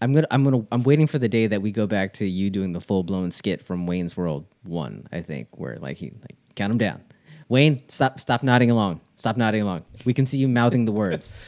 I'm gonna I'm gonna I'm waiting for the day that we go back to you doing the full blown skit from Wayne's World one. I think where like he like count him down. Wayne, stop stop nodding along. Stop nodding along. We can see you mouthing the words.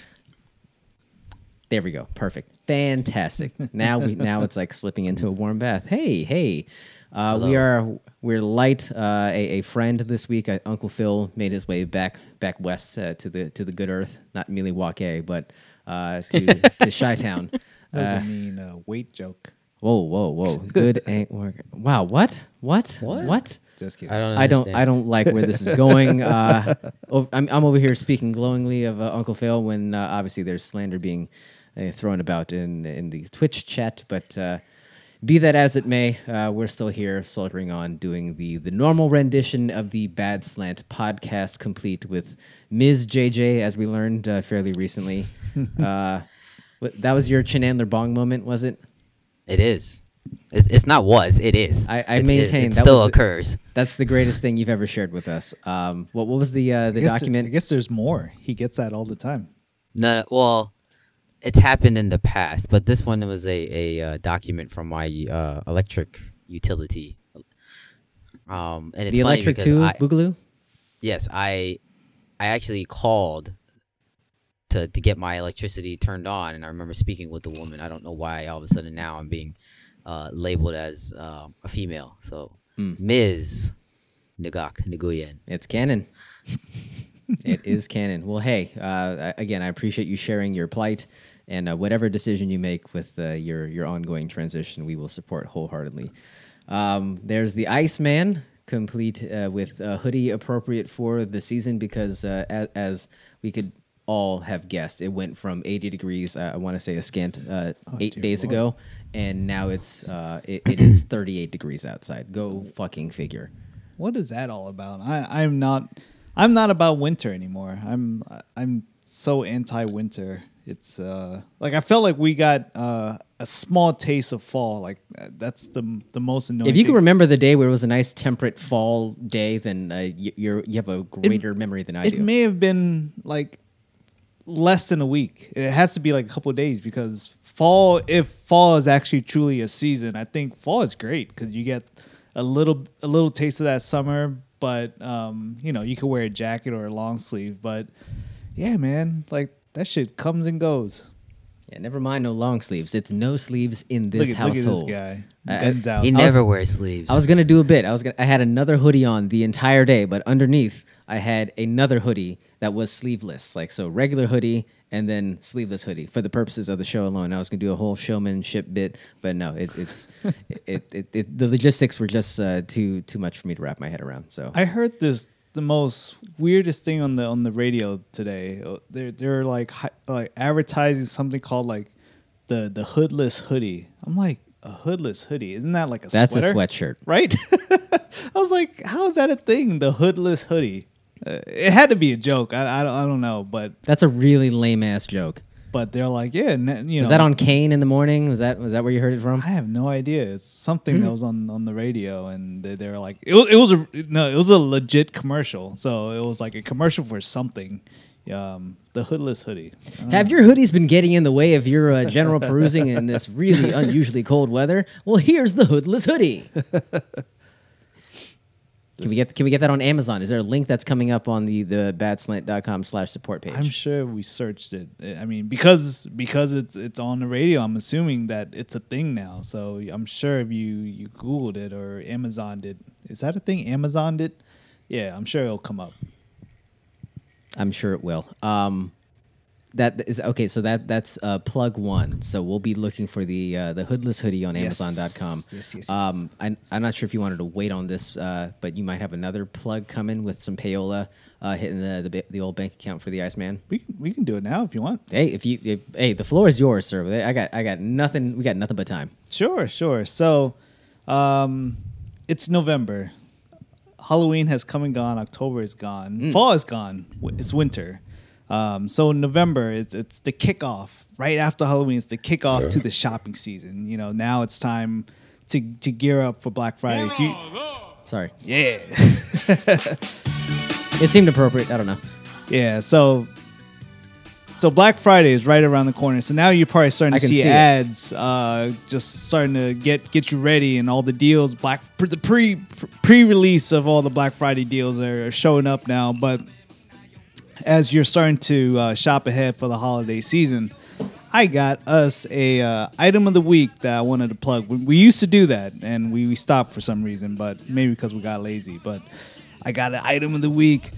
There we go. Perfect. Fantastic. Now we now it's like slipping into a warm bath. Hey, hey. Uh, we are we're light. Uh, a, a friend this week, uh, Uncle Phil, made his way back back west uh, to the to the good earth, not merely Milwaukee, but uh, to to Chi Town. That was a mean uh, weight joke. Whoa, whoa, whoa! Good ain't work. Wow, what? What? What? What? Just kidding. I don't. I don't. I don't like where this is going. Uh, oh, I'm, I'm over here speaking glowingly of uh, Uncle Phil when uh, obviously there's slander being uh, thrown about in in the Twitch chat. But uh, be that as it may, uh, we're still here, soldiering on, doing the the normal rendition of the Bad Slant podcast, complete with Ms. JJ, as we learned uh, fairly recently. what- that was your Chanandler Bong moment, was it? It is. It's not was. It is. I- I It's- maintain it, that still was the- occurs. That's the greatest thing you've ever shared with us. Um, what what was the uh, the I guess, document? I guess there's more. He gets that all the time. No, well, it's happened in the past, but this one was a a uh, document from my uh, electric utility. Um, and it's the electric because too, I- Boogaloo. Yes, I I actually called to to get my electricity turned on, and I remember speaking with the woman. I don't know why all of a sudden now I'm being uh, labeled as uh, a female. So Ms. Nagak Nguyen. It's canon. it is canon. Well, hey, uh, again, I appreciate you sharing your plight, and uh, whatever decision you make with uh, your your ongoing transition, we will support wholeheartedly. Um, there's the Iceman, complete uh, with a hoodie appropriate for the season because, uh, as, as we could all have guessed, it went from 80 degrees. Uh, I want to say a scant uh, eight dear days Lord. ago, and now it's uh, it, it is 38 degrees outside. Go fucking figure. What is that all about? I, I'm not. I'm not about winter anymore. I'm. I'm so anti-winter. It's uh like I felt like we got uh, a small taste of fall. Like that's the the most annoying. If you can remember the day where it was a nice temperate fall day, then uh, y- you're you have a greater memory than I it do. It may have been like less than a week. It has to be like a couple of days because fall. If fall is actually truly a season, I think fall is great because you get a little a little taste of that summer. But um, you know, you can wear a jacket or a long sleeve. But yeah, man, like that shit comes and goes. yeah, never mind no long sleeves. It's no sleeves in Look this at, look at this guy, I- guns out. He was- never wears sleeves. I was gonna do a bit. I was gonna. I had another hoodie on the entire day, but underneath I had another hoodie that was sleeveless, like so regular hoodie and then sleeveless hoodie for the purposes of the show alone. I was gonna do a whole showmanship bit, but no, it, it's it, it, it, the logistics were just uh, too too much for me to wrap my head around. So I heard this the most weirdest thing on the on the radio today. Uh, They're they're like hi- like advertising something called like the the hoodless hoodie. I'm like a hoodless hoodie. Isn't that like a that's sweater? a sweatshirt. right? I was like, how is that a thing? The hoodless hoodie. Uh, it had to be a joke. I, I don't I don't know, but That's a really lame ass joke. but they're like, yeah, n- you know. Was that on Kane in the morning? Was that was that where you heard it from? I have no idea. It's something that was on, on the radio, and they, they were like, it was, it was a no, it was a legit commercial. So it was like a commercial for something. Um, the hoodless hoodie. Have your hoodies been getting in the way of your uh, general perusing in this really unusually cold weather? Well, here's the hoodless hoodie. Can we get can we get that on Amazon? Is there a link that's coming up on the the badslant.com slash support page? I'm sure we searched it. I mean, because because it's it's on the radio. I'm assuming that it's a thing now. So I'm sure if you you Googled it or Amazon did, is that a thing? Amazon did. Yeah, I'm sure it'll come up. I'm sure it will. Um, that is okay. So that that's uh, plug one. So we'll be looking for the uh, the hoodless hoodie on Yes. Amazon.com. Yes, yes, yes. Um, I, I'm not sure if you wanted to wait on this, uh, but you might have another plug coming with some payola uh, hitting the, the the old bank account for the Iceman. We can we can do it now if you want. Hey, if you if, hey, the floor is yours, sir. I got I got nothing. We got nothing but time. Sure, sure. So, um, it's November. Halloween has come and gone. October is gone. Fall is gone. It's winter. Um, so November it's it's the kickoff. Right after Halloween, it's the kickoff to the shopping season. You know, now it's time to to gear up for Black Friday. So you- Sorry, yeah, it seemed appropriate. I don't know. yeah. So so Black Friday is right around the corner. So now you're probably starting to see, see ads, uh, just starting to get get you ready, and all the deals. Black the pre pre release of all the Black Friday deals are showing up now. But as you're starting to uh, shop ahead for the holiday season, I got us a uh, item of the week that I wanted to plug. We, we used to do that, and we, we stopped for some reason, but maybe because we got lazy. But I got an item of the week.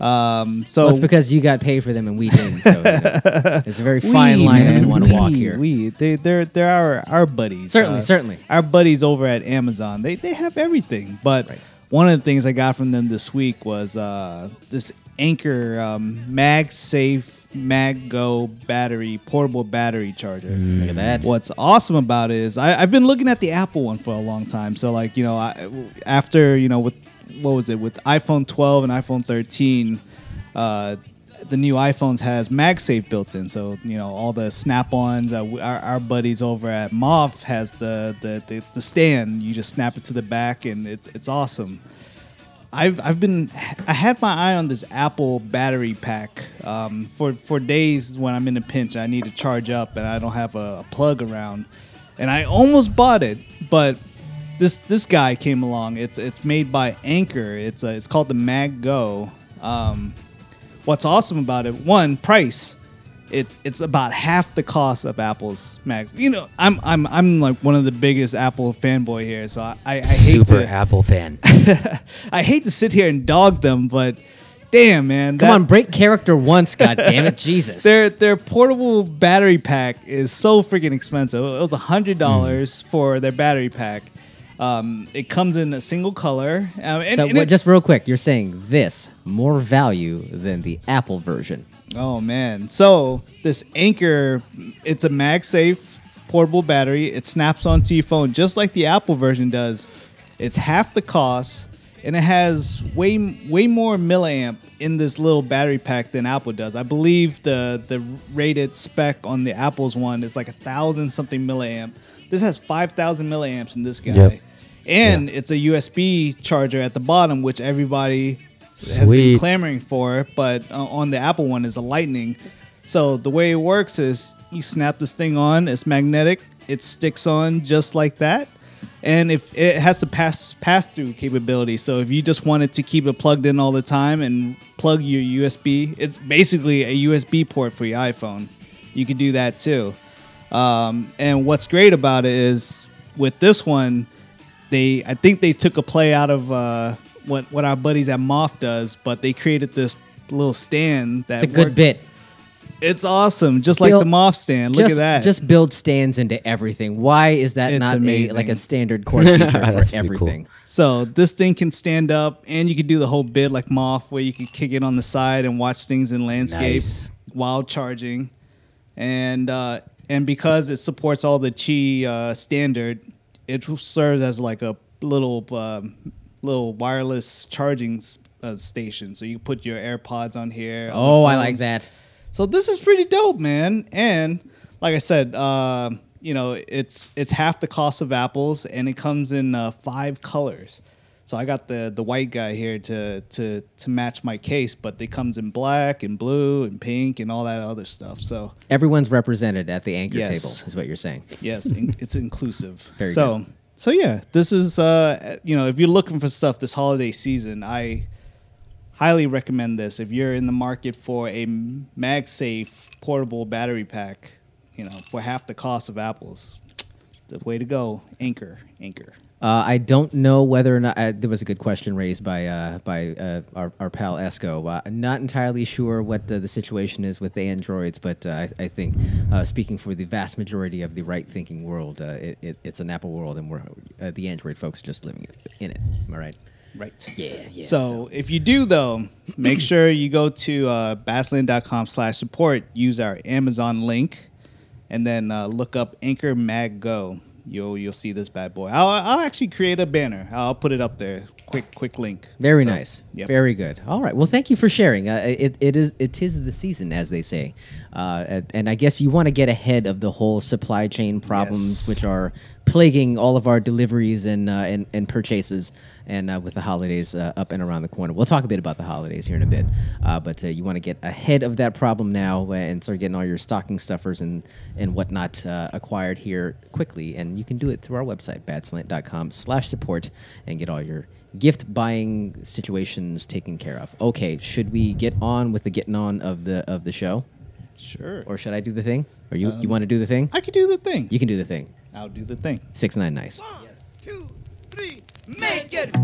Um, so Well, it's because you got paid for them and we didn't. So you know, there's a very fine we, line that man, you want to walk here. We they they're they're our our buddies. Certainly, Uh, certainly. Our buddies over at Amazon. They they have everything. But Right. one of the things I got from them this week was uh, this Anker um, MagSafe MagGo battery portable battery charger. Look at that. What's awesome about it is I, I've been looking at the Apple one for a long time. So like you know, I, after you know with what was it with iPhone 12 and iPhone 13, uh, the new iPhones has MagSafe built in. So you know all the Snap-ons. Uh, we- our, our buddies over at MOFT has the, the the the stand. You just snap it to the back, and it's it's awesome. I've I've been I had my eye on this Apple battery pack um, for for days when I'm in a pinch. I need to charge up and I don't have a, a plug around, and I almost bought it, but this this guy came along. It's it's made by Anker. It's a, it's called the Mag Go. Um, what's awesome about it? One price. It's it's about half the cost of Apple's Mag. You know, I'm I'm I'm like one of the biggest Apple fanboy here, so I, I, I hate Super to Apple fan. I hate to sit here and dog them, but damn, man. Come that- on, break character once, God damn it, Jesus. Their their portable battery pack is so freaking expensive. It was hundred dollars Hmm. for their battery pack. Um, it comes in a single color. Um, and, so and it- just real quick, you're saying this more value than the Apple version. Oh man, so this Anker, it's a MagSafe portable battery. It snaps onto your phone just like the Apple version does. It's half the cost, and it has way way more milliamp in this little battery pack than Apple does. I believe the the rated spec on the Apple's one is like a thousand something milliamp. This has five thousand milliamps in this guy, Yep. and it's a USB charger at the bottom, which everybody has been Sweet. clamoring for. But uh, on the Apple one is a Lightning. So the way it works is you snap this thing on, it's magnetic, it sticks on just like that. And if it has the pass pass through capability, so if you just wanted to keep it plugged in all the time and plug your USB, it's basically a USB port for your iPhone. You could do that too. Um, and what's great about it is with this one, they I think they took a play out of uh, what what our buddies at MOFT does, but they created this little stand that It's a good works- bit. It's awesome, just like the MOFT stand. Look just, at that. Just build stands into everything. Why is that It's not a, like a standard core feature for pretty cool. everything? So this thing can stand up, and you can do the whole bit like MOFT, where you can kick it on the side and watch things in landscape Nice. while charging. And uh, and because it supports all the Qi uh, standard, it serves as like a little um, little wireless charging uh, station. So you put your AirPods on here. Oh, I like phones. that. So this is pretty dope, man. And like I said, uh, you know, it's it's half the cost of Apple's, and it comes in uh, five colors. So I got the the white guy here to to to match my case, but it comes in black and blue and pink and all that other stuff. So Everyone's represented at the Anker Yes. table, is what you're saying. yes, in, it's inclusive. Very so good. So yeah, this is uh you know if you're looking for stuff this holiday season, I highly recommend this. If you're in the market for a MagSafe portable battery pack, you know for half the cost of Apple's, the way to go. Anker, Anker. Uh, I don't know whether or not uh, there was a good question raised by uh, by uh, our, our pal Esco. Uh, I'm not entirely sure what uh, the situation is with the androids, but uh, I, I think uh, speaking for the vast majority of the right-thinking world, uh, it, it, it's an Apple world, and we're uh, the Android folks are just living in it. Am I right? Right. Yeah, yeah. So, if you do though, make sure you go to uh, badslant.com slash support, use our Amazon link, and then uh, look up Anker Mag Go. You'll you'll see this bad boy. I'll, I'll actually create a banner. I'll put it up there. Quick quick link. Very So, nice. yep. Very good. All right. Well, thank you for sharing. Uh, it, it is it is the season, as they say. Uh, and, I guess you want to get ahead of the whole supply chain problems, Yes. which are plaguing all of our deliveries and uh, and, and purchases. And uh, with the holidays uh, up and around the corner, we'll talk a bit about the holidays here in a bit. Uh, but uh, you want to get ahead of that problem now uh, and start getting all your stocking stuffers and and whatnot uh, acquired here quickly. And you can do it through our website, badslant.com/support, and get all your gift buying situations taken care of. Okay, should we get on with the getting on of the of the show, Sure. or should I do the thing? Or you you want to do the thing? I can do the thing. You can do the thing. I'll do the thing. Six nine nice. two, three, make it.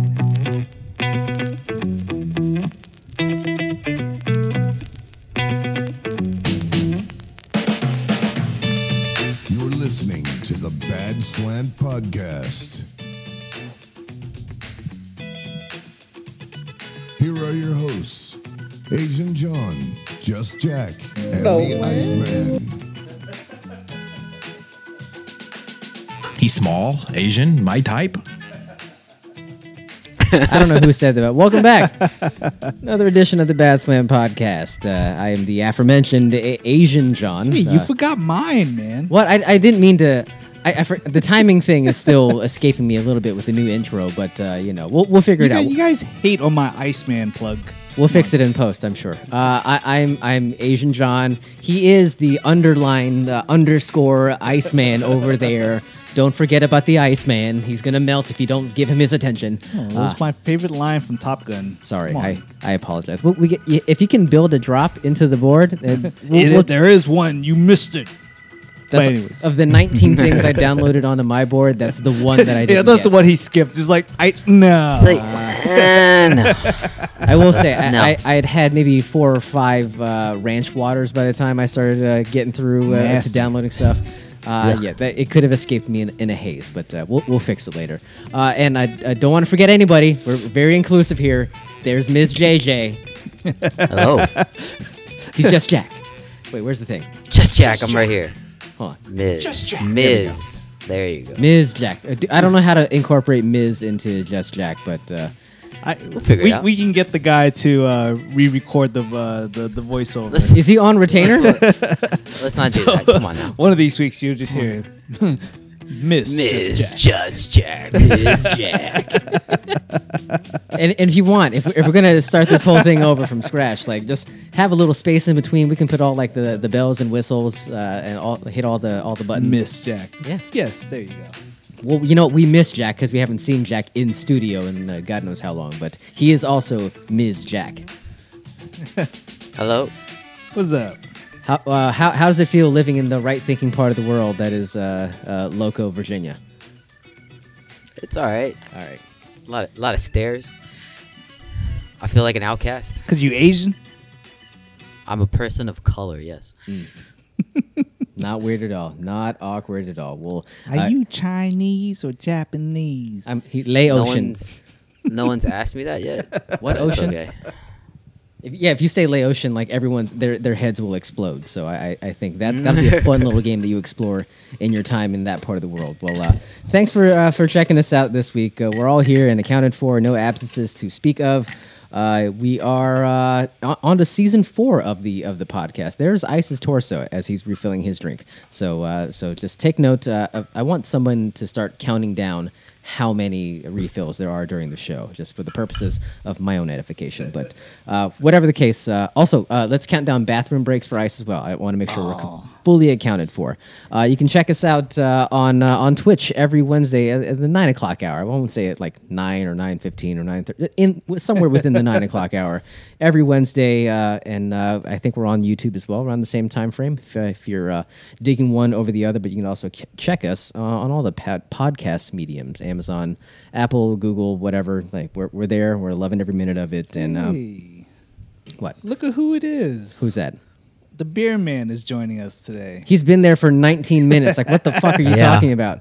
You're listening to the Bad Slant Podcast. Here are your hosts, Asian John, Just Jack, and the Iceman. He's small, Asian, my type. I don't know who said that. Welcome back. Another edition of the Bad Slant podcast. Uh, I am the aforementioned A- Asian John. Hey, you Uh, forgot mine, man. what? I, I didn't mean to. I, I for, the timing thing is still escaping me a little bit with the new intro, but uh, you know we'll we'll figure You it out. you guys hate on my Iceman plug. We'll fix it in post, I'm sure. Uh, I, I'm I'm Asian John. He is the underline uh, underscore Iceman over there. Don't forget about the Iceman. He's gonna melt if you don't give him his attention. Oh, that Uh, was my favorite line from Top Gun. sorry, I, I apologize. Well, we get, if you can build a drop into the board, then we'll, It- we'll- there is one. You missed it. that's but anyways. of the 19 things I downloaded onto my board. That's the one that I did. Yeah, that's the one he skipped. Just like I no. It's like, eh, no. I will say I, No. I, I had had maybe four or five uh, ranch waters by the time I started uh, getting through uh, to downloading stuff. Uh, Ugh. yeah, that, it could have escaped me in, in a haze, but uh, we'll, we'll fix it later. Uh, and I, I don't want to forget anybody. We're very inclusive here. There's Ms. JJ. Hello. He's just Jack. Wait, where's the thing? Just Jack, I'm right here. Hold on. Miz. Just Jack. Ms. There you go. Ms. Jack. Uh, I don't know how to incorporate Ms. into just Jack, but I, figure we, it out. we can get the guy to uh, re-record the uh, the the voiceover. Listen, is he on retainer? let's not do that. Come on now. One of these weeks you'll just hear Miss Miss Just Jack. Just Jack. Miz Jack. and, and if you want, if, if we're gonna start this whole thing over from scratch, like just have a little space in between. We can put all like the, the bells and whistles uh, and all hit all the all the buttons. Miss Jack. Yeah. Yes, there you go. Well, you know we miss Jack because we haven't seen Jack in studio in uh, God knows how long. But he is also Ms. Jack. Hello. What's up? How, uh, how how does it feel living in the right thinking part of the world that is uh, uh, Loco, Virginia? It's all right. All right. A lot, of, lot of stairs. I feel like an outcast. Cause you Asian? I'm a person of color. Yes. Not weird at all. Not awkward at all. Well, Are uh, you Chinese or Japanese? I'm he, Lay No Ocean. one's, no one's asked me that yet. What ocean? Okay. If, yeah, if you say Laotian, like everyone's their their heads will explode. So I, I I think that that'll be a fun little game that you explore in your time in that part of the world. Well, uh, thanks for uh, for checking us out this week. Uh, we're all here and accounted for. No absences to speak of. Uh, we are uh, on to season four of the of the podcast. There's Ice's torso as he's refilling his drink. So uh, so just take note. Uh, I want someone to start counting down how many refills there are during the show, just for the purposes of my own edification. But uh, whatever the case, uh, also let's count down bathroom breaks for ice as well. I want to make sure we're fully accounted for. Uh, you can check us out uh, on uh, on Twitch every Wednesday at, at the nine o'clock hour. I won't say it like nine or nine fifteen or nine thirty, in somewhere within the nine o'clock hour every Wednesday. Uh, and uh, I think we're on YouTube as well around the same time frame. If, uh, if you're uh, digging one over the other, but you can also ch- check us uh, on all the pod- podcast mediums: Amazon, Apple, Google, whatever. Like we're, we're there. We're loving every minute of it. And um, Hey, what? look at who it is. Who's that? The beer man is joining us today. He's been there for 19 minutes. Like, what the fuck are you Yeah. talking about?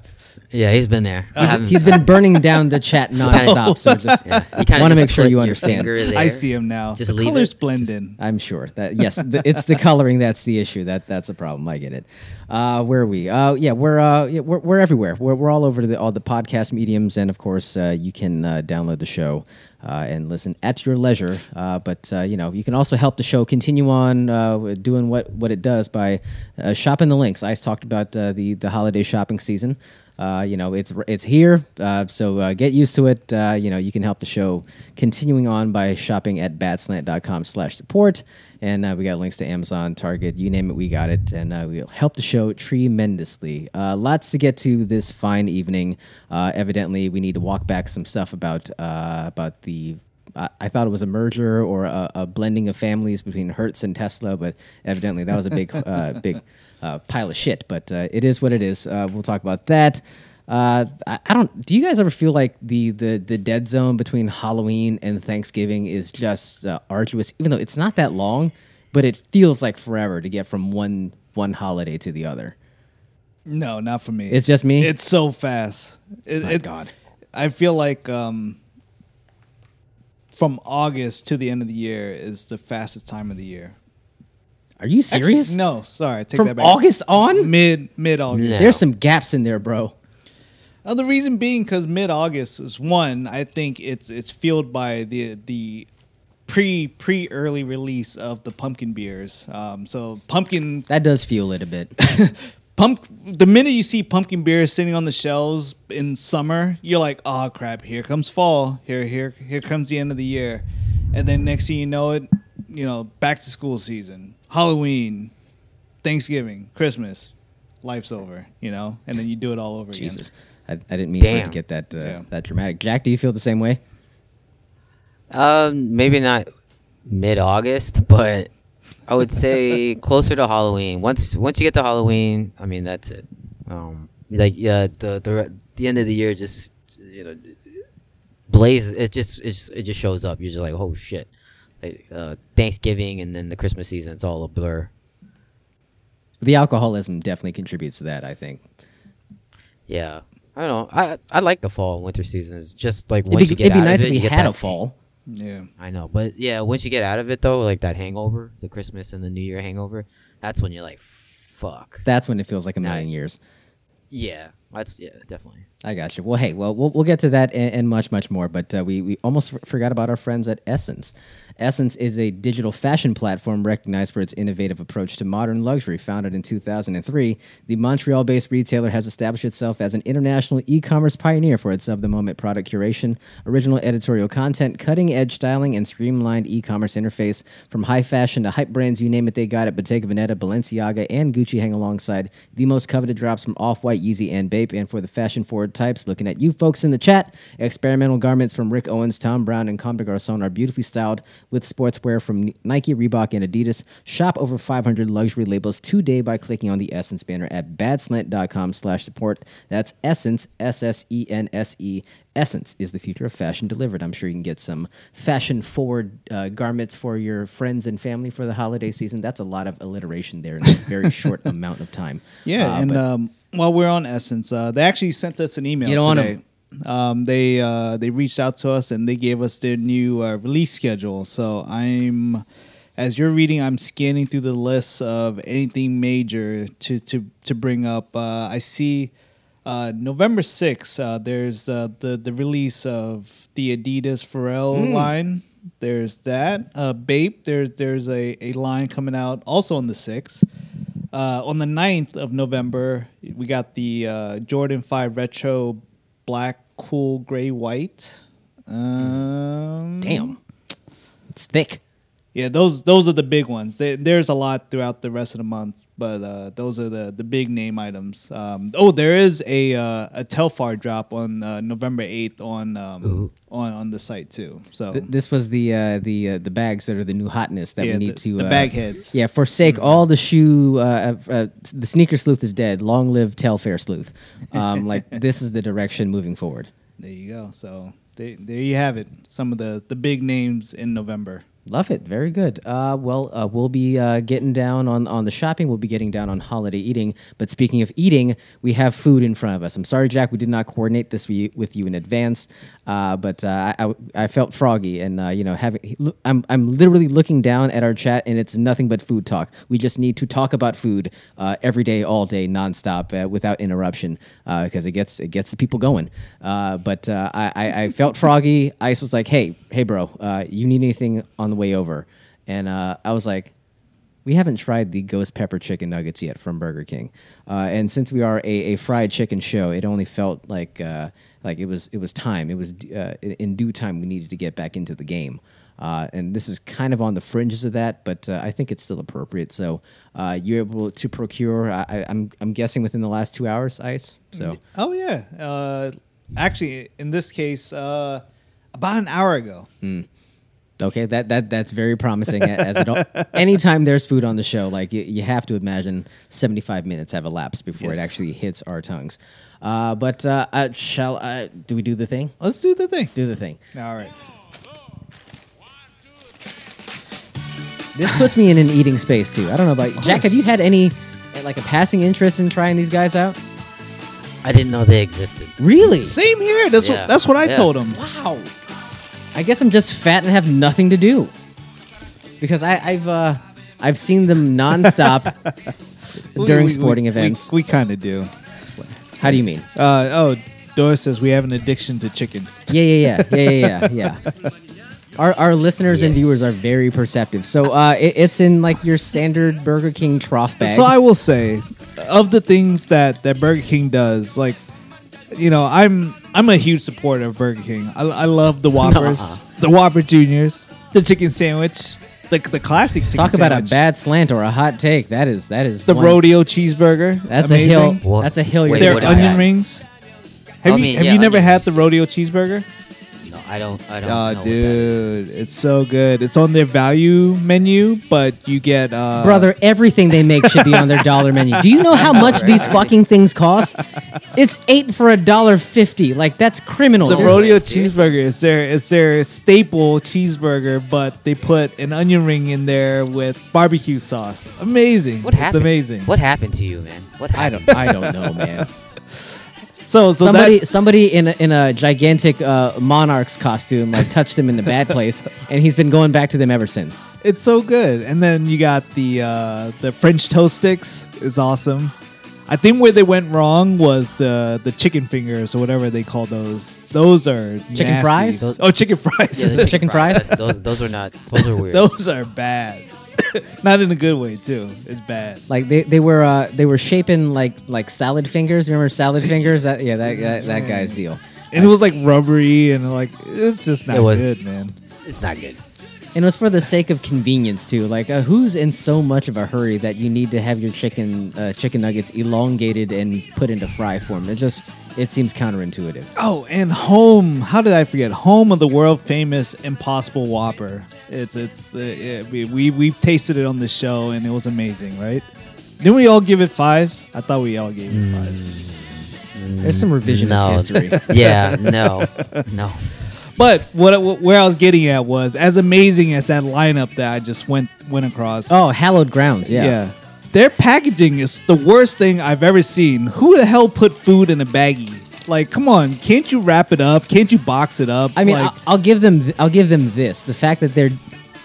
Yeah, he's been there. I haven't- He's been burning down the chat nonstop. So just yeah, want to just make sure you understand. I see him now. Just the leave colors it. blend Just- in. I'm sure that yes, the, it's the coloring that's the issue. That that's a problem. I get it. Uh, where are we? Uh, yeah, we're uh, yeah, we're, we're everywhere. We're, we're all over the all the podcast mediums, and of course, uh, you can uh, download the show uh, and listen at your leisure. Uh, but uh, you know, you can also help the show continue on uh, doing what what it does by uh, shopping the links. I talked about uh, the the holiday shopping season. Uh, you know, it's it's here, uh, so uh, get used to it. Uh, you know, you can help the show continuing on by shopping at badslant.com slash support. And uh, we got links to Amazon, Target, you name it, we got it. And uh, we'll help the show tremendously. Uh, lots to get to this fine evening. Uh, evidently, we need to walk back some stuff about uh, about the I I thought it was a merger or a, a blending of families between Hertz and Tesla, but evidently that was a big, uh, big uh, pile of shit. But uh, it is what it is. Uh, we'll talk about that. Uh, I, I don't. Do you guys ever feel like the the the dead zone between Halloween and Thanksgiving is just uh, arduous, even though it's not that long, but it feels like forever to get from one one holiday to the other. No, not for me. It's just me? It's so fast. It, My it- God. I feel like um, from August to the end of the year is the fastest time of the year. Are you serious? Actually, no, sorry. Take From that back. August on, mid mid August. No. there's some gaps in there, bro. Uh, the reason being because mid August is one. I think it's it's fueled by the the pre pre early release of the pumpkin beers. Um, so pumpkin That does fuel it a bit. pump the minute you see pumpkin beers sitting on the shelves in summer, you're like, oh crap, here comes fall. Here here here comes the end of the year, and then next thing you know it, you know, back to school season, Halloween, Thanksgiving, Christmas, life's over. You know, and then you do it all over again. Jesus, I, I didn't mean for it to get that uh, Damn. that dramatic. Jack, do you feel the same way? Um, maybe not mid August, but I would say closer to Halloween. Once once you get to Halloween, I mean that's it. Um, like yeah, the the the end of the year just you know blaze. It just it just, it just shows up. You're just like oh shit. Like, uh, Thanksgiving and then the Christmas season, it's all a blur. The alcoholism definitely contributes to that. I think Yeah, I don't know. I I like the fall and winter seasons. Just like it'd once be, you get it'd be out nice of if it, we you had a fall. Yeah. I know, but yeah, once you get out of it though, like that hangover, the Christmas and the New Year hangover, that's when you're like, fuck. That's when it feels like a Nah. million years. Yeah, that's yeah, definitely. I got you. Well, hey, well, we'll, we'll get to that and, and much, much more. But uh, we, we almost f- forgot about our friends at SSENSE. SSENSE is a digital fashion platform recognized for its innovative approach to modern luxury. Founded in 2003, the Montreal based retailer has established itself as an international e commerce pioneer for its of the moment product curation, original editorial content, cutting edge styling, and streamlined e commerce interface. From high fashion to hype brands, you name it, they got it. Bottega Veneta, Balenciaga, and Gucci hang alongside the most coveted drops from Off White, Yeezy, and Bape. And for the fashion forward types, looking at you folks in the chat, experimental garments from Rick Owens, Thom Browne, and Comme des Garçons are beautifully styled with sportswear from Nike, Reebok, and Adidas. Shop over 500 luxury labels today by clicking on the SSENSE banner at badslant.com slash support. That's SSENSE, S-S-E-N-S-E. SSENSE is the future of fashion delivered. I'm sure you can get some fashion forward uh, garments for your friends and family for the holiday season. That's a lot of alliteration there in a very short amount of time. Yeah, Uh, and um, while we're on SSENSE, uh, they actually sent us an email Get on today. Um, they uh, they reached out to us and they gave us their new uh, release schedule. So I'm, as you're reading, I'm scanning through the list of anything major to to to bring up. Uh, I see. Uh, November 6th, uh, there's uh, the the release of the Adidas Pharrell line. There's that. Uh, Bape, there's there's a, a line coming out also on the 6th. Uh, on the 9th of November, we got the uh, Jordan 5 Retro Black Cool Gray White. Um, Damn. It's thick. Yeah, those those are the big ones. There- There's a lot throughout the rest of the month, but uh, those are the, the big name items. Um, oh, there is a uh, a Telfar drop on uh, November 8th on um, on on the site too. So Th- this was the uh, the uh, the bags that are the new hotness that Yeah, we need the- to the uh, bag heads. Yeah, forsake all the shoe. Uh, uh, uh, the sneaker sleuth is dead. Long live Telfar sleuth. Um, like this is the direction moving forward. there you go. So there, there you have it. Some of the the big names in November. Love it. Very good. Uh, well, uh, we'll be uh, getting down on, on the shopping. We'll be getting down on holiday eating. But speaking of eating, we have food in front of us. I'm sorry, Jack, we did not coordinate this with you in advance. Uh, but uh, I, I, felt froggy, and uh, you know, having I'm I'm literally looking down at our chat, and it's nothing but food talk. We just need to talk about food every day, all day, nonstop, without interruption, because it gets it gets the people going. But I, I I felt froggy. Ice was like, "Hey, hey, bro, you need anything on the way over?" And uh, I was like, we haven't tried the ghost pepper chicken nuggets yet from Burger King, uh, and since we are a, a fried chicken show, it only felt like uh, like it was it was time. It was uh, in- due time we needed to get back into the game, uh, and this is kind of on the fringes of that, but uh, I think it's still appropriate. So uh, you're able to procure. I, I, I'm I'm guessing within the last two hours, ice. So Oh yeah. Uh, actually, in this case, uh, about an hour ago. Okay, that that that's very promising. As it al- anytime there's food on the show, like you, you have to imagine 75 minutes have elapsed before it actually hits our tongues. Uh, but uh, uh, shall I? Do we do the thing? Let's do the thing. Do the thing. All right. This puts me in an eating space too. I don't know about Jack. Have you had any like a passing interest in trying these guys out? I didn't know they existed. Really? Same here. That's Yeah. what that's what I Yeah. told him. Wow. I guess I'm just fat and have nothing to do. Because I, I've uh, I've seen them nonstop during We- we- sporting we- events. We, kind of do. How do you mean? Uh, oh, Doris says we have an addiction to chicken. Yeah, yeah, yeah, yeah, yeah, yeah. yeah. Our, our listeners and viewers are very perceptive. So uh, it, it's in like your standard Burger King trough bag. So I will say, of the things that that Burger King does, like, you know, I'm I'm a huge supporter of Burger King. I, I love the Whoppers, Nuh-uh. the Whopper Juniors, the chicken sandwich, the the classic chicken Talk about a bad slant or a hot take. That is that is the one- rodeo cheeseburger. That's amazing. a hill. What- That's a hill. You're wait, Their what is onion that? rings. Have I you mean, have yeah, you never onion had the rodeo cheeseburger? No, I don't. I don't. Oh, know dude, it's so good. It's on their value menu, but you get uh, Brother, everything they make should be on their dollar menu. Do you know how much these fucking things cost? It's eight for a dollar fifty. Like that's criminal. The There's- rodeo Seriously? cheeseburger is their is their staple cheeseburger, but they put an onion ring in there with barbecue sauce. Amazing! What happened? It's amazing. What happened to you, man? What I don't. I don't know, man. So so somebody, that's, somebody in a, in a gigantic uh, monarch's costume, like touched him in the bad place, and he's been going back to them ever since. it's so good. And then you got the uh, the French toast sticks is awesome. I think where they went wrong was the the chicken fingers or whatever they call those. Those are Chicken nasty. fries? Those- Oh, chicken fries. Yeah, the Chicken fries? That's- Those, those are not. Those are weird. those are bad. Not in a good way too. It's bad. Like they, they were uh, they were shaping like like salad fingers. Remember salad fingers? That yeah, that that, that guy's deal. And it was like rubbery and like it's just not It was- good, man. it's not good. And it was for the sake of convenience too. Like, uh, who's in so much of a hurry that you need to have your chicken uh, chicken nuggets elongated and put into fry form? It just it seems counterintuitive. Oh, and home. How did I forget? Home of the world famous Impossible Whopper. It's it's uh, it, we, we we've tasted it on the show and it was amazing, right? Didn't we all give it fives? I thought we all gave it fives. There's some revisionist No. history. Yeah. No. No. But what where I was getting at was as amazing as that lineup that I just went went across. Oh, hallowed grounds. Yeah. Their packaging is the worst thing I've ever seen. Who the hell put food in a baggie? Like, come on, can't you wrap it up? Can't you box it up? I mean, like, I'll, I'll give them. I'll give them this: the fact that they're.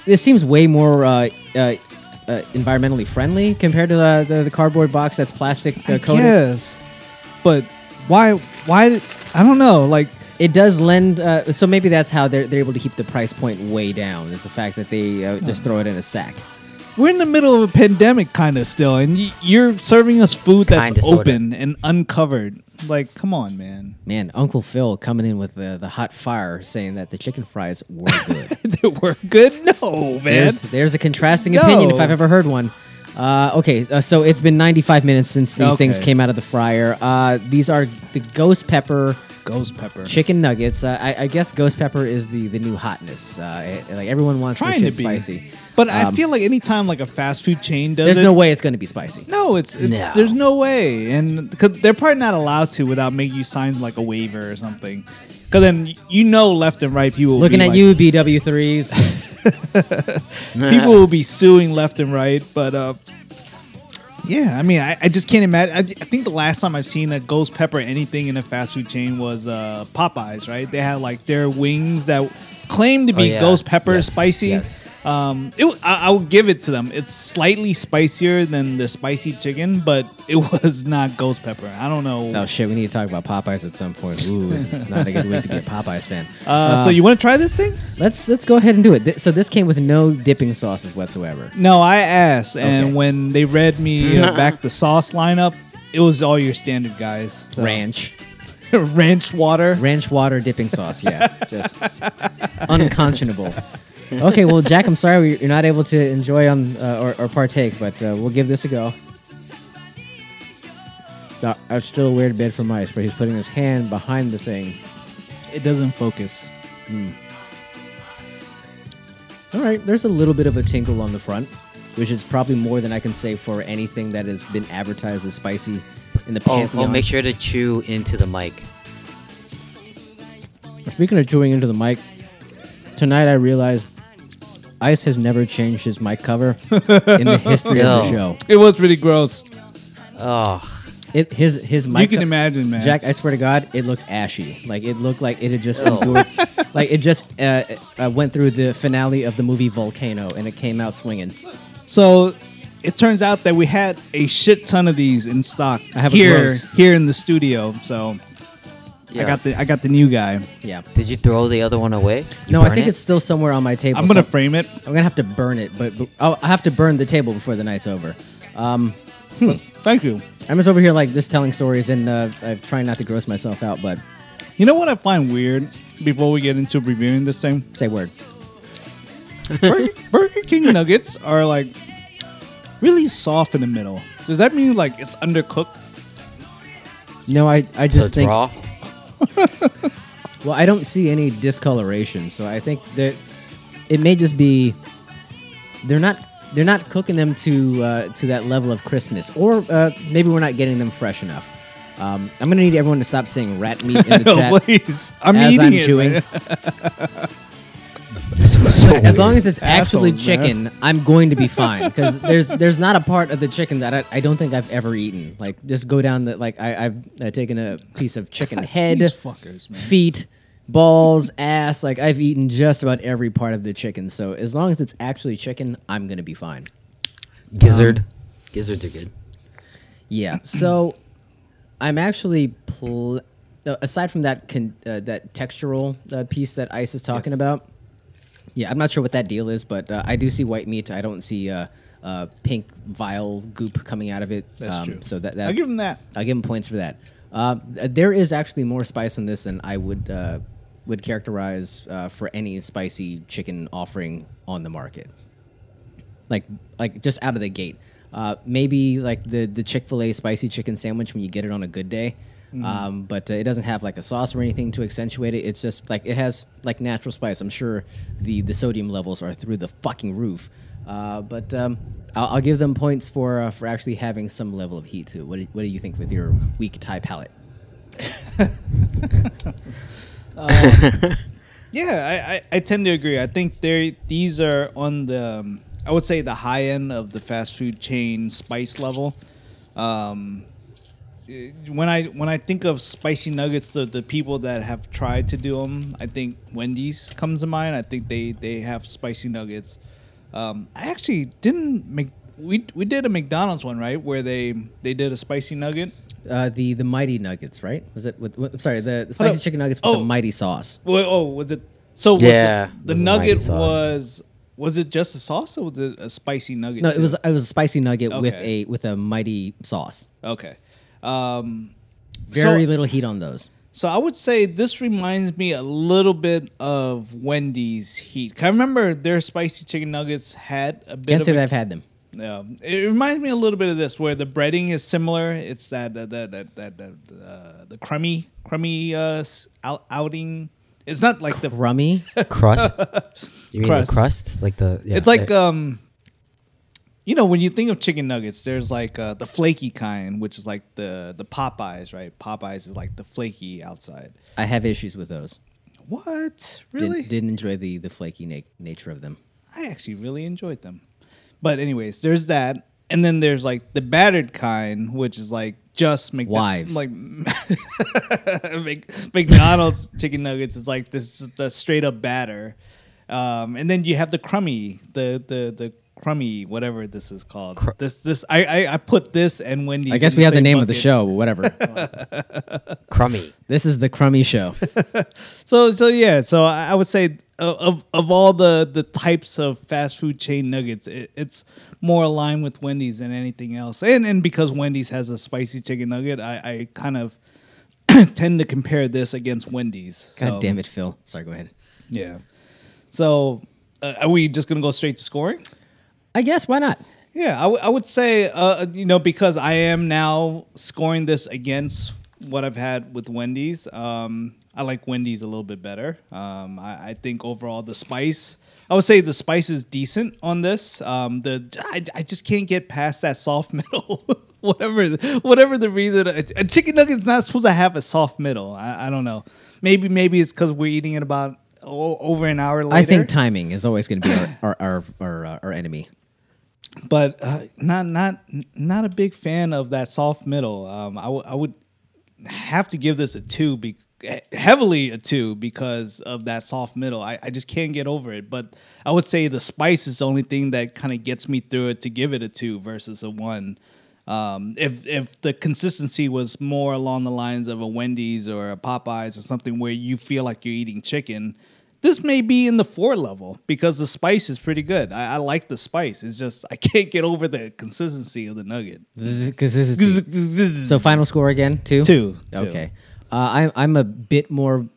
It seems way more uh, uh, uh, environmentally friendly compared to the, the, the cardboard box that's plastic uh, coated. Yes, but why? Why? I don't know. Like, It does lend. Uh, so maybe that's how they're they're able to keep the price point way down. Is the fact that they uh, just throw it in a sack. we're in the middle of a pandemic, kind of still, and y- you're serving us food that's Kinda, sorta. open and uncovered. Like, come on, man. Man, Uncle Phil coming in with the, the hot fire, saying that the chicken fries were good. they were good. No, man. there's, there's a contrasting opinion if I've ever heard one. Uh, okay, uh, so it's been 95 minutes since these things Okay. came out of the fryer. Uh, these are the ghost pepper Ghost pepper. chicken nuggets. Uh, I, I guess ghost pepper is the, the new hotness. Uh, eh, like everyone wants Trying this to be spicy. But I Um, feel like anytime like a fast food chain does There's it, no way it's going to be spicy. No, it's it- No. there's no way, and because they're probably not allowed to without making you sign like a waiver or something. Because then you know left and right people will Looking be at like- you, BW3s. People will be suing left and right, but uh, yeah, I mean, I, I just can't imagine. I, I think the last time I've seen a ghost pepper anything in a fast food chain was uh, Popeyes. Right? They had like their wings that claimed to be Oh, yeah. ghost pepper Yes, spicy. yes. Um, it, w- I, I will give it to them. It's slightly spicier than the spicy chicken, but it was not ghost pepper. I don't know. Oh shit, we need to talk about Popeyes at some point. Ooh, it's not a good week to be a Popeyes fan. Uh, so you want to try this thing? let's let's go ahead and do it. Th- So this came with no dipping sauces whatsoever. No, I asked, and Okay. when they read me uh, back the sauce lineup, it was all your standard guys. So- Ranch, ranch water. ranch water dipping sauce. Yeah, just unconscionable. Okay, well, Jack, I'm sorry we- you're not able to enjoy on uh, or, or partake, but uh, we'll give this a go. Uh, That's still a weird bit for Mice, but he's putting his hand behind the thing. It doesn't focus. All right, there's a little bit of a tinkle on the front, which is probably more than I can say for anything that has been advertised as spicy in the Oh, pantheon. oh, make sure to chew into the mic. Speaking of chewing into the mic, tonight I realized Ice has never changed his mic cover in the history of the Yo. show. It was pretty gross. Oh, It his his mic. you can co- imagine, man. Jack, I swear to God, it looked ashy. Like it looked like it had just endured, like it just uh, uh, went through the finale of the movie Volcano, and it came out swinging. So it turns out that we had a shit ton of these in stock I have a here gross. here in the studio. So yeah. I got the I got the new guy. Yeah. Did you throw the other one away? You no, I think it? it's still somewhere on my table. I'm gonna so- frame it. I'm gonna have to burn it, but, but I'll, I have to burn the table before the night's over. Um, Thank you. I'm just over here like just telling stories and uh, I'm trying not to gross myself out, but You know what I find weird? Before we get into reviewing this thing, say word. Burger, Burger King nuggets are like really soft in the middle. Does that mean like it's undercooked? No, I, I just it's think. raw. Well, I don't see any discoloration, so I think that it may just be they're not they're not cooking them to uh, to that level of crispness, or uh, maybe we're not getting them fresh enough. Um, I'm gonna need everyone to stop saying rat meat in the chat Please, I'm as eating I'm it. chewing. man. as long as it's actually Assholes, man. chicken, I'm going to be fine because there's there's not a part of the chicken that I, I don't think I've ever eaten. Like just go down the like I, I've uh, taken a piece of chicken head, These fuckers, man. feet, balls, ass. Like I've eaten just about every part of the chicken. So as long as it's actually chicken, I'm gonna be fine. Gizzard. Gizzards are good. Yeah. So I'm actually pl- uh, aside from that con- uh, that textural uh, piece that Ice is talking about. Yeah, I'm not sure what that deal is, but uh, I do see white meat. I don't see uh, uh, pink vile goop coming out of it. That's Um, true. So that, that I'll give him that. I'll give him points for that. Uh, there is actually more spice in this than I would uh, would characterize uh, for any spicy chicken offering on the market. Like like just out of the gate. Uh, maybe like the the Chick Fil A spicy chicken sandwich when you get it on a good day. Um, but uh, it doesn't have like a sauce or anything to accentuate it. It's just like it has like natural spice. I'm sure the the sodium levels are through the fucking roof. Uh, but um, I'll, I'll give them points for uh, for actually having some level of heat too. What do, what do you think with your weak Thai palate? Yeah, I, I, I tend to agree. I think they these are on the um, I would say the high end of the fast food chain spice level. Um, when I when I think of spicy nuggets, the, the people that have tried to do them, I think Wendy's comes to mind. I think they they have spicy nuggets. Um, I actually didn't make we we did a McDonald's one right where they they did a spicy nugget. Uh, the the mighty nuggets, right? Was it? With, with, sorry, the, the spicy up. chicken nuggets with Oh. the mighty sauce. Well, oh, was it? So was Yeah, it, it the was nugget was was it just a sauce or was it a spicy nugget? No, it was it was a spicy nugget with a with a mighty sauce. okay. Um, Very so, little heat on those. so I would say this reminds me a little bit of Wendy's heat. 'Cause I remember their spicy chicken nuggets had a bit Can't of say a- that I've had them. Yeah, it reminds me a little bit of this, where the breading is similar. It's that that that that, that, that uh, the crummy crummy uh, out, outing. It's not like the. Rummy. Crust. You mean Crust. the crust? Like the. Yeah, it's like the- um, you know, when you think of chicken nuggets, there's like uh, the flaky kind, which is like the the Popeyes, right? Popeyes is like the flaky outside. I have issues with those. What really? Didn't, didn't enjoy the the flaky na- nature of them. I actually really enjoyed them. But anyways, there's that, and then there's like the battered kind, which is like just McDo- Wives. like McDonald's chicken nuggets is like this the straight up batter, um, and then you have the crummy, the the the crummy whatever this is called. this this I, I I put this and Wendy's. I guess in we have the same name of the show, but whatever. Crummy. this is the crummy show. So so yeah, so I I would say uh, of of all the the types of fast food chain nuggets, it, it's more aligned with Wendy's than anything else. And and because Wendy's has a spicy chicken nugget, I, I kind of tend to compare this against Wendy's. God So, damn it, Phil. Sorry, go ahead. Yeah. So uh, are we just gonna go straight to scoring? I guess why not? Yeah, I, w- I would say, uh, you know, because I am now scoring this against what I've had with Wendy's. Um, I like Wendy's a little bit better. Um, I, I think overall the spice, I would say the spice is decent on this. Um, the I, I just can't get past that soft middle. whatever, whatever the reason, a, a chicken nugget is not supposed to have a soft middle. I, I don't know. Maybe maybe it's because we're eating it about o- over an hour later. I think timing is always going to be our our our, our, uh, our enemy. But uh, not not not a big fan of that soft middle. Um, I would- would have to give this a two, be- heavily a two because of that soft middle. I, I just can't get over it. But I would say the spice is the only thing that kind of gets me through it to give it a two versus a one. Um, if if the consistency was more along the lines of a Wendy's or a Popeyes or something where you feel like you're eating chicken, this may be in the four level because the spice is pretty good. I, I like the spice. It's just I can't get over the consistency of the nugget. Consistency. So final score again, two. Two, two. Okay. Uh, I'm I'm a bit more.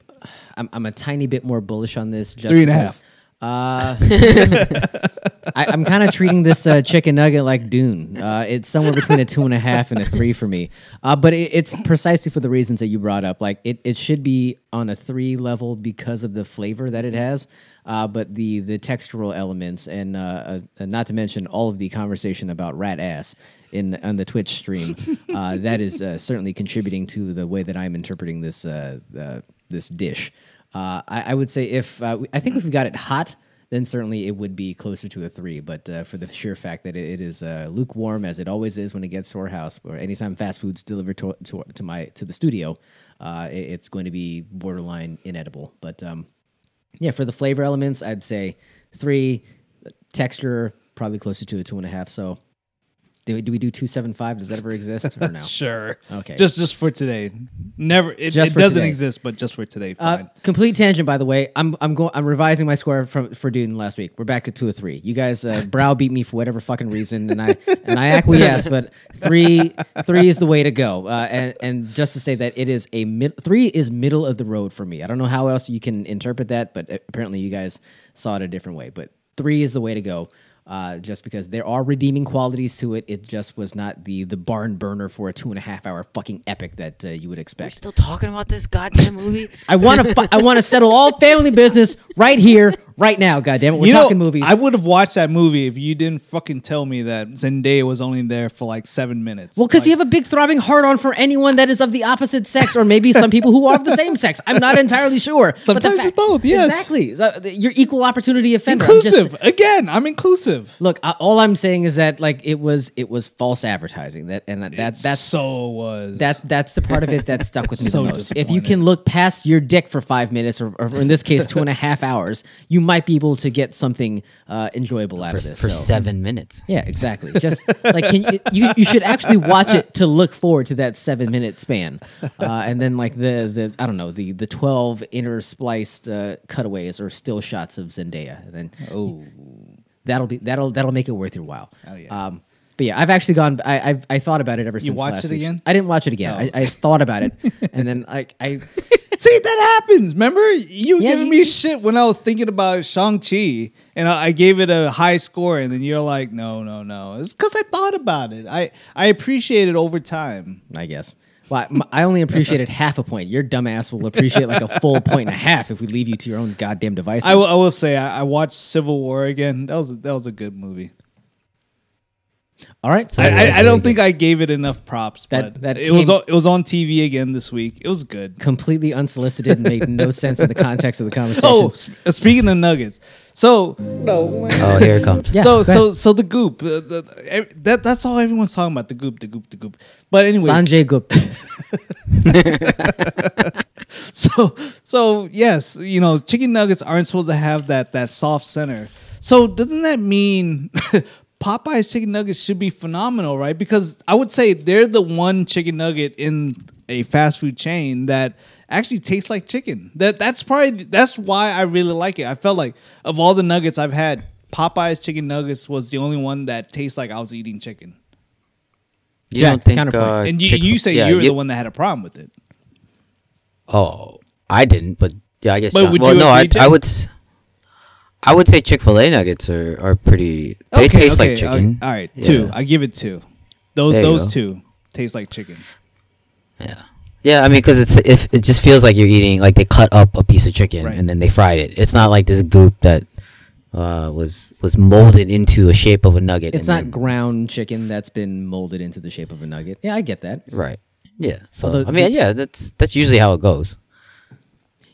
I'm I'm a tiny bit more bullish on this. Just Three and a half. Uh, I, I'm kind of treating this uh, chicken nugget like Dune. Uh, it's somewhere between a two and a half and a three for me. Uh, but it, it's precisely for the reasons that you brought up. Like it, it should be on a three level because of the flavor that it has. Uh, but the the textural elements and uh, uh, not to mention all of the conversation about rat ass in on the Twitch stream, that is certainly contributing to the way that I'm interpreting this this dish. I, I would say if I think if we got it hot, then certainly it would be closer to a three. But uh, for the sheer fact that it, it is uh, lukewarm, as it always is when it gets to our house, or anytime fast food's delivered to, to, to my to the studio, uh, it- it's going to be borderline inedible. But um, yeah, for the flavor elements, I'd say three. Texture probably closer to a two and a half. So. Do we, do we do two seven five? Does that ever exist or no? Sure. Okay. Just just for today. Never. It, Just it doesn't today. exist, but just for today. Uh, Fine. complete tangent, by the way. I'm I'm going. I'm revising my score from for Dune last week. We're back to two or three. You guys uh, browbeat me for whatever fucking reason, and I and I acquiesce. But three three is the way to go. Uh, and and just to say that it is a mid, three is middle of the road for me. I don't know how else you can interpret that, but apparently you guys saw it a different way. But three is the way to go. Uh, just because there are redeeming qualities to it, it just was not the the barn burner for a two and a half hour fucking epic that uh, you would expect. Still talking about this goddamn movie? I want to. Fi- I want to settle all family business right here, right now. God damn it, we're you talking know, movies. I would have watched that movie if you didn't fucking tell me that Zendaya was only there for like seven minutes. well, because Like, you have a big throbbing heart on for anyone that is of the opposite sex, or maybe some people who are of the same sex. I'm not entirely sure. But the Sometimes fact- it's both, yes. exactly. So, th- you're equal opportunity offender. I'm just- inclusive again. I'm inclusive. Look, I, all I'm saying is that like it was it was false advertising. That and that That that's so was that that's the part of it that stuck with me So the most. If you can look past your dick for five minutes, or, or in this case, two and a half hours, you might be able to get something uh, enjoyable out For, of this. for So- seven minutes. Yeah, exactly. Just like can you, you you should actually watch it to look forward to that seven minute span, uh, and then like the the I don't know the the twelve interspliced uh, cutaways or still shots of Zendaya, and then Oh, that'll be that'll that'll make it worth your while. Oh, yeah. Um, but yeah, I've actually gone. I I've, I thought about it ever since. watched last it week. again? I didn't watch it again. Oh. I, I thought about it, and then I I see that happens. Remember you Yeah, giving you- me shit when I was thinking about Shang Chi, and I, I gave it a high score, and then you're like, no, no, no. It's because I thought about it. I I appreciate it over time. I guess. Well, I, only appreciated half a point. Your dumbass will appreciate like a full point and a half if we leave you to your own goddamn devices. I will- I will say I, I watched Civil War again. That was that was a good movie. All right. So- I, I, I don't think I gave it enough props. That- but that it was came- on- it was on TV again this week. It was good. completely unsolicited and made no sense in the context of the conversation. Oh, sp- uh, speaking of nuggets, so Oh, here it comes. Yeah, so go so so the goop. Uh, the, ev- that that's all everyone's talking about. The goop, the goop, the goop. But anyways, Sanjay Gupta. so so yes, you know, chicken nuggets aren't supposed to have that that soft center. So doesn't that mean Popeye's chicken nuggets should be phenomenal, right? Because I would say they're the one chicken nugget in a fast food chain that actually tastes like chicken. That that's probably that's why I really like it. I felt like of all the nuggets I've had, Popeye's chicken nuggets was the only one that tastes like I was eating chicken. You Jack, don't think uh, And you, Chick- you say yeah, you were you- the one that had a problem with it. Oh, I didn't, but yeah, I guess. But John- would well, you no, I, I Jack? would. S- I would say Chick Fil A nuggets are, are pretty. They taste like chicken. uh, all right, Yeah. two. I give it two. Those There those two taste like chicken. Yeah. Yeah, I mean, because it's if it just feels like you're eating like they cut up a piece of chicken Right. and then they fried it. It's not like this goop that uh, was was molded into a shape of a nugget. It's and not then- ground chicken that's been molded into the shape of a nugget. Yeah, I get that. right. Yeah. So Although I mean, the- yeah, that's that's usually how it goes.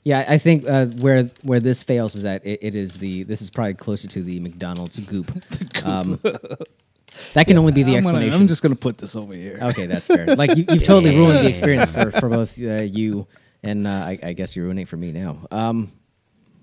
Yeah, I think uh, where where this fails is that it, it is the this is probably closer to the McDonald's goop. Um, that can only be the I'm, gonna- explanation. I'm just gonna put this over here. okay, that's fair. Like you, you've totally ruined the experience for, for both uh, you and uh, I, I guess you're ruining it for me now. Um,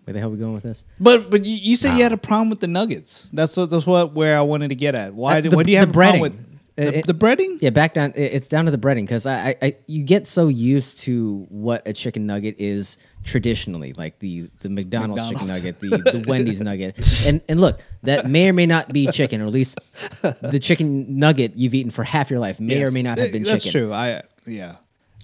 where the hell are we going with this? But but you, you said you had a problem with the nuggets. That's that's what where I wanted to get at. Why Uh, did the- why do you the have a problem with the, it- the breading? Yeah, back down. It's down to the breading because I, I, you get so used to what a chicken nugget is traditionally, like the the McDonald's, McDonald's. chicken nugget, the, the Wendy's nugget, and and look, that may or may not be chicken, or at least the chicken nugget you've eaten for half your life may or may not have been chicken. That's chicken. true. I yeah.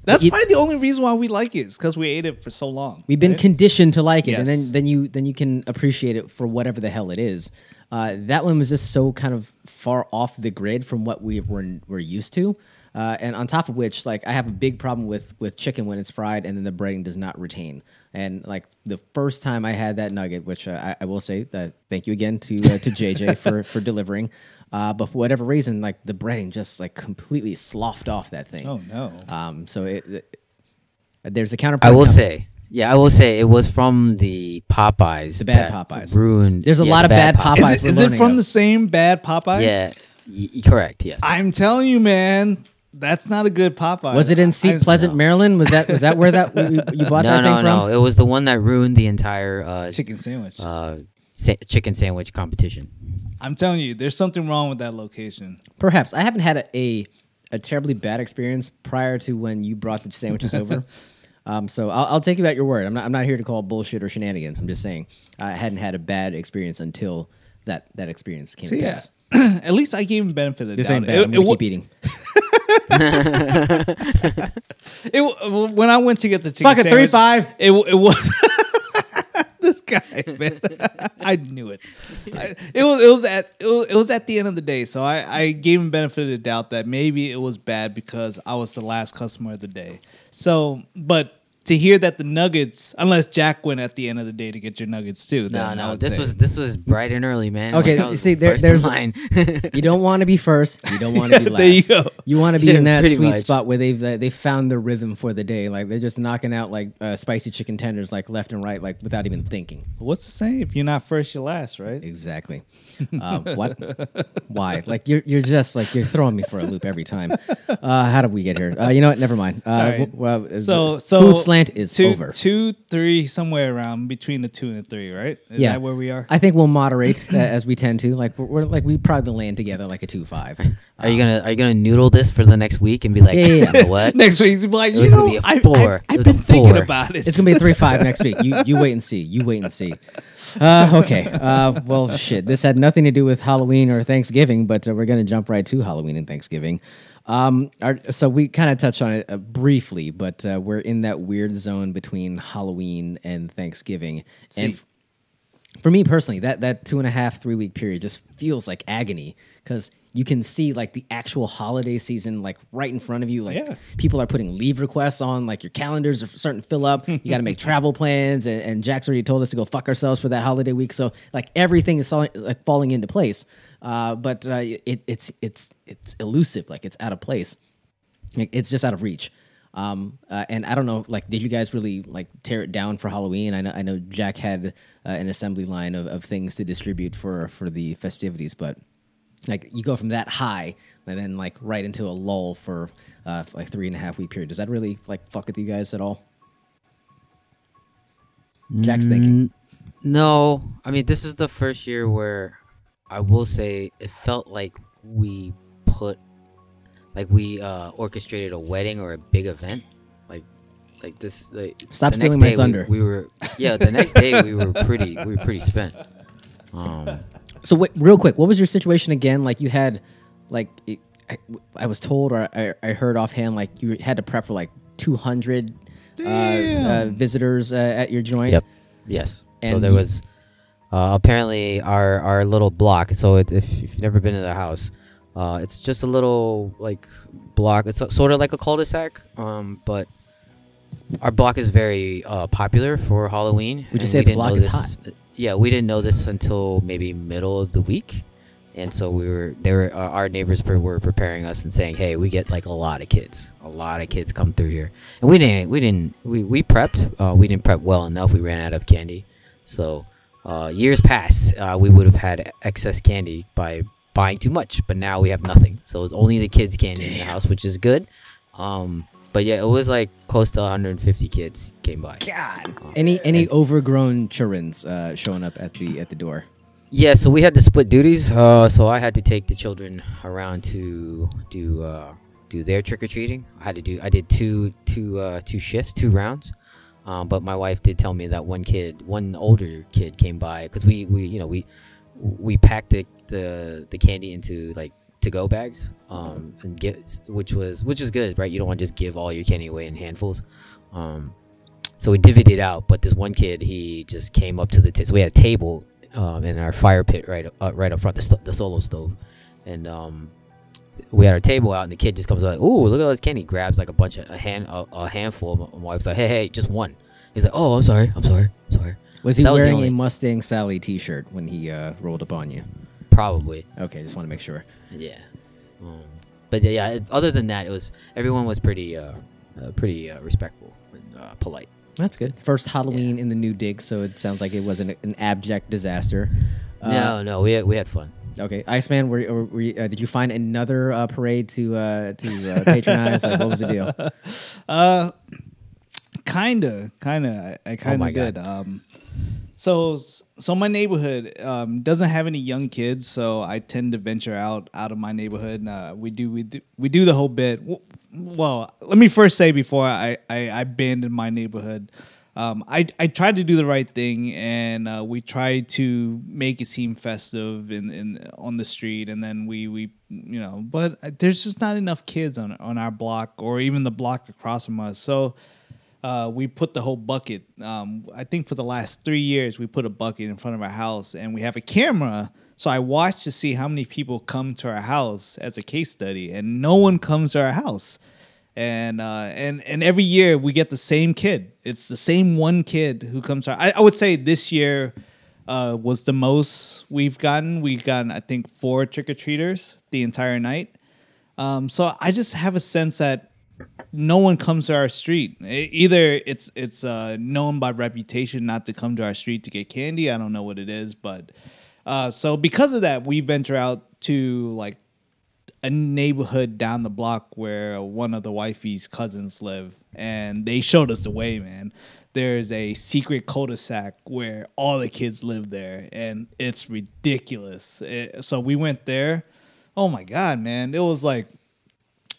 That's You- probably the only reason why we like it is because we ate it for so long. We've been right? conditioned to like it, and then then you then you can appreciate it for whatever the hell it is. Uh, that one was just so kind of far off the grid from what we were were used to, uh, and on top of which, like I have a big problem with with chicken when it's fried and then the breading does not retain. And like the first time I had that nugget, which uh, I, I will say that thank you again to uh, to JJ for for delivering. Uh, but for whatever reason, like the breading just like completely sloughed off that thing. Oh no. Um, so it, it- there's a counterpoint. I will com- say, yeah, I will say it was from the Popeyes. The bad that Popeyes. ruined. There's a yeah, lot the of bad Popeyes. Popeyes. Is, it- is it from of. the same bad Popeyes? Yeah, y- y- correct. Yes. I'm telling you, man, that's not a good Popeye. Was it in I- Seat I- Pleasant, Maryland? Was that was that where that you, you bought no, that no, thing no. from? It was the one that ruined the entire uh, chicken sandwich? uh, sa- chicken sandwich competition. I'm telling you, there's something wrong with that location. Perhaps I haven't had a, a a terribly bad experience prior to when you brought the sandwiches over. Um, so I'll, I'll take you at your word. I'm not I'm not here to call bullshit or shenanigans. I'm just saying I hadn't had a bad experience until that that experience came So, to yeah. pass. At least I gave him benefit of the This doubt. ain't bad. It- I'm gonna wa- keep eating. It, when I went to get the chicken Fuck it, three five. It, it was this guy, man. I knew it. I- it was it was at it was, it was at the end of the day, so I, I gave him benefit of the doubt that maybe it was bad because I was the last customer of the day. So, but to hear that the Nuggets, unless Jack went at the end of the day to get your Nuggets too, No, no. This say- was this was bright and early, man. Okay, Like, I see, there- there's- line. You don't want to be first. You don't want to be last. There you go. You want to be Yeah, in that sweet much. spot where they've uh, they found the rhythm for the day. Like they're just knocking out like uh, spicy chicken tenders like left and right, like without even thinking. what's the saying? If you're not first, you're last, right? Exactly. Uh, what? Why? Like you're you're just like you're throwing me for a loop every time. Uh, how did we get here? Uh, you know what? Never mind. Uh, right. w- well, uh, So so food slant is two, over. Two, three, somewhere around between the two and the three, right? Is yeah, that where we are? I think we'll moderate uh, as we tend to. Like we're, we're like we probably land together like a two five. Are you gonna Are you gonna noodle this for the next week and be like, Yeah, yeah, yeah. what? Next week, he's like, you was gonna know, be a I, four. I, It I've been a thinking about it. It's gonna be a three five next week. You you wait and see. You wait and see. Uh, okay. Uh, well, shit. This had nothing to do with Halloween or Thanksgiving, but uh, we're gonna jump right to Halloween and Thanksgiving. Um, our, so we kind of touched on it uh, briefly, but uh, we're in that weird zone between Halloween and Thanksgiving. and See, for me personally, that that two and a half three week period just feels like agony because you can see like the actual holiday season like right in front of you. Like Yeah. people are putting leave requests on, like your calendars are starting to fill up. You got to make travel plans, and, and Jack's already told us to go fuck ourselves for that holiday week. So like everything is like falling into place. Uh, but uh, it, it's it's it's elusive, like it's out of place. It's just out of reach. Um, uh, and I don't know, like, did you guys really like tear it down for Halloween? I know, I know Jack had uh, an assembly line of, of things to distribute for for the festivities, but like you go from that high and then like right into a lull for uh, like three and a half week period. Does that really like fuck with you guys at all? Jack's thinking. No, I mean this is the first year where I will say it felt like we put like we uh orchestrated a wedding or a big event. Like like this like Stop the stealing my day we- thunder. We, were yeah, the next day we were pretty we were pretty spent. Um So wait, real quick, what was your situation again? Like you had, like it, I, I was told or I, I heard offhand, like you had to prep for like two hundred uh, uh, visitors uh, at your joint. Yep. Yes. so there you- was uh, apparently our our little block. So it, if, if you've never been to the house, uh, it's just a little like block. It's sort of like a cul-de-sac, um, but our block is very uh, popular for Halloween. Would you say we the block is this- hot? Yeah, we didn't know this until maybe middle of the week. And so we were, they were, uh, our neighbors were preparing us and saying, "Hey, we get like a lot of kids, a lot of kids come through here." And we didn't, we didn't, we, we prepped. Uh, we didn't prep well enough. We ran out of candy. So uh, years past, uh, we would have had excess candy by buying too much, but now we have nothing. So it's only the kids' candy in the house, which is good. Um, but yeah, it was like close to 150 kids came by. God. Any any overgrown childrens uh, showing up at the at the door? Yeah, so we had to split duties. Uh, so I had to take the children around to do uh, do their trick or treating. I had to do. I did two two uh, two shifts, two rounds. Um, but my wife did tell me that one kid, one older kid, came by because we, we you know we we packed the, the the candy into like to go bags um, and get which was which was good, right? You don't want to just give all your candy away in handfuls. Um, so we divvied it out, but this one kid, he just came up to the ta- so we had a table um, in our fire pit right uh, right up front, the, sto- the solo stove, and um, we had our table out, and the kid just comes like, "Ooh, look at all this candy!" Grabs like a bunch of a hand a, a handful. My wife's like, "Hey, hey, just one." He's like, "Oh, I'm sorry, I'm sorry, I'm sorry." Was he That was wearing only- a Mustang Sally T-shirt when he uh, rolled up on you? Probably, Okay, just want to make sure. yeah. Um, but yeah, other than that, it was everyone was pretty uh, uh pretty uh, respectful and uh, polite. That's good. First Halloween in the new dig, so it sounds like it wasn't an abject disaster. Uh, no, no, we had, we had fun. Okay, Iceman, were, were you, uh, did you find another uh, parade to uh, to uh, patronize? like, what was the deal? Uh, kinda, kinda. I, I kinda my did. Um, so so my neighborhood um, doesn't have any young kids, so I tend to venture out out of my neighborhood. Uh, we do we do we do the whole bit. Well, let me first say before I I, I abandoned my neighborhood. Um, I I tried to do the right thing, and uh, we tried to make it seem festive in, in on the street, and then we we you know, but there's just not enough kids on on our block or even the block across from us. So uh, we put the whole bucket. Um, I think for the last three years, we put a bucket in front of our house, and we have a camera. So I watch to see how many people come to our house as a case study, and no one comes to our house. And uh, and and every year we get the same kid. It's the same one kid who comes I, I would say this year uh, was the most we've gotten. We've gotten I think four trick or treaters the entire night. Um, so I just have a sense that no one comes to our street. Either it's it's uh, known by reputation not to come to our street to get candy. I don't know what it is, but uh, so because of that, we venture out to like a neighborhood down the block where one of the wifey's cousins live, and they showed us the way, man. There's a secret cul-de-sac where all the kids live there, and it's ridiculous. It- so we went there. Oh my god, man! It was like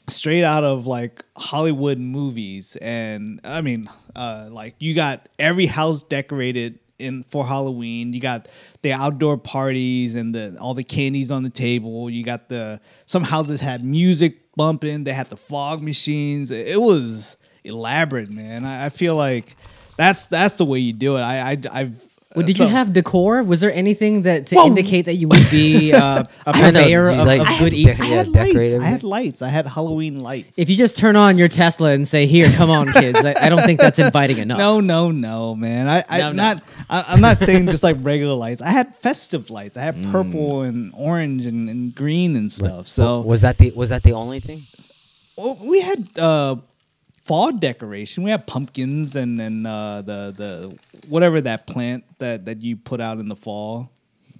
straight out of like Hollywood movies. And I mean, uh, like you got every house decorated in for Halloween. You got the outdoor parties and the all the candies on the table. You got the some houses had music bumping. They had the fog machines. It, was elaborate, man. I, I feel like that's that's the way you do it. I, I I've Well, did so- you have decor? Was there anything that to Whoa. indicate that you would be uh, a I know, purveyor did of, like- of I good had eats? I had decorate lights. I had lights. I had Halloween lights. If you just turn on your Tesla and say, "Here, come on, kids," I, I don't think that's inviting enough. no, no, no, man. I, I No, no. not. I, I'm not saying just like regular lights. I had festive lights. I had Mm. purple and orange and, and green and stuff. So was that the was that the only thing? Well, we had uh, fall decoration. We had pumpkins and and uh, the the whatever that plant that that you put out in the fall.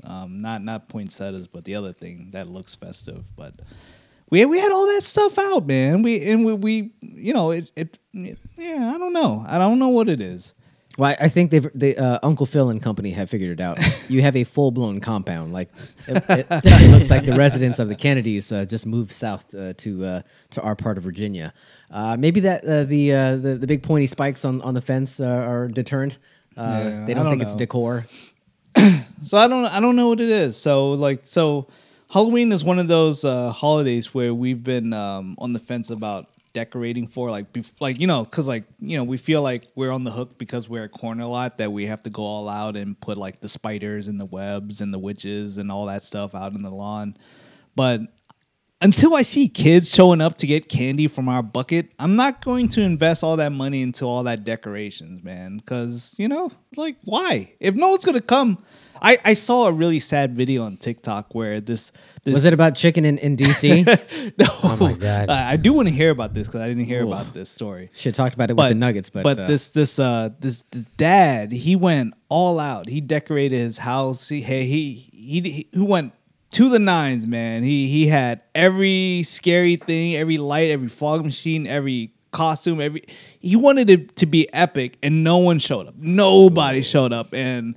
Um, not not poinsettias, but the other thing that looks festive. But we we had all that stuff out, man. We and we, we you know it, it yeah. I don't know. I don't know what it is. Well, I- I think they've they, uh, Uncle Phil and company have figured it out. You have a full blown compound. Like it, it, it looks like the residents of the Kennedys uh, just moved south uh, to uh, to our part of Virginia. Uh, maybe that uh, the, uh, the the big pointy spikes on, on the fence uh, are deterrent. Uh, Yeah, they don't, don't think it's decor. So I don't I don't know what it is. So like so Halloween is one of those uh, holidays where we've been um, on the fence about decorating for like bef- like you know cuz like you know we feel like we're on the hook because we're a corner lot that we have to go all out and put like the spiders and the webs and the witches and all that stuff out in the lawn. But until I see kids showing up to get candy from our bucket, I'm not going to invest all that money into all that decorations, man. Because you know, like, why? If no one's gonna come, I I saw a really sad video on TikTok where this this Was it about chicken in, in DC? no, Oh my God. I, I do want to hear about this because I didn't hear Ooh. about this story. Should have talked about it with the Nuggets, but, uh, this this uh this this dad he went all out. He decorated his house. He hey, he he he went to the nines, man. He he had every scary thing, every light, every fog machine, every costume, every he wanted it to be epic, and no one showed up. Nobody showed up, and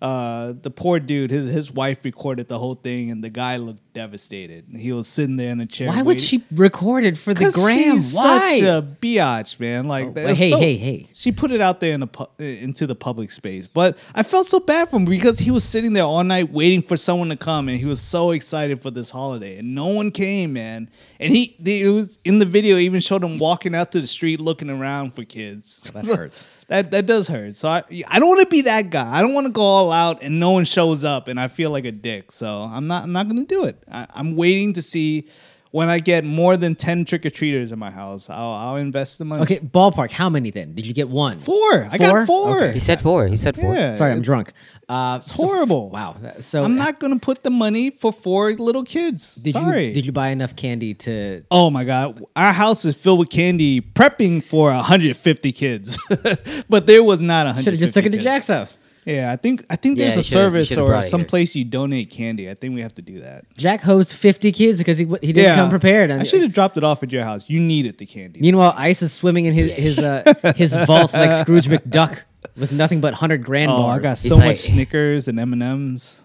uh, the poor dude, his his wife recorded the whole thing, and the guy looked devastated. He was sitting there in a chair. why would she record it for the gram? she's Why? such a biatch, man. Like, Oh, hey, so- hey, hey. She put it out there in the pu- into the public space, but I felt so bad for him because he was sitting there all night waiting for someone to come, and he was so excited for this holiday, and no one came, man. And he, it was in the video, even showed him walking out to the street looking around for kids. Oh, that hurts. that that does hurt. So I I don't want to be that guy. I don't want to go all out and no one shows up and I feel like a dick. So I'm not I'm not gonna do it. I, I'm waiting to see when I get more than ten trick or treaters in my house. I'll I'll invest the money. Okay, ballpark. How many then? Did you get one? four. I got four. Okay. He said four. He said four. Yeah, Sorry, I'm it's- drunk. Uh, It's horrible. wow. So I'm not gonna put the money for four little kids. Did Sorry. you did you buy enough candy to? Oh my god, our house is filled with candy, prepping for 150 kids, but there was not 150. Should have just took it to kids. Jack's house. Yeah, I think I think Yeah, there's you a should've- you service should've or brought it some here. place you donate candy. I think we have to do that. Jack hosed 50 kids because he w- he didn't come prepared. I should have dropped it off at your house. You needed the candy. Meanwhile, Ice is swimming in his his uh, his vault like Scrooge McDuck with nothing but hundred grand oh, bars. I got He's so like- much Snickers and M and M's.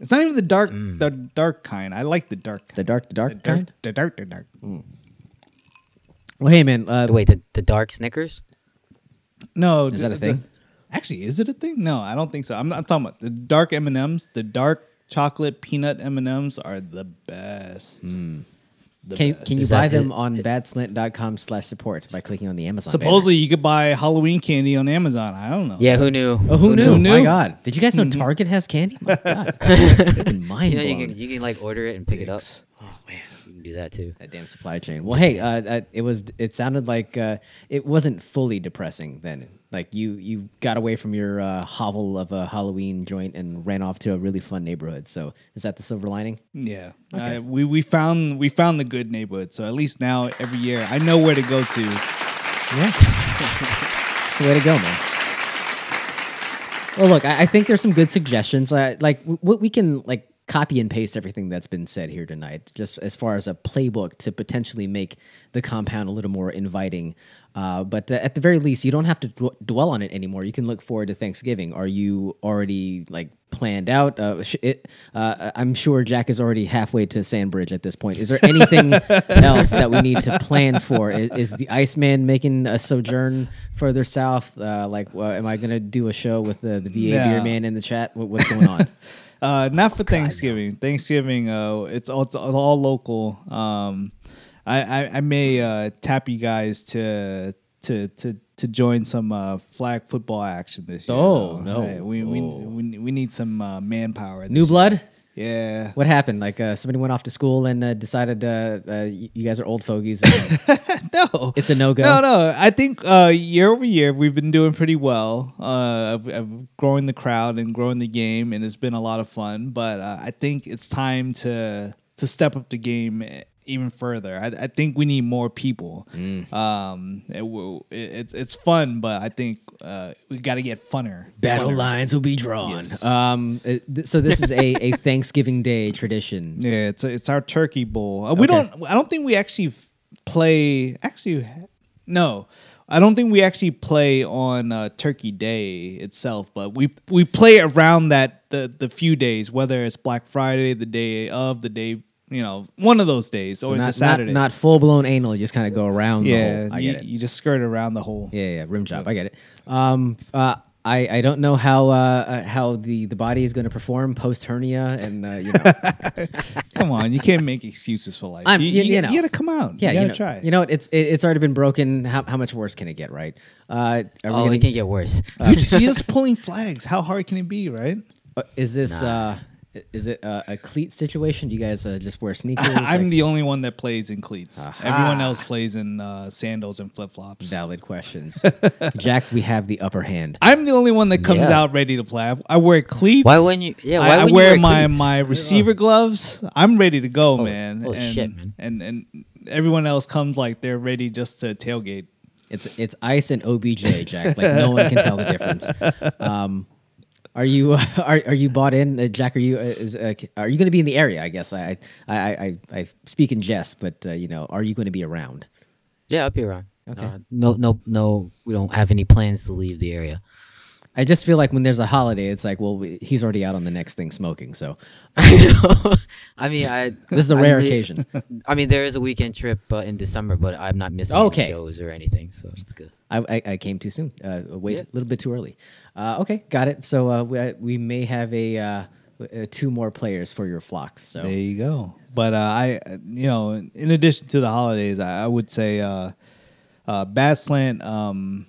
It's not even the dark, Mm. the dark kind. I like the dark. the dark, the dark the kind. dark, the dark, the dark. Well, hey man, uh, Wait, the, the dark Snickers? No, Is the- that a the- thing? Actually, is it a thing? No, I don't think so. I'm, I'm talking about the dark M and M's. The dark chocolate peanut M and M's are the best. The can best. can you Is buy that- them it- on badslant.com slash support by clicking on the Amazon? Supposedly, you could buy Halloween candy on Amazon. I don't know. Yeah, who knew? Oh, who knew? Who My knew? Mm-hmm. God, did you guys know Target has candy? My God, mind You know, you can, you can like order it and pick it up. Oh, man. You can do that too. That damn supply chain. Well, hey, uh, uh, it was. It sounded like uh, it wasn't fully depressing then. Like you, you got away from your uh, hovel of a Halloween joint and ran off to a really fun neighborhood. So, is that the silver lining? Yeah, uh, we we found we found the good neighborhood. So at least now every year I know where to go to. Yeah, it's the way to go, man. Well, look, I, I think there's some good suggestions. Uh, like w- w- we can like copy and paste everything that's been said here tonight, just as far as a playbook to potentially make the compound a little more inviting. Uh, but uh, at the very least, you don't have to dw- dwell on it anymore. You can look forward to Thanksgiving. Are you already like planned out? Uh, sh- it, uh, I'm sure Jack is already halfway to Sandbridge at this point. Is there anything else that we need to plan for? Is, is the Iceman making a sojourn further south? Uh, like, uh, am I going to do a show with the, the VA No. beer man in the chat? What, what's going on? Uh, not for Thanksgiving. Thanksgiving, uh, it's all, it's all local. Um, I, I, I may uh, tap you guys to to to to join some uh, flag football action this year. Oh, no. Hey, we, we Oh. we we need some uh, manpower. this New year. Yeah. What happened? Like uh, somebody went off to school and uh, decided uh, uh, you guys are old fogies. and No, it's a no go. No, no. I think uh, year over year we've been doing pretty well uh, of, of growing the crowd and growing the game, and it's been a lot of fun. But uh, I think it's time to to step up the game even further. I, I think we need more people. Mm. Um, it, will- it, it's it's fun, but I think uh, we got to get funner. Battle Funner. lines will be drawn. Yes. Um, uh, th- so this is a, a Thanksgiving Day tradition. Yeah, it's it's our turkey bowl. Uh, we Okay. don't. I don't think we actually f- play. Actually, no. I don't think we actually play on uh, Turkey Day itself, but we we play around that the the few days, whether it's Black Friday, the day of, the day you know, one of those days, So or not, the Saturday. not, not full blown anal. You just kind of go around. the yeah, hole. I you, get it. you just skirt around the whole. Yeah, yeah, rim job. I get it. Um, uh, I, I don't know how uh, uh, how the, the body is going to perform post hernia, and uh, you know, Come on, you can't make excuses for life. I'm- you, you- you, you know. you gotta come out. yeah, you you, gotta know, try. You know, it's it, it's already been broken. How, how much worse can it get? Right? Uh, are we Oh, gonna, it can get worse. You're just, you're just pulling flags. How hard can it be, right? uh, is this uh, is it uh, a cleat situation? Do you guys uh, just wear sneakers? I'm Like, the only one that plays in cleats. Everyone else plays in uh, sandals and flip flops. valid questions. Jack, we have the upper hand. I'm the only one that comes Yeah. out ready to play. I, I wear cleats. Why wouldn't you- yeah, why I, I wouldn't you wear, wear my cleats? my receiver gloves. I'm ready to go, man. holy and, shit, man. And and everyone else comes like they're ready just to tailgate. It's it's ice and OBJ, Jack. Like no one can tell the difference. Um, are you are are you bought in, uh, Jack? Are you uh, is uh, are you going to be in the area? I guess I I I, I, I speak in jest, but uh, you know, are you going to be around? Yeah, I'll be around. Okay. Uh, no, no, no. We don't have any plans to leave the area. I just feel like when there's a holiday, it's like, well, we, he's already out on the next thing smoking. So I know. I mean, I. this is a rare mean- occasion. I mean, there is a weekend trip uh, in December, but I'm not missing Okay. any shows or anything, so it's good. I, I, I came too soon. Uh, wait Yeah. a little bit too early. Uh, okay, got it. So uh, we, we may have a uh, uh, two more players for your flock. So There you go. But uh, I, you know, in addition to the holidays, I, I would say uh, uh, Bad Slant um,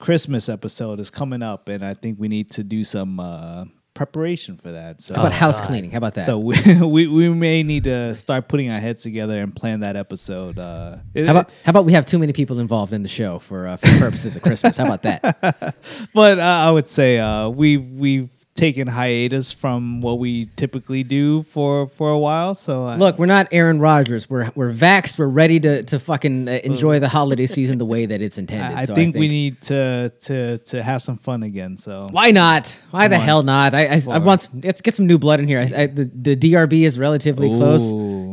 Christmas episode is coming up, and I think we need to do some uh, preparation for that. So how about house cleaning? How about that? So we, we we may need to start putting our heads together and plan that episode. Uh, it- How about how about we have too many people involved in the show for uh, for purposes of Christmas? How about that? but uh, I would say uh, we we've taken hiatus from what we typically do for for a while. So uh, Look, we're not Aaron Rodgers. We're we're vaxxed. We're ready to to fucking uh, enjoy the holiday season the way that it's intended. I, I So think we need to to to have some fun again. So Why not? Why the on. hell not? I I, I want some, let's get some new blood in here. I, I, the the DRB is relatively close.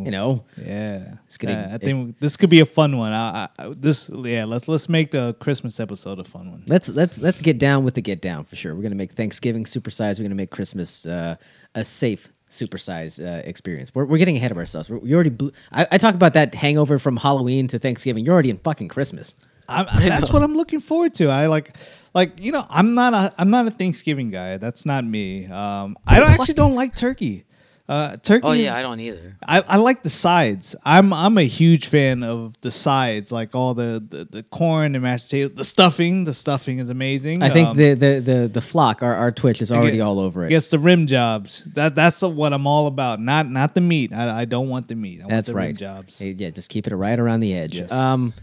You know, yeah, gonna- Uh, I think this could be a fun one. I, I, this yeah, let's let's make the Christmas episode a fun one. let's let's let's get down with the get down for sure. We're gonna make Thanksgiving supersize. We're gonna make Christmas uh, a safe supersize uh, experience. We're, we're getting ahead of ourselves. We're, we already blew, I, I talk about that hangover from Halloween to Thanksgiving. You're already in fucking Christmas. I'm, that's what I'm looking forward to. I like like you know I'm not a I'm not a Thanksgiving guy. That's not me. Um, I don't, actually don't like turkey. Uh, turkey. Oh yeah, I don't either. I, I like the sides. I'm I'm a huge fan of the sides, like all the the, the corn and mashed potato, the stuffing. The stuffing is amazing. I think Um, the, the the the flock, our, our Twitch is already get- all over it. Gets the rim jobs. That that's what I'm all about. Not not the meat. I, I don't want the meat. I want That's the right. rim jobs. Hey, Yeah, just keep it right around the edge. Yes. Um,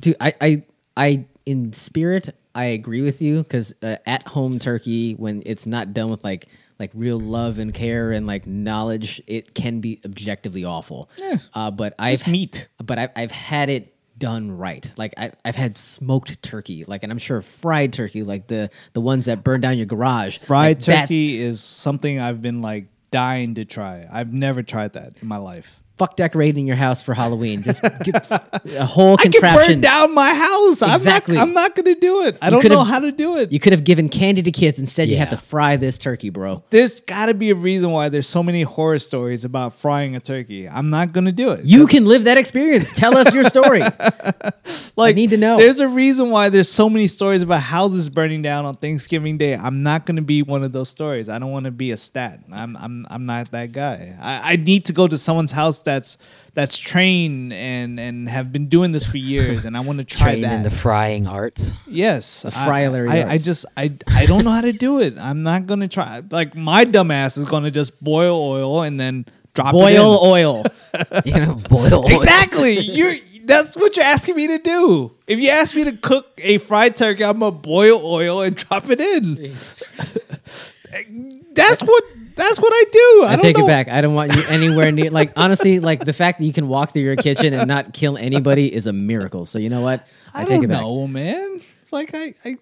dude, I, I, I, in spirit, I agree with you because uh, at home turkey, when it's not done with like like real love and care and like knowledge, it can be objectively awful. Yeah. Uh, but Just I've meat. but I've, I've had it done right. Like I, I've had smoked turkey, like, and I'm sure fried turkey, like the the ones that burn down your garage. Fried Like, turkey is something I've been like dying to try. I've never tried that in my life. Fuck decorating your house for Halloween. Just get a whole contraption. I can contraption. burn down my house. Exactly. I'm not. I'm not going to do it. I don't could've- know how to do it. You could have given candy to kids. Instead, you have to fry this turkey, bro. there's got to be a reason why there's so many horror stories about frying a turkey. I'm not going to do it. You can live that experience. Tell us your story. like need to know. There's a reason why there's so many stories about houses burning down on Thanksgiving Day. I'm not going to be one of those stories. I don't want to be a stat. I'm I'm I'm not that guy. I, I need to go to someone's house that's that's trained and and have been doing this for years, and I want to try Trained that. in the frying arts. yes, The I- friary I, I, arts. just I I don't know how to do it. I'm not gonna try. Like my dumbass is gonna just boil oil and then drop it in. Boil oil. You know, boil. oil. Exactly. You're that's what you're asking me to do. If you ask me to cook a fried turkey, I'm gonna boil oil and drop it in. that's what that's what I do. I, I don't take know. it back. I don't want you anywhere near. Like honestly, like the fact that you can walk through your kitchen and not kill anybody is a miracle. So you know what? I, I, take don't it back. know, man. It's like I, I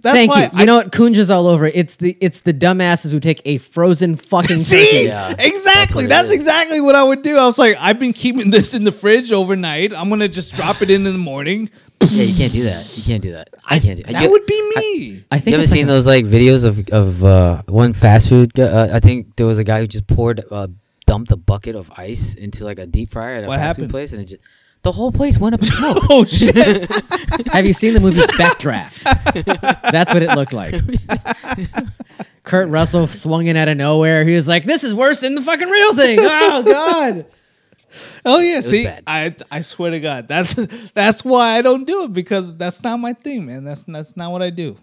that's Thank why you. I, You know what? Kunja's all over. It's the it's the dumbasses who take a frozen fucking See. Yeah, exactly. that's That's exactly what I would do. I was like, I've been keeping this in the fridge overnight. I'm gonna just drop it in in the morning. Yeah, you can't do that. You can't do that. I can't do That you, would be me. I think You haven't it's like seen those like videos of of uh, one fast food? Uh, I think there was a guy who just poured, uh, dumped a bucket of ice into like a deep fryer at a What fast happened? food place, and it just the whole place went up in smoke. oh shit! Have you seen the movie Backdraft? That's what it looked like. Kurt Russell swung in out of nowhere. He was like, "This is worse than the fucking real thing." Oh God! Oh yeah, see, bad. I I swear to God, that's that's why I don't do it because that's not my thing, man. That's that's not what I do.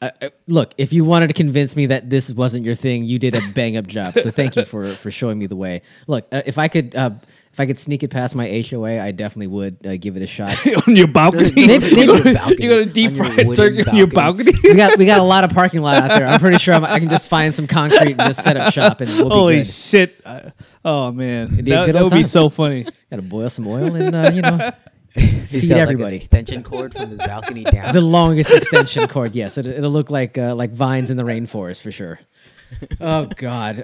Uh, look, if you wanted to convince me that this wasn't your thing, you did a bang up job. So thank you for for showing me the way. Look, uh, if I could. Uh, if I could sneak it past my HOA, I definitely would uh, give it a shot. on your balcony, Maybe- maybe- you Balcony. got a deep On your fried wooden turkey on your balcony. we got we got a lot of parking lot out there. I'm pretty sure I'm, I can just find some concrete and just set up shop and we'll be Holy good. shit! Uh, oh man, It'd be that, that old would be so funny. Got to boil some oil and uh, you know He's feed got, like, an everybody. extension cord from his balcony down. the longest extension cord. Yes, it, it'll look like uh, like vines in the rainforest for sure. Oh God.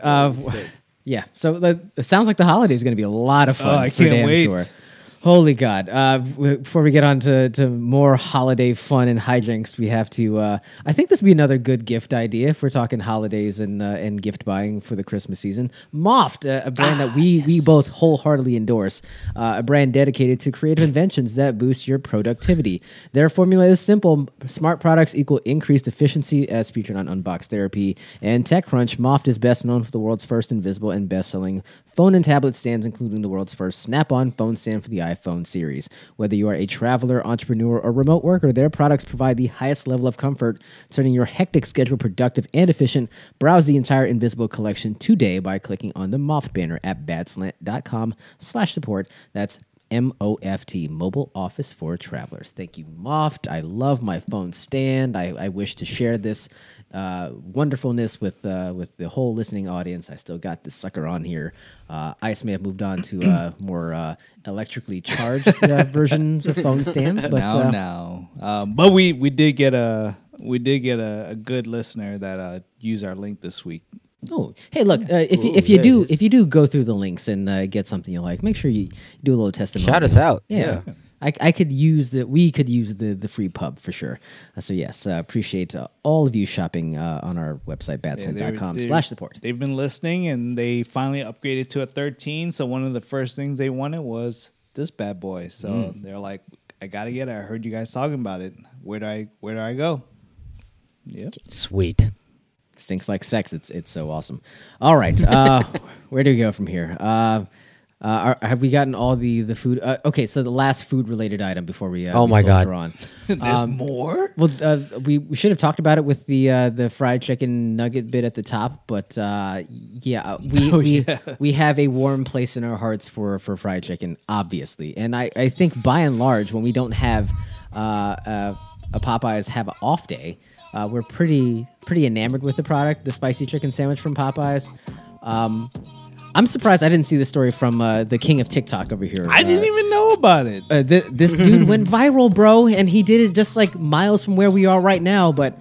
Yeah. So the, it sounds like the holiday is going to be a lot of oh, fun. Oh, I for can't damn wait. Sure. Holy God! Uh, before we get on to, to more holiday fun and hijinks, we have to. Uh, I think this would be another good gift idea if we're talking holidays and uh, and gift buying for the Christmas season. Moft, a brand that we we both wholeheartedly endorse, uh, a brand dedicated to creative inventions that boost your productivity. Their formula is simple: smart products equal increased efficiency, as featured on Unbox Therapy and TechCrunch. Moft is best known for the world's first invisible and best-selling phone and tablet stands, including the world's first Snap-on phone stand for the iPhone series. Whether you are a traveler, entrepreneur, or remote worker, their products provide the highest level of comfort, turning your hectic schedule productive and efficient. Browse the entire Invisible collection today by clicking on the Moft banner at badslant.com slash support. That's M-O-F-T, Mobile Office for Travelers. Thank you, Moft. I love my phone stand. I, I wish to share this uh, wonderfulness with uh, with the whole listening audience. I still got this sucker on here. Uh, Ice may have moved on to uh, more uh, electrically charged uh, versions of phone stands, but no, uh, no. Um, but we we did get a we did get a, a good listener that uh, used our link this week. Oh, hey, look! Uh, if you, if you there do is. if you do go through the links and uh, get something you like, make sure you do a little testimonial. Shout us out. Yeah, Yeah. I, I could use the we could use the the free pub for sure. Uh, so yes, uh, appreciate uh, all of you shopping uh, on our website badslant.com yeah, slash support. They've been listening and they finally upgraded to a 13. So one of the first things they wanted was this bad boy. So Mm. they're like, I gotta get it. I heard you guys talking about it. Where do I where do I go? Yep. Sweet. Stinks like sex. It's it's so awesome. All right, uh, where do we go from here? Uh, are, have we gotten all the the food? Uh, okay, so the last food related item before we uh, Oh we my God. soldier on. There's Um, more. Well, uh, we, we should have talked about it with the uh, the fried chicken nugget bit at the top, but uh, yeah, uh, we Oh, we, yeah. we have a warm place in our hearts for for fried chicken, obviously, and I, I think by and large, when we don't have uh, uh, a Popeyes have an off day, uh, we're pretty pretty enamored with the product, the spicy chicken sandwich from Popeyes. Um, I'm surprised I didn't see the story from uh, the king of TikTok over here. I uh, didn't even know about it. uh, th- this dude went viral, bro, and he did it just like miles from where we are right now. But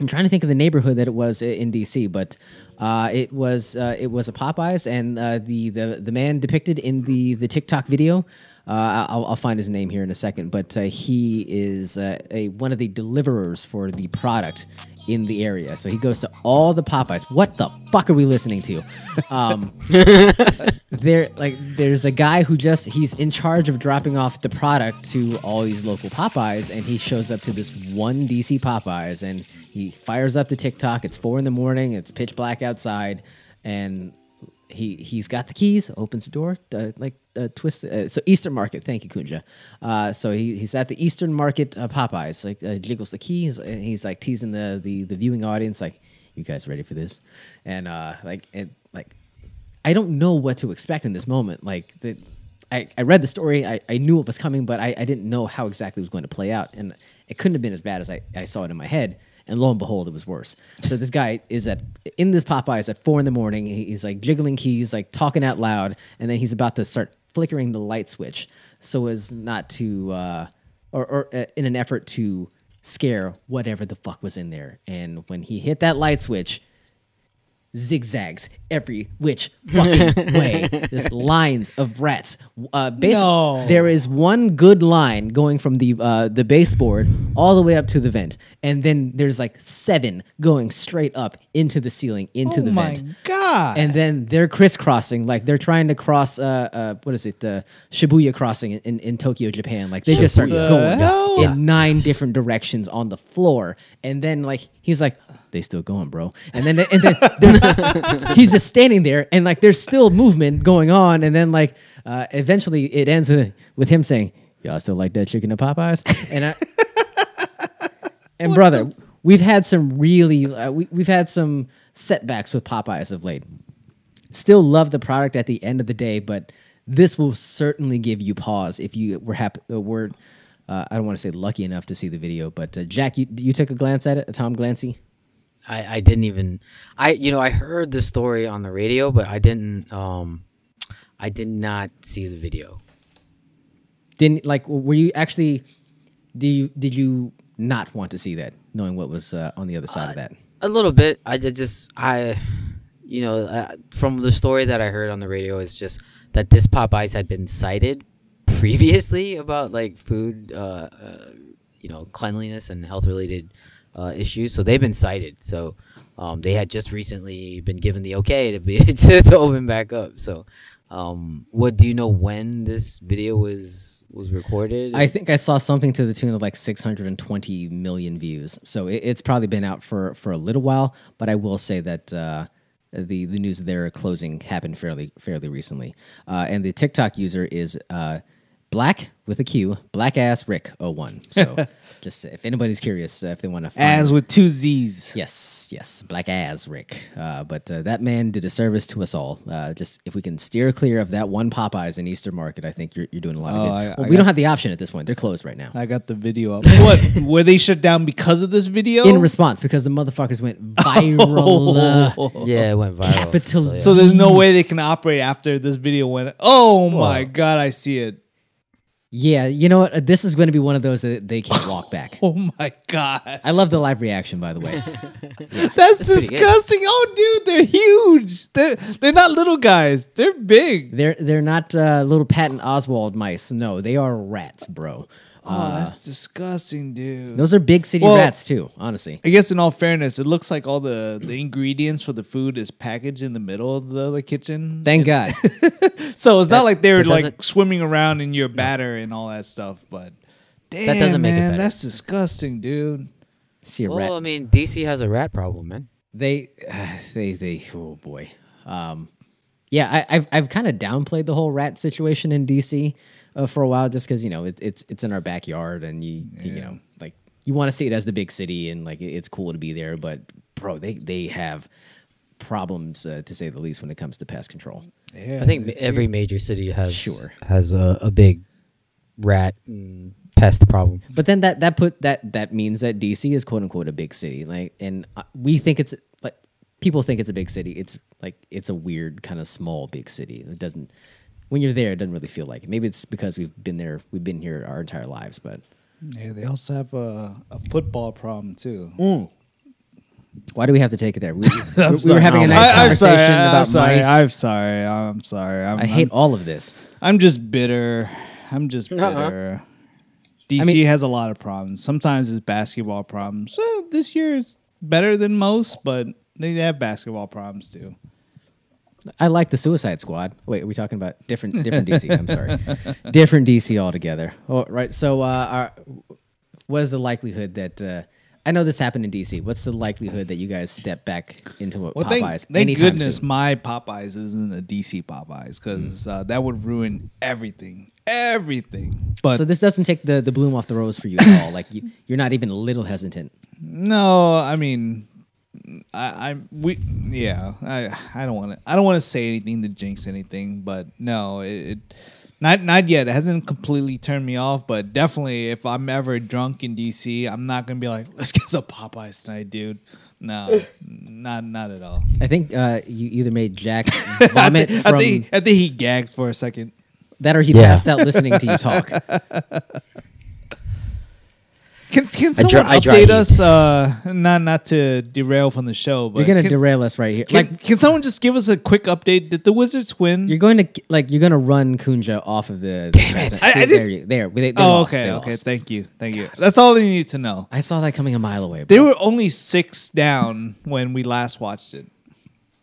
I'm trying to think of the neighborhood that it was i- in DC, but uh, it was uh, it was a Popeyes, and uh, the the the man depicted in the the TikTok video. Uh, I'll, I'll find his name here in a second, but uh, he is uh, a one of the deliverers for the product in the area. So he goes to all the Popeyes. What the fuck are we listening to? Um, there like there's a guy who just he's in charge of dropping off the product to all these local Popeyes and he shows up to this one DC Popeyes and he fires up the TikTok. It's four in the morning, it's pitch black outside, and he he's got the keys, opens the door, uh, like uh, twist. Uh, so Eastern Market, thank you, Kunja. Uh, so he, he's at the Eastern Market uh, Popeyes, like uh, jiggles the keys, and he's like teasing the, the the viewing audience, like, "You guys ready for this?" And uh, like and like, I don't know what to expect in this moment. Like the, I, I read the story, I, I knew it was coming, but I, I didn't know how exactly it was going to play out, and it couldn't have been as bad as I, I saw it in my head. And lo and behold, it was worse. So this guy is at in this Popeyes at four in the morning. He's like jiggling keys, like talking out loud, and then he's about to start flickering the light switch so as not to, uh, or, or uh, in an effort to scare whatever the fuck was in there. And when he hit that light switch, zigzags every which fucking way. There's lines of rats. Uh, basi- No. There is one good line going from the uh, the baseboard all the way up to the vent, and then there's like seven going straight up into the ceiling into oh the vent. Oh my god! And then they're crisscrossing, like they're trying to cross. Uh, uh, what is it? The Shibuya crossing in, in, in Tokyo, Japan. Like they just start The going hell? in nine different directions on the floor, and then like he's like, "They still going, bro." And then and then he's just standing there, and like there's still movement going on, and then like uh, eventually it ends with with him saying, "Y'all still like that chicken at Popeyes?" And I and brother, we've had some really uh, we, we've had some setbacks with Popeyes of late. Still love the product at the end of the day, but this will certainly give you pause if you were happy. Uh, were uh, I don't want to say lucky enough to see the video, but uh, Jack, you you took a glance at it, Tom Glancy. I, I didn't even I you know I heard the story on the radio, but I didn't um I did not see the video. Didn't like were you actually? Do you did you not want to see that, knowing what was uh, on the other side of that? A little bit. I ju- just I you know uh, from the story that I heard on the radio is just that this Popeyes had been cited previously about like food uh, uh you know cleanliness and health related uh, issues. So they've been cited. So um, they had just recently been given the okay to be to, to open back up. So um, what do you know when this video was was recorded? I think I saw something to the tune of like 620 million views. So it, it's probably been out for for a little while. But I will say that uh, the the news of they're closing happened fairly fairly recently. Uh, and the TikTok user is uh, black with a Q, black ass Rick 01. So just if anybody's curious, uh, if they want to find As with two Z's. Yes, yes, black as Rick. Uh, but uh, that man did a service to us all. Uh, just if we can steer clear of that one Popeyes in Eastern Market, I think you're, you're doing a lot of Oh, good. I- well, I we got- don't have the option at this point. They're closed right now. I got the video up. what? Were they shut down because of this video? in response, because the motherfuckers went viral. uh, yeah, it went viral. capital. So, yeah. so there's no way they can operate after this video went. Oh my god, I see it. Yeah, you know what? Uh, This is going to be one of those that they can't walk back. Oh my god, I love the live reaction, by the way. that's, pretty good. disgusting. Oh, dude, they're huge. They're they're not little guys. They're big. They're they're not uh, little Patton Oswalt mice. No, they are rats, bro. Oh, that's disgusting, dude. Those are big city Well- rats too. Honestly, I guess in all fairness, it looks like all the, the ingredients for the food is packaged in the middle of the, the kitchen. thank God. so it's not like they're that like doesn't- swimming around in your batter and all that stuff. But damn, doesn't make it man, better. that's disgusting, dude. See a rat. Well, I mean, DC has a rat problem, man. they they they oh boy um yeah I, i've i've kind of downplayed the whole rat situation in dc uh, for a while just because you know it, it's it's in our backyard and you you know like you want to see it as the big city and like it's cool to be there but bro they they have problems uh, to say the least when it comes to pest control. Yeah, I think every major city has Sure. has a, a big rat and pest problem. but then that that put that that means that dc is quote unquote a big city. Like and uh, we think it's like people think it's a big city. It's like it's a weird kind of small big city. It doesn't when you're there it doesn't really feel like it maybe it's because we've been there we've been here our entire lives but Yeah, they also have a, a football problem too. Mm. why do we have to take it there we, we, we were having a nice I'm conversation sorry, about I'm sorry, mice I'm sorry. I'm sorry. I'm, i hate I'm, all of this I'm just bitter. I'm just Uh-uh. bitter. DC mean- has a lot of problems. Sometimes it's basketball problems. Well, this year is better than most, but they have basketball problems too. I like the Suicide Squad. Wait, are we talking about different different DC? I'm sorry, different DC altogether. Oh, right. So, uh, our, what is the likelihood that uh, I know this happened in DC. What's the likelihood that you guys step back into what Well, Popeyes? thank, thank goodness soon? my Popeyes isn't a DC Popeyes because uh, that would ruin everything, everything. But So this doesn't take the, the bloom off the rose for you at all. Like you, you're not even a little hesitant. no, I mean, I, I we yeah, I I don't want to I don't want to say anything to jinx anything, but no, it, it not not yet. It hasn't completely turned me off, but definitely if I'm ever drunk in DC, I'm not gonna be like, let's get some Popeyes tonight, dude. No, not not at all. I think uh, you either made Jack I, vomit from I think I think he gagged for a second. that, or he Yeah. passed out listening to you talk. Can, can I dri- someone I dry update heat. us? Uh, not not to derail from the show, but You're gonna can, derail us right here. Can, like can someone just give us a quick update? Did the Wizards win? you're going to like you're gonna run Kunja off of the. Damn the it. transa- I- I See, just- there, you, there. They, they oh, lost, okay, they okay. Thank you, thank you. That's all you need to know. I saw that coming a mile away. They were only six down when we last watched it.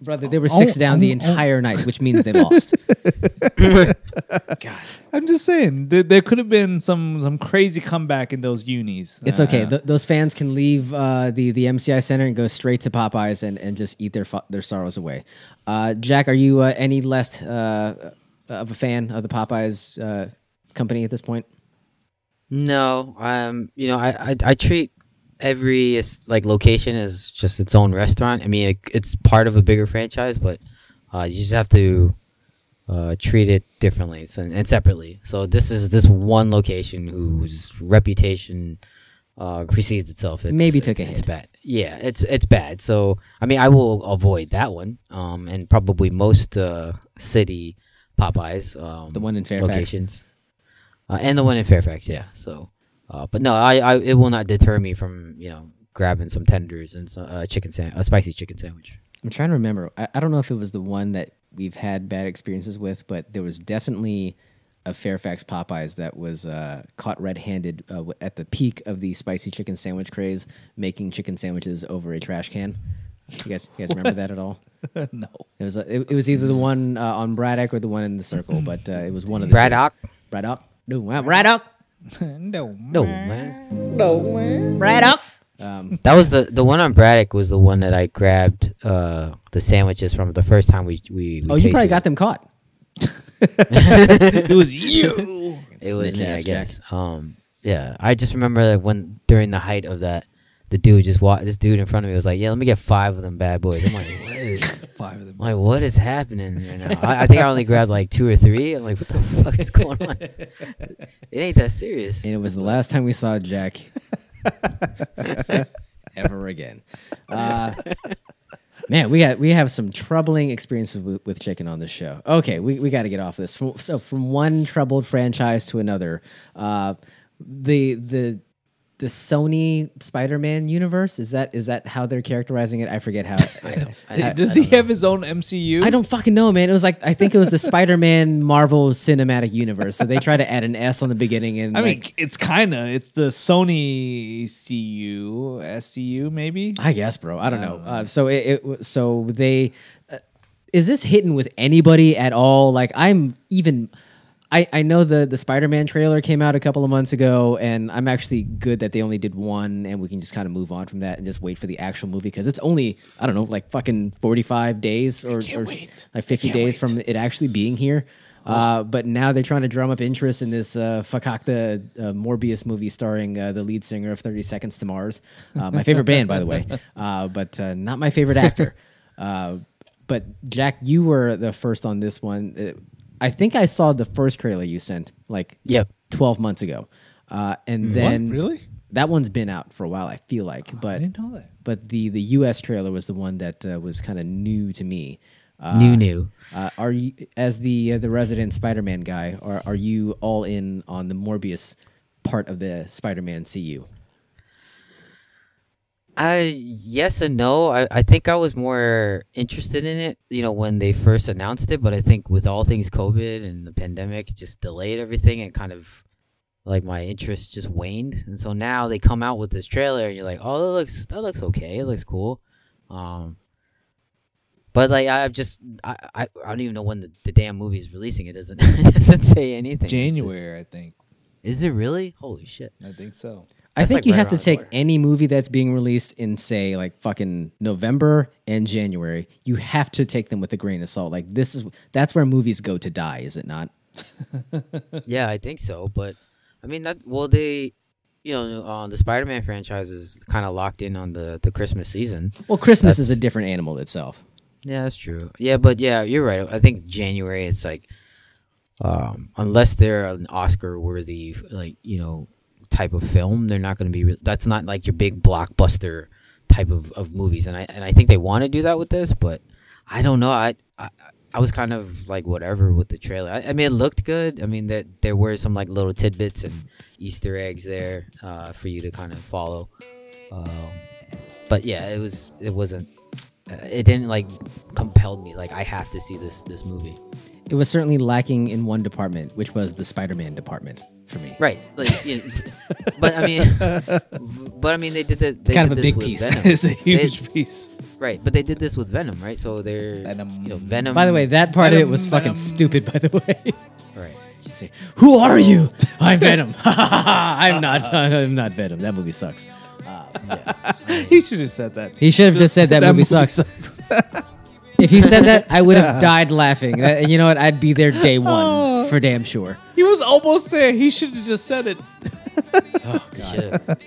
Brother. They were six Oh, down the oh, oh. entire night, which means they lost. God, I'm just saying there, there could have been some some crazy comeback in those unis. it's Uh, okay. Th- those fans can leave uh, the the MCI Center and go straight to Popeyes and, and just eat their fu- their sorrows away. Uh, Jack, are you uh, any less uh, of a fan of the Popeyes uh, company at this point? No, um, you know, I, I I treat every like location is just its own restaurant. I mean, it, it's part of a bigger franchise, but uh, you just have to uh, treat it differently so, and separately. So this is this one location whose reputation uh, precedes itself. It's, Maybe it's, took a it's hit. bad. Yeah, it's it's bad. So I mean, I will avoid that one, um, and probably most uh, city Popeyes, um, The one in Fairfax. locations, uh, and the one in Fairfax. Yeah. So, uh, but no, I, I it will not deter me from you know grabbing some tenders and some uh, chicken sand, a spicy chicken sandwich. I'm trying to remember. I, I don't know if it was the one that we've had bad experiences with, but there was definitely a Fairfax Popeyes that was uh, caught red-handed uh, at the peak of the spicy chicken sandwich craze, making chicken sandwiches over a trash can. You guys, you guys remember that at all? no. It was a, it, it was either the one uh, on Braddock or the one in the Circle, but uh, it was one of the Braddock? Two. Braddock. No, uh, Braddock. No. No man. Braddock. Um, That was the the one on Braddock was the one that I grabbed uh, the sandwiches from the first time we we. we oh, you probably tasted got them caught. it was you. It was Snitch me, I guess. Um, yeah, I just remember like when during the height of that, the dude just walked. This dude in front of me was like, "Yeah, let me get five of them bad boys." I'm like, "What is?" Five of them. I'm like, what is happening right now? I, I think I only grabbed like two or three. I'm like, what the fuck is going on? It ain't that serious. and it was the last time we saw Jack ever again. Uh, man, we got we have some troubling experiences with, with chicken on this show. Okay, we, we got to get off this. From- So from one troubled franchise to another, uh, the the the Sony Spider-Man universe is that is that how they're characterizing it? I forget how. I know. I, Does I he have his own MCU? I don't fucking know, man. It was like I think it was the Spider-Man Marvel Cinematic Universe. So they try to add an S on the beginning, and I like, mean, it's kind of it's the Sony CU, SCU, maybe. I guess, bro. I don't know. Uh, so it, it so they uh, is this hitting with anybody at all? Like I'm even. I, I know the the Spider Man trailer came out a couple of months ago, and I'm actually good that they only did one, and we can just kind of move on from that and just wait for the actual movie because it's only I don't know like fucking 45 days or, or like 50 days wait. from it actually being here. Uh, but now they're trying to drum up interest in this uh, Fakakta uh, Morbius movie starring uh, the lead singer of 30 Seconds to Mars. Uh, my favorite band, by the way, uh, but uh, not my favorite actor. Uh, but Jack, you were the first on this one. I think I saw the first trailer you sent like Yep. 12 months ago. Uh, and then Really? that one's been out for a while, I feel like. But I didn't know that. but the the US trailer was the one that uh, was kind of new to me. Uh, new, new. uh, are you as the uh, the resident Spider-Man guy? Are are you all in on the Morbius part of the Spider-Man CU? I yes and no. I, I think I was more interested in it, you know, when they first announced it. But I think with all things COVID and the pandemic, just delayed everything and kind of like my interest just waned. And so now they come out with this trailer, and you're like, oh, that looks that looks okay. It looks cool. Um, but like I've just I, I, I don't even know when the, the damn movie is releasing. It doesn't it doesn't say anything. It's just- January, I think. is it really? Holy shit! I think so. I think like, you right have to take any movie that's being released in say like fucking November and January. You have to take them with a grain of salt. Like this is that's where movies go to die, is it not? Yeah, I think so. But I mean, that well, they, you know, uh, the Spider-Man franchise is kind of locked in on the the Christmas season. Well, Christmas is a different animal itself. Yeah, that's true. Yeah, but yeah, you're right. I think January it's like, um, unless they're an Oscar-worthy, like you know, type of film, they're not going to be. Re- that's not like your big blockbuster type of, of movies, and I and I think they want to do that with this, but I don't know. I, I I was kind of like whatever with the trailer. I, I mean, it looked good. I mean, that there were some like little tidbits and Easter eggs there uh, for you to kind of follow. Um, but yeah, it was it wasn't uh, it didn't like compel me like I have to see this this movie. It was certainly lacking in one department, which was the Spider-Man department for me. Right. Like you know, but I mean but I mean they did the, they kind did of a big piece. Venom. it's a They- huge piece. right, but they did this with Venom, right? So they're Venom. you know Venom By the way, that part of it was Venom, fucking Venom. stupid. By the way, right. Say, who are you? I'm Venom. I'm not. I'm not Venom. That movie sucks. Ah, uh, he should have said that. He should have just said that, movie, sucks. If he said that, I would have died laughing. That- And you know what? I'd be there day one oh, for damn sure. He was almost there. He should have just said it. Oh, you should've-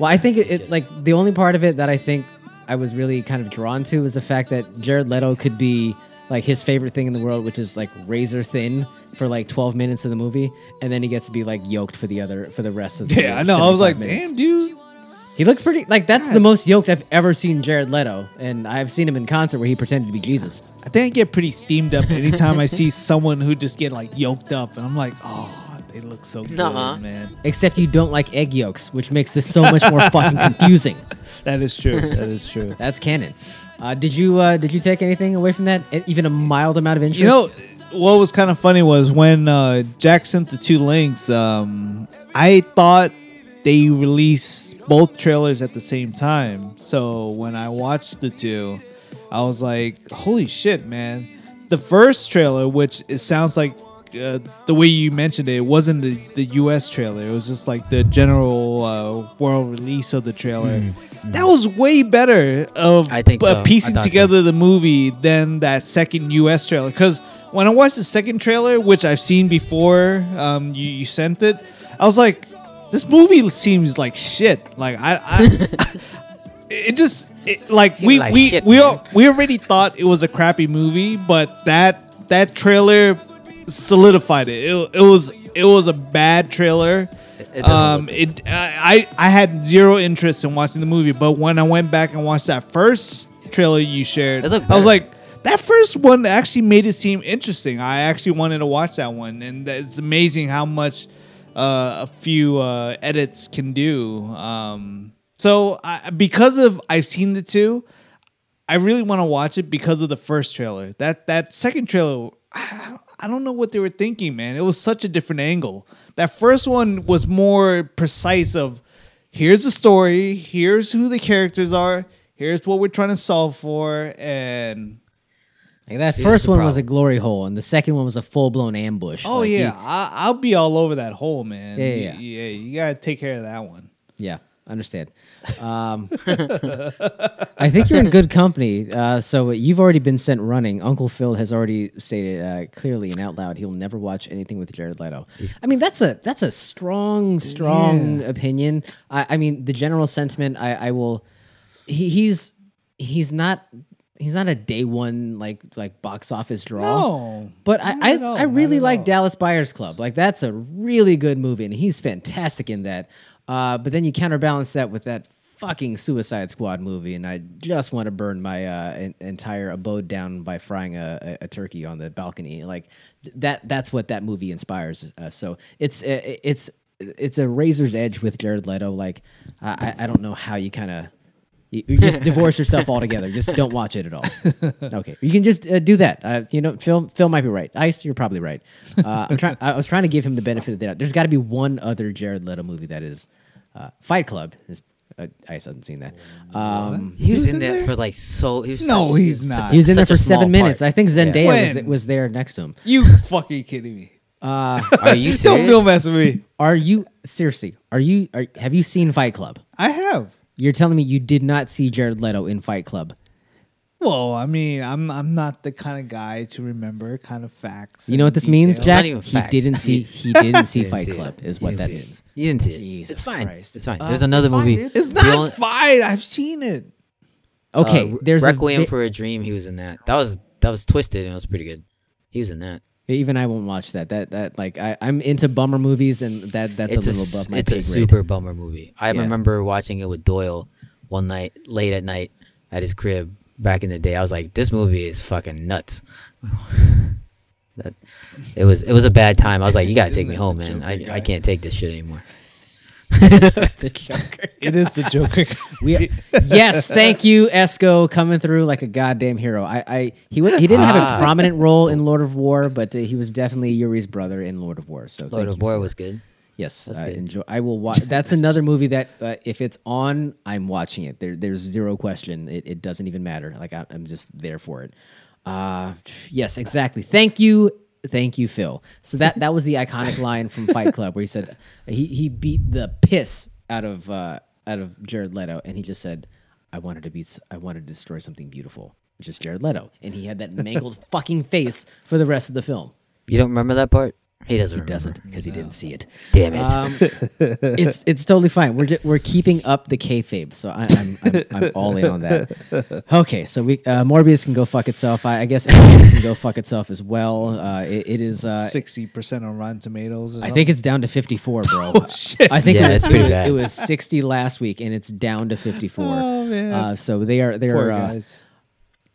Well, I think it, it like the only part of it that I think I was really kind of drawn to was the fact that Jared Leto could be like his favorite thing in the world, which is like razor thin for like 12 minutes of the movie, and then he gets to be like yoked for the other for the rest of the movie. Yeah, I know. I was like, minutes. damn, dude. He looks pretty like that's the most yoked I've ever seen Jared Leto, and I've seen him in concert where he pretended to be Jesus. I think I get pretty steamed up anytime I see someone who just get like yoked up, and I'm like, oh, they look so good, Nuh-uh. man. Except you don't like egg yolks, which makes this so much more fucking confusing. That is true. That is true. That's canon. Uh, did you uh, did you take anything away from that? Even a mild amount of interest? You know, what was kind of funny was when uh, Jack sent the two links. Um, I thought they release both trailers at the same time. So when I watched the two, I was like, "Holy shit, man!" The first trailer, which it sounds like uh, the way you mentioned it, it wasn't the, the U.S. trailer. It was just like the general uh, world release of the trailer. That was way better of I think so. I piecing thought so. together the movie than that second U.S. trailer. Because when I watched the second trailer, which I've seen before, um, you, you sent it, I was like, this movie seems like shit. Like I, I it just it, like we like we shit, we al- we already thought it was a crappy movie, but that that trailer solidified it. It, it was it was a bad trailer. it um, it I I had zero interest in watching the movie, but when I went back and watched that first trailer you shared, I was like. That first one actually made it seem interesting. I actually wanted to watch that one, and it's amazing how much uh, a few uh, edits can do. Um, so I, because of I've seen the two, I really want to watch it because of the first trailer. That that second trailer, I, I don't know what they were thinking, man. It was such a different angle. That first one was more precise. Of here's the story, here's who the characters are, here's what we're trying to solve for, and Like that first the one was a glory hole, and the second one was a full blown ambush. oh Like, yeah, you- I, I'll be all over that hole, man. Yeah, yeah, You- yeah. You gotta take care of that one. yeah, understand. Um, I think you're in good company. Uh, so you've already been sent running. Uncle Phil has already stated uh, clearly and out loud he'll never watch anything with Jared Leto. I mean, that's a that's a strong, strong opinion. I, I mean, the general sentiment. I, I will. He, he's he's not. He's not a day one like like box office draw. No, But I, I, all, I really like all. Dallas Buyers Club. Like that's a really good movie, and he's fantastic in that. Uh, but then you counterbalance that with that fucking Suicide Squad movie, and I just want to burn my uh, en- entire abode down by frying a, a, turkey on the balcony. Like that. That's what that movie inspires. Uh, so it's uh, it's it's a razor's edge with Jared Leto. Like I- I don't know how you kind of. You, you just divorce yourself altogether. Just don't watch it at all. Okay, you can just uh, do that. Uh, you know, Phil. Phil might be right. Ice, you're probably right. Uh, I'm trying. I was trying to give him the benefit of the doubt. There's got to be one other Jared Leto movie that is uh, Fight Club. Is uh, Ice hasn't seen that. Um, He was, was in in there, there? for like so. He was No, such- he's just not. he was in there for seven minutes. part. I think Zendaya was, was there next to him. you fucking kidding me? Uh, Are you Don't serious? don't mess with me. are you seriously? Are you? Are, have you seen Fight Club? I have. You're telling me you did not see Jared Leto in Fight Club? Well, I mean, I'm I'm not the kind of guy to remember kind of facts. You know what and this means, details. not Jack? even He facts. didn't see. He didn't see Didn't Fight see. Club. Is what didn't that means. You didn't see it. Jesus it's fine. Christ. It's fine. Uh, There's another it's movie. dude. It's not only- fine. I've seen it. Okay, uh, there's Requiem a vi- for a Dream. He was in that. That was that was twisted and it was pretty good. He was in that. Even I won't watch that. That that like I I'm into bummer movies and that that's it's a a, little s- above my it's a grade. super bummer movie. I Yeah. remember watching it with Doyle one night, late at night, at his crib back in the day. I was like, this movie is fucking nuts. that it was it was a bad time. I was like, you gotta take me home, man. I, I can't take this shit anymore. the Joker. It is the Joker. We yes, thank you, Esco, coming through like a goddamn hero. I, I he wa- he didn't have a Ah. prominent role in Lord of War, but uh, he was definitely Yuri's brother in Lord of War. So Lord thank of you War was good. Yes, I good. enjoy. I will watch. That's another movie that uh, if it's on, I'm watching it. There, there's zero question. It, it doesn't even matter. Like I, I'm just there for it. Uh, yes, exactly. Thank you, thank you, Phil. So that that was the iconic line from Fight Club where he said he he beat the piss out of uh, out of Jared Leto, and he just said, "I wanted to beat. I wanted to destroy something beautiful." Which is Jared Leto, and he had that mangled fucking face for the rest of the film. You don't remember that part? He doesn't. He remember. doesn't because he didn't see it. Damn it. Um, it's it's totally fine. We're ju- we're keeping up the kayfabe, so I, I'm, I'm I'm all in on that. Okay, so we uh, Morbius can go fuck itself. I, I guess Morbius can go fuck itself as well. Uh, it, it is. Uh, Sixty percent on Rotten Tomatoes. Or I think it's down to 54, bro. shit. I think Yeah, it, was, it's pretty bad. it was 60 last week, and it's down to 54. Oh, man. Uh, so they are they Poor are uh, guys.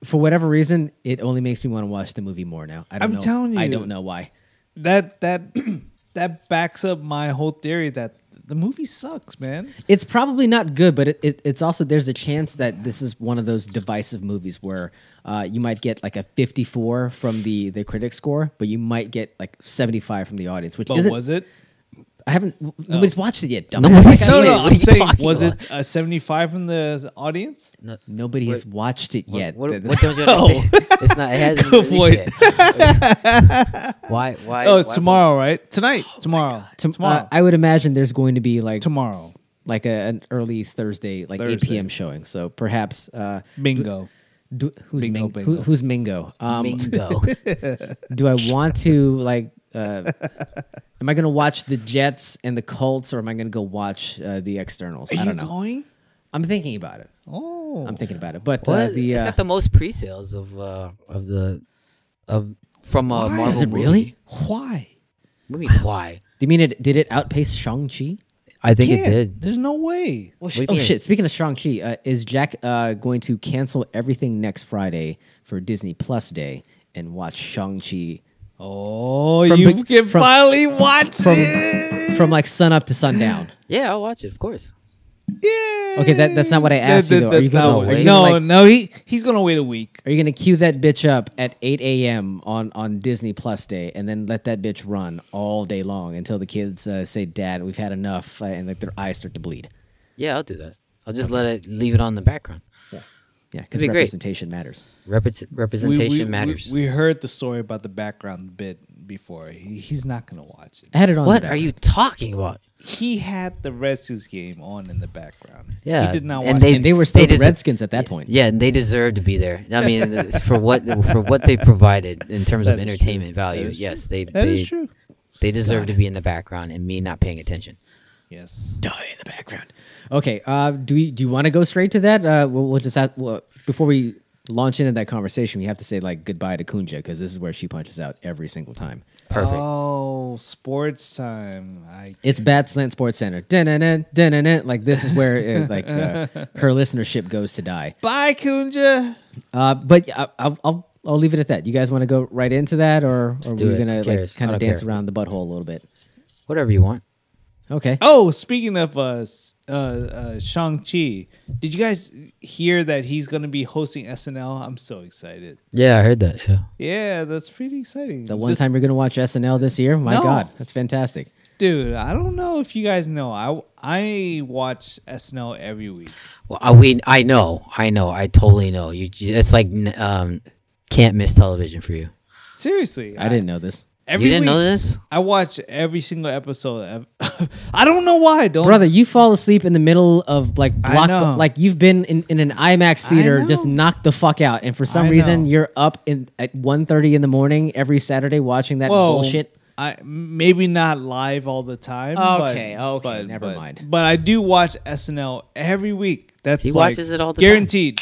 for whatever reason, it only makes me want to watch the movie more now. I don't I'm know. telling I don't know why. That that that backs up my whole theory that the movie sucks, man. It's probably not good, but it, it, it's also there's a chance that this is one of those divisive movies where uh, you might get like a 54 from the the critic score, but you might get like 75 from the audience, which But isn't. was it? I haven't. Nobody's watched it yet. Dumbass. Nobody's Like, I seen No, said, it. no. What are I'm saying, was about? it a 75 from the audience? Nobody has watched it yet. What, Th- what don't you understand? It's not. It hasn't Good been point. yet. why? Why? Oh, it's why- tomorrow, right? Tonight. tomorrow. Tom- tomorrow. uh, I would imagine there's going to be like tomorrow. like a, an early Thursday, like 8 p.m. showing. So perhaps uh, Bingo. do, who's Bingo, Ming, bingo. Who, who's Mingo? Um, Mingo. do I want to like? Uh, am I going to watch the Jets and the Colts, or am I going to go watch uh, the Eternals? Are I you don't know. going? I'm thinking about it. Oh. I'm thinking about it. But Well, uh, the it's uh, got the most pre-sales of uh of the of from a Why? Marvel. Is it movie. really? Why? What do you mean why? do you mean it? Did it outpace Shang Chi? I think it Can't. did. There's no way. Well, do you oh mean? shit! Speaking of Shang Chi, uh, is Jack uh, going to cancel everything next Friday for Disney Plus Day and watch Shang Chi Oh, From you big- can from- finally watch from it. from like sun up to sundown? Yeah, I'll watch it. Of course. Yeah. Okay, that- that's not what I asked you, though. Are you gonna- that- are you no, gonna, like- no, he he's gonna wait a week. Are you gonna cue that bitch up at 8 a.m. on on Disney Plus Day and then let that bitch run all day long until the kids uh, say, "Dad, we've had enough," uh, and like their eyes start to bleed? Yeah, I'll do that. I'll just let it leave it on the background. Yeah, because be great. representation matters. Repre- representation we, matters. We, we heard the story about the background bit before. He, he's not gonna watch it. I had it on. what are you talking about? He had the Redskins game on in the background. Yeah, he did not and they- it. And they were still the deser- Redskins at that point. Yeah, and they deserve to be there. I mean, for what for what they provided in terms of That is true. entertainment value, That is yes, they That they is true. they deserve to be in the background and me not paying attention. Yes. die in the background. Okay, uh, do we do you want to go straight to that? Uh, we'll, we'll just have, well, before we launch into that conversation, we have to say like goodbye to Kunja because this is where she punches out every single time. Perfect. Oh, sports time. I It's Bad Slant Sports Center. Dun-dun-dun, dun-dun-dun. Like this is where uh, like uh, her listenership goes to die. bye, Kunja. Uh, but I, I'll, I'll I'll leave it at that. You guys want to go right into that, or, or are do we it. gonna Who like cares? kind I of don't dance care. around the butthole a little bit? Whatever you want. Okay. Oh, speaking of uh, uh, uh, Shang Chi, did you guys hear that he's going to be hosting SNL? I'm so excited. Yeah, I heard that. Yeah. Yeah, that's pretty exciting. The one This- time you're gonna watch SNL this year, my No. God, that's fantastic. dude, I don't know if you guys know. I I watch SNL every week. Well, I, we I know, I know, I totally know. You, it's like um, can't miss television for you. Seriously, I didn't know this. Every you didn't week, know this? I watch every single episode. I don't know why. Don't Brother, you fall asleep in the middle of like I block, know. like you've been in, in an IMAX theater, just knocked the fuck out, and for some I reason know. you're up in at 1.30 in the morning every Saturday watching that Well, bullshit. I maybe not live all the time. Okay, but, okay, but- never but- mind. But I do watch SNL every week. That's He like watches it all the time. guaranteed.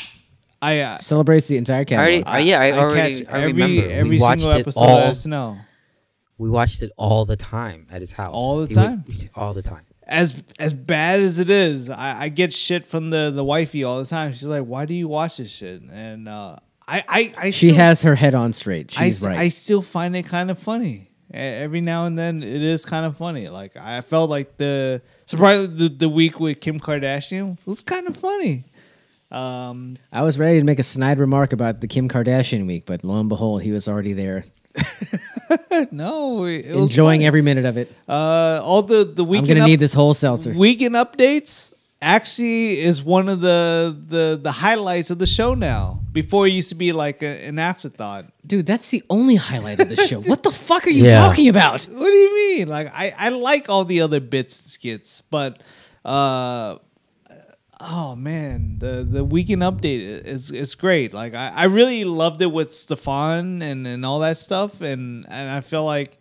I uh, Celebrates the entire I already, uh, yeah, I, already, catch I every remember. every we single episode all. of SNL. We watched it all the time at his house. All the He would- time? all the time. As as bad as it is, I, I get shit from the the wifey all the time. She's like, "Why do you watch this shit?" And uh, I I, I she still- has her head on straight. I, She's s- right. I still find it kind of funny. Every now and then, it is kind of funny. Like I felt like the surprisingly the, the week with Kim Kardashian was kind of funny. Um, I was ready to make a snide remark about the Kim Kardashian week, but lo and behold, he was already there, no, it it was enjoying funny. every minute of it. uh, all the the I'm weekend. gonna up- need this whole seltzer. weekend updates. Actually, is one of the the the highlights of the show now. Before it used to be like a, an afterthought. Dude, that's the only highlight of the show. what the fuck are you Yeah. talking about? What do you mean? Like I, I like all the other bits and skits, but uh oh man, the the weekend update is is great. Like I, I really loved it with Stefon and, and all that stuff and and I feel like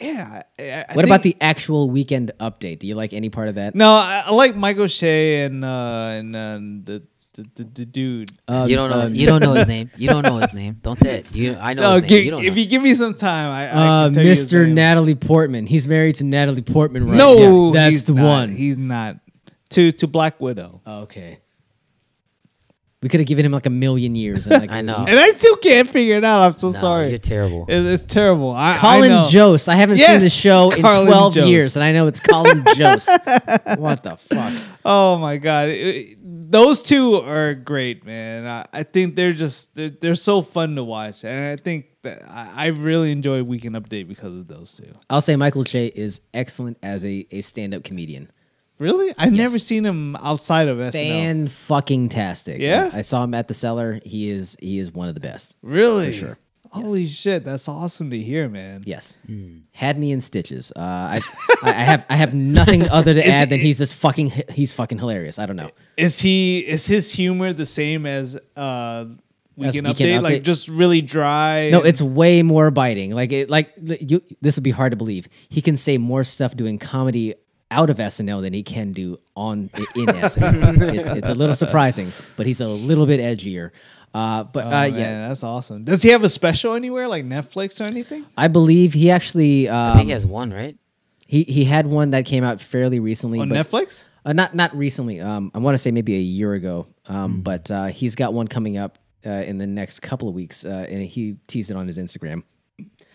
yeah. I, I What about the actual weekend update? Do you like any part of that? No, I, I like Michael Che and uh and uh, the, the, the the dude. Um, you don't know. um, you don't know his name. You don't know his name. Don't say it. You. I know. No, his name. gi- You don't if know. you give me some time, I, I uh, can tell you his Mr. name. Natalie Portman. He's married to Natalie Portman right No, now. That's he's the not. one. He's not. To to Black Widow. okay. We could have given him like a million years. And like, I know. And I still can't figure it out. I'm so No, sorry. You're terrible. It- it's terrible. I, I Colin know. Jost. I haven't seen Yes, the show in Colin 12 Jost. years, and I know it's Colin Jost. What the fuck? Oh my god, It- it- those two are great, man. I, I think they're just they're, they're so fun to watch, and I think that I, I really enjoy Weekend Update because of those two. I'll say Michael Che is excellent as a, a stand up comedian. Really, I've never seen him outside of SNL. Fan fucking tastic. Yeah? I, saw him at the cellar. He is he is one of the best. really? For sure. Holy shit, that's awesome to hear, man. Yes. Hmm. Had me in stitches. Uh, I, I I have I have nothing other to add than he's just fucking he's fucking hilarious. I don't know. Is he is his humor the same as uh Weekend, Weekend Update? Like just really dry? No, it's way more biting. Like it like you this would be hard to believe. He can say more stuff doing comedy out of SNL than he can do on in SNL. It- it's a little surprising, but he's a little bit edgier. Uh, but Oh, uh, man, yeah, that's awesome. Does he have a special anywhere, like Netflix or anything? I believe he actually um, I think he has one, right? he he had one that came out fairly recently. On but, Netflix? Uh, not not recently. Um, I want to say maybe a year ago. Um, Hmm. but uh, he's got one coming up uh, in the next couple of weeks, uh, and he teased it on his Instagram.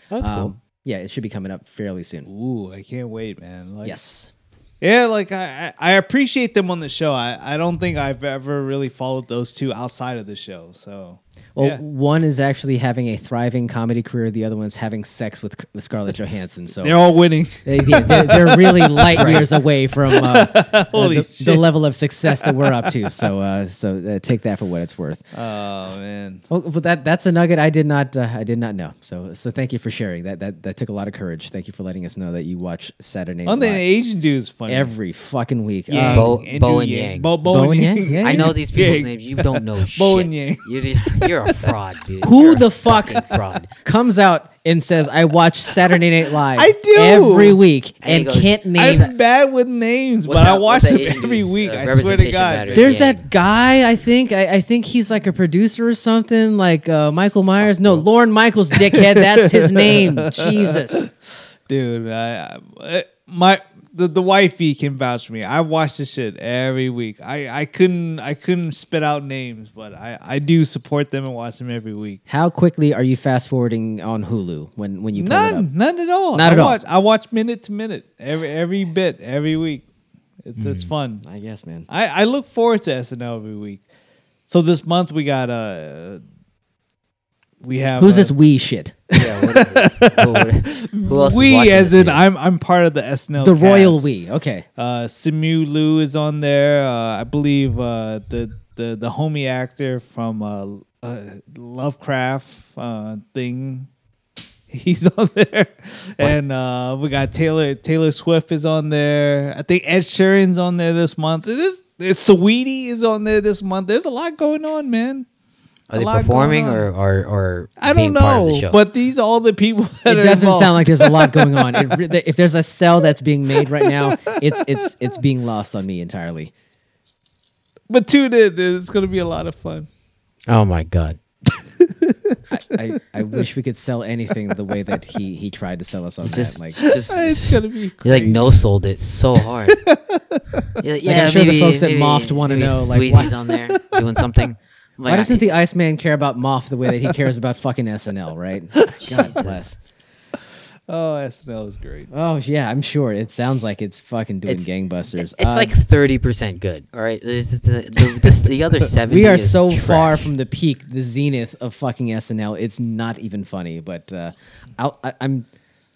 That's Um, yeah, it should be coming up fairly soon. Ooh, I can't wait, man. Like, Yes. Yeah, like I, I appreciate them on the show. I, I don't think I've ever really followed those two outside of the show. So Well, yeah. one is actually having a thriving comedy career. The other one's having sex with, with Scarlett Johansson. So they're all winning. they, yeah, they're, they're really light years away from uh, uh, Holy the, the level of success that we're up to. So, uh, so uh, take that for what it's worth. Oh man. Well, well, that that's a nugget I did not uh, I did not know. So, so thank you for sharing that. That that took a lot of courage. Thank you for letting us know that you watch Saturday Night One thing Live Asian dude is funny. every fucking week. Yang, Um, Bo- Bowen Yang. Yang. Bo, Bo, Bo and and Yang. Yang? I know these people's Yang. names. You don't know shit. Bowen Yang. You're, you're a fraud, dude. Who You're the fuck fraud? comes out and says I watch Saturday Night Live I do. every week And and goes, can't name I'm bad with names, What's but I watch what's them every dude's, week. uh, I swear to God. matter? There's Yeah. that guy. I think. I, I think he's like a producer or something. Like uh, Michael Myers. No, Lorne Michaels, dickhead. That's his name. Jesus. dude. I, I, my the the wifey can vouch for me. I watch this shit every week. I, I couldn't I couldn't spit out names, but I, I do support them and watch them every week. How quickly are you fast forwarding on Hulu when when you pull it up? None, none at all. Not I at all. I watch minute to minute every every bit every week. It's it's Hmm. fun. I guess, man. I, I look forward to SNL every week. So this month we got uh we have Who's uh, this we shit? Yeah, what is this? Who, who else is we watching as this in shit? I'm I'm part of the SNL The royal cast. we. Okay. Uh, Simu Liu is on there. Uh, I believe uh, the the the homie actor from uh, uh, Lovecraft uh, thing. He's on there, and uh, we got Taylor Taylor Swift is on there. I think Ed Sheeran's on there this month. This, this Saweetie is on there this month. There's a lot going on, man. Are they performing or, or or I being don't part of the know, show? but these are all the people that It are doesn't involved. sound like there's a lot going on. It, if there's a cell that's being made right now, it's it's it's being lost on me entirely. But tune in; it's going to be a lot of fun. oh my god. I, I wish we could sell anything the way that he he tried to sell us on You that. just, Like just It's going to be. you like no sold it so hard. You're like, I'm sure the folks at Moft wanna know, like, Saweetie's why- on there doing something. I'm Why doesn't I- the Iceman care about MOFT the way that he cares about fucking SNL, right? God bless. Oh, SNL is great. Oh yeah, I'm sure. It sounds like it's fucking doing It's- gangbusters. It's Uh, like thirty percent good. All right, There's just the, the, this- the other seventy. we are is so trash. far from the peak, the zenith of fucking SNL. It's not even funny, but uh, I'll, I, I'm.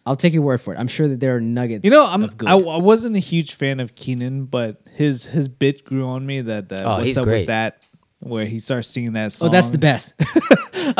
I'll take your word for it. I'm sure that there are nuggets. You know, I'm Of good. I, I wasn't a huge fan of Kenan, but his his bit grew on me. That, that Oh, what's he's up great. with that? Where he starts singing that song. oh, that's the best.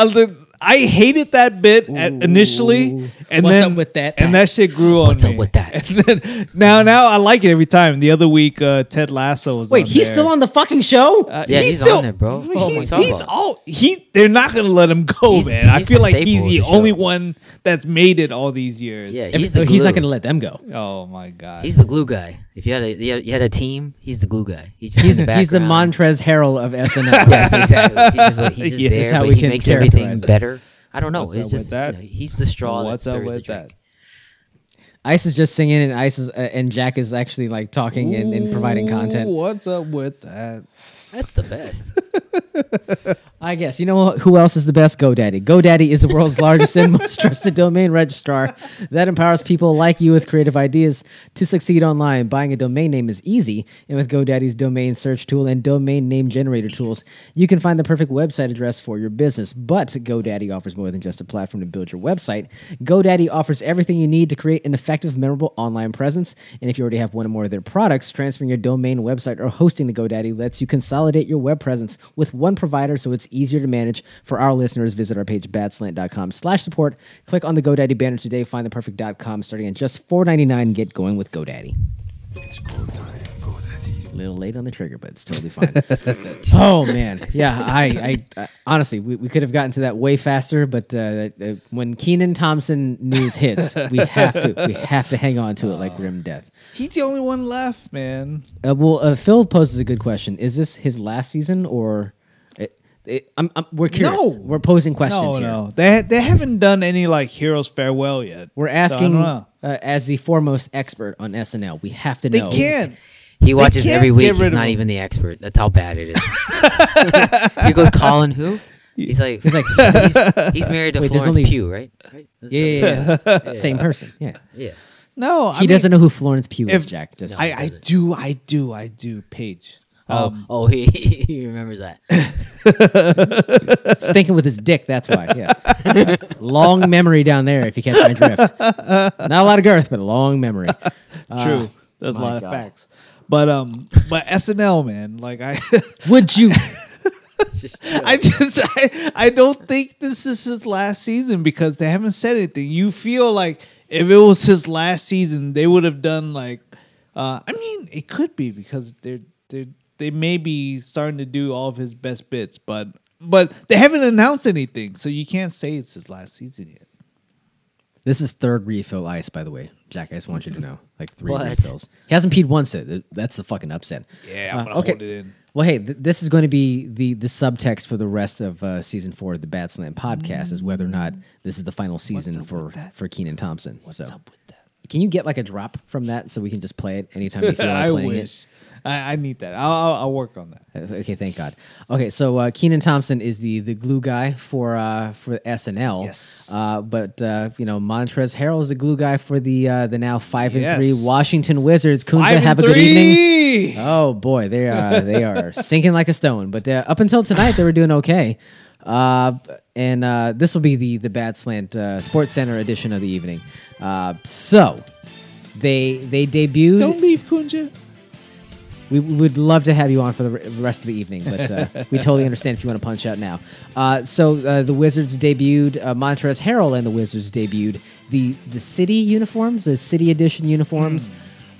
I, hated that bit at, initially, and What's then up with that? and that shit grew on What's up me. with that? And then, now, now I like it every time. The other week, uh, Ted Lasso was. Wait, on he's there. still on the fucking show? Uh, Yeah, he's on it, bro. What are you He's, he's all he. They're not gonna let him go, He's- man. I he's feel the like he's staple of the the only one that's made it all these years. Yeah, Every- he's the. glue. he's not going to let them go. Oh my god. He's the glue guy. If you had a you had, you had a team, he's the glue guy. He's just He's, in the he's the. Montrezl Harrell of SNL. yes, exactly. He's just, like, he's just Yeah. there, how but we he can makes everything it. better. I don't know. What's it's up with just that? you know, he's the straw What's that up stirs the with drink. that? Ice is just singing, and Ice is, uh, and Jack is actually like talking and, and providing content. What's up with that? That's the best. I guess you know who else is the best? GoDaddy. GoDaddy is the world's largest and most trusted domain registrar that empowers people like you with creative ideas to succeed online. Buying a domain name is easy, and with GoDaddy's domain search tool and domain name generator tools, you can find the perfect website address for your business. But GoDaddy offers more than just a platform to build your website. GoDaddy offers everything you need to create an effective, memorable online presence. And if you already have one or more of their products, transferring your domain, website, or hosting to GoDaddy lets you consolidate your web presence with one provider so it's easier to manage. For our listeners, visit our page badslant.com slash support. Click on the GoDaddy banner today, find the perfect .com starting at just $4.99 and get going with GoDaddy. It's go time, GoDaddy. A little late on the trigger, but it's totally fine. oh man, yeah. I, I, I honestly, we, we could have gotten to that way faster, but uh, uh, when Kenan Thompson news hits, we have to, we have to hang on to it like grim death. He's the only one left, man. Uh, well, uh, Phil poses a good question. Is this his last season, or it, it, I'm, I'm, we're curious? No. we're posing questions No, here. no, they they haven't done any like heroes farewell yet. We're asking don't uh, as the foremost expert on SNL. We have to They know. can't. He watches can't every week. He's not even the expert. That's how bad it is. he goes, Colin who? He's like, he's like, he's, he's married to Wait, Florence only- Pugh, right? right? Yeah, yeah, yeah. same person. Yeah, yeah. No, I he doesn't know who Florence Pugh is. Jack. Just, I, I do, I do, I do. Paige. Oh, Um, oh, he, he remembers that. He's thinking with his dick. That's why. Yeah. long memory down there. If you catch my drift. Not a lot of girth, but a long memory. True. There's a lot God. of facts. But um, but SNL man, like I, Would you? I just I, I don't think this is his last season because they haven't said anything. You feel like if it was his last season, they would have done like, uh, I mean, it could be because they're they they may be starting to do all of his best bits, but but they haven't announced anything, so you can't say it's his last season yet. This is third refill ice, by the way, Jack. I just want you to know, like three What? refills. He hasn't peed once. Yet. That's a fucking upset. Yeah, I'm Uh, gonna hold it in. Well, hey, th- this is going to be the the subtext for the rest of uh, season four of the Bad Slant podcast is whether or not this is the final season for for Kenan Thompson. so, What's up with that? can you get like a drop from that so we can just play it anytime you feel like I playing wish. I, I need that. I'll, I'll, I'll work on that. Uh, Okay, thank God. Okay, so uh, Kenan Thompson is the the glue guy for uh, for SNL. Yes. Uh, but uh, you know Montrezl Harrell is the glue guy for the uh, the now five and Yes. three Washington Wizards. Kunja, Five have a good evening. Oh boy, they are they are sinking like a stone. But uh, up until tonight, they were doing okay. Uh, and uh, this will be the the Bad Slant uh, Sports Center edition of the evening. Uh, so they they debuted. Don't leave Kunja. We would love to have you on for the rest of the evening, but uh, we totally understand if you want to punch out now. Uh, so uh, the Wizards debuted, uh, Montrezl Harrell and the Wizards debuted the the city uniforms, the city edition uniforms,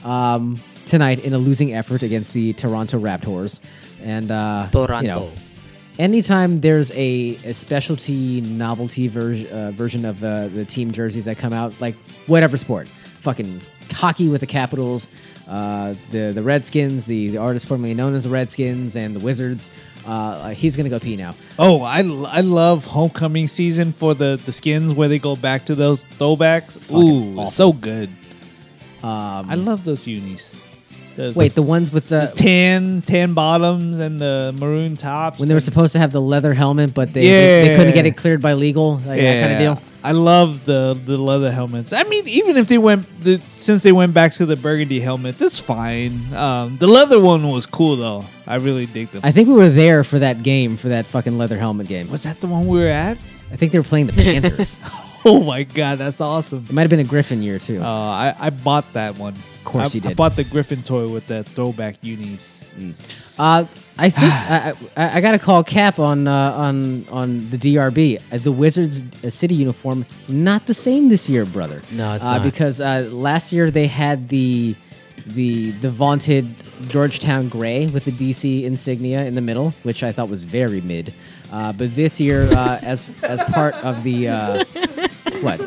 um, tonight in a losing effort against the Toronto Raptors, and uh, Toronto. You know, anytime there's a, a specialty novelty version uh, version of uh, the team jerseys that come out, like whatever sport, fucking hockey with the Capitals, uh, the the Redskins, the, the artist formerly known as the Redskins, and the Wizards. Uh, he's gonna go pee now. Oh, I, I love homecoming season for the, the skins where they go back to those throwbacks. Ooh, awful. it's so good. Um, I love those unis. The, wait, the ones with the, the tan tan bottoms and the maroon tops. when they were supposed to have the leather helmet, but they they, they couldn't get it cleared by legal, like that kind of deal. I love the the leather helmets. I mean, even if they went the since they went back to the burgundy helmets, it's fine. Um, the leather one was cool though. I really dig them. I think we were there for that game, for that fucking leather helmet game. was that the one we were at? I think they were playing the Panthers. Oh my god, that's awesome. it might have been a Griffin year too. Uh, I I bought that one. Of course I, you did. I bought the Griffin toy with the throwback unis. Uh, I think I, I, I got to call Cap on uh, on on the DRB. Uh, the Wizards uh, city uniform not the same this year, brother. No, it's uh, not. because uh, last year they had the the the vaunted Georgetown gray with the DC insignia in the middle, which I thought was very mid. Uh, but this year, uh, as as part of the uh, what,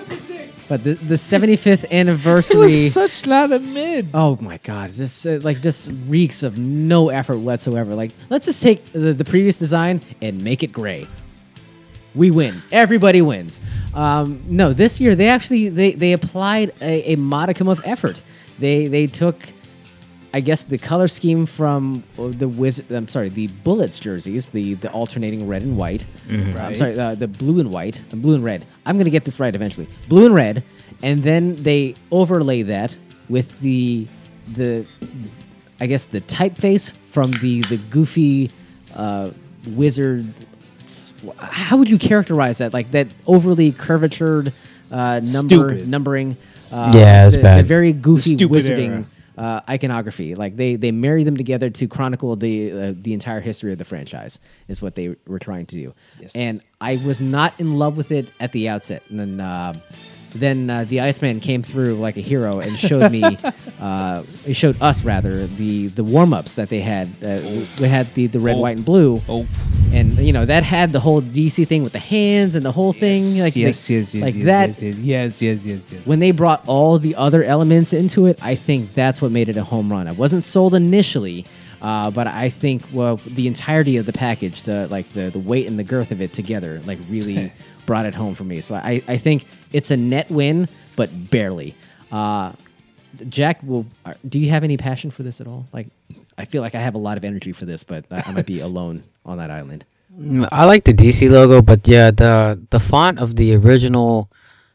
but the the 75th It anniversary. was such not a mid. Oh my god, this uh, like just reeks of no effort whatsoever. Like, let's just take the, the previous design and make it gray. We win. Everybody wins. Um, no, this year they actually they they applied a, a modicum of effort. They they took, I guess, the color scheme from uh, the wizard. I'm sorry, the Bullets jerseys, the the alternating red and white. I'm sorry, uh, the blue and white, uh, blue and red. I'm gonna get this right eventually. Blue and red, and then they overlay that with the the I guess the typeface from the the goofy uh, wizard. How would you characterize that? Like that overly curvatured uh, number Stupid. numbering. Uh, Yeah, it's the, bad. The very goofy stupid wizarding era. Uh, iconography. Like they they marry them together to chronicle the uh, the entire history of the franchise. Is what they were trying to do. Yes. And I was not in love with it at the outset, and then. Uh, then uh, the Iceman came through like a hero and showed me, uh, he showed us rather the the warm ups that they had. Uh, we- had the the red, Oh. white, and blue, Oh. and you know that had the whole DC thing with the hands and the whole thing, like yes, yes, yes, like yes, that. Yes, yes, yes, yes, yes, yes. When they brought all the other elements into it, I think that's what made it a home run. I wasn't sold initially, uh, but I think well the entirety of the package, the like the the weight and the girth of it together, like really brought it home for me. So I I think it's a net win, but barely. Uh, Jack, will do you have any passion for this at all? Like, I feel like I have a lot of energy for this, but I, I might be alone on that island. Mm, I like the DC logo, but yeah, the the font of the original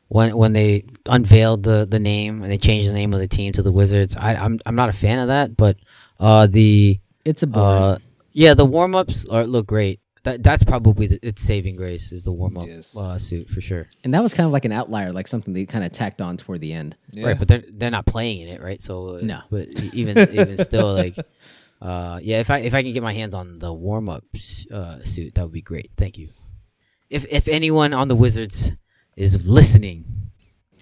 when when they unveiled the the name and they changed the name of the team to the Wizards. I I'm I'm not a fan of that, but uh the It's a uh yeah the warm ups are look great. That that's probably the, its saving grace is the warm up Yes. uh, suit for sure. and that was kind of like an outlier, like something they kind of tacked on toward the end. Yeah. Right, but they're they're not playing in it, right? So uh, No. but even even still, like, uh, yeah, if I if I can get my hands on the warm up uh, suit, that would be great. Thank you. If if anyone on the Wizards is listening,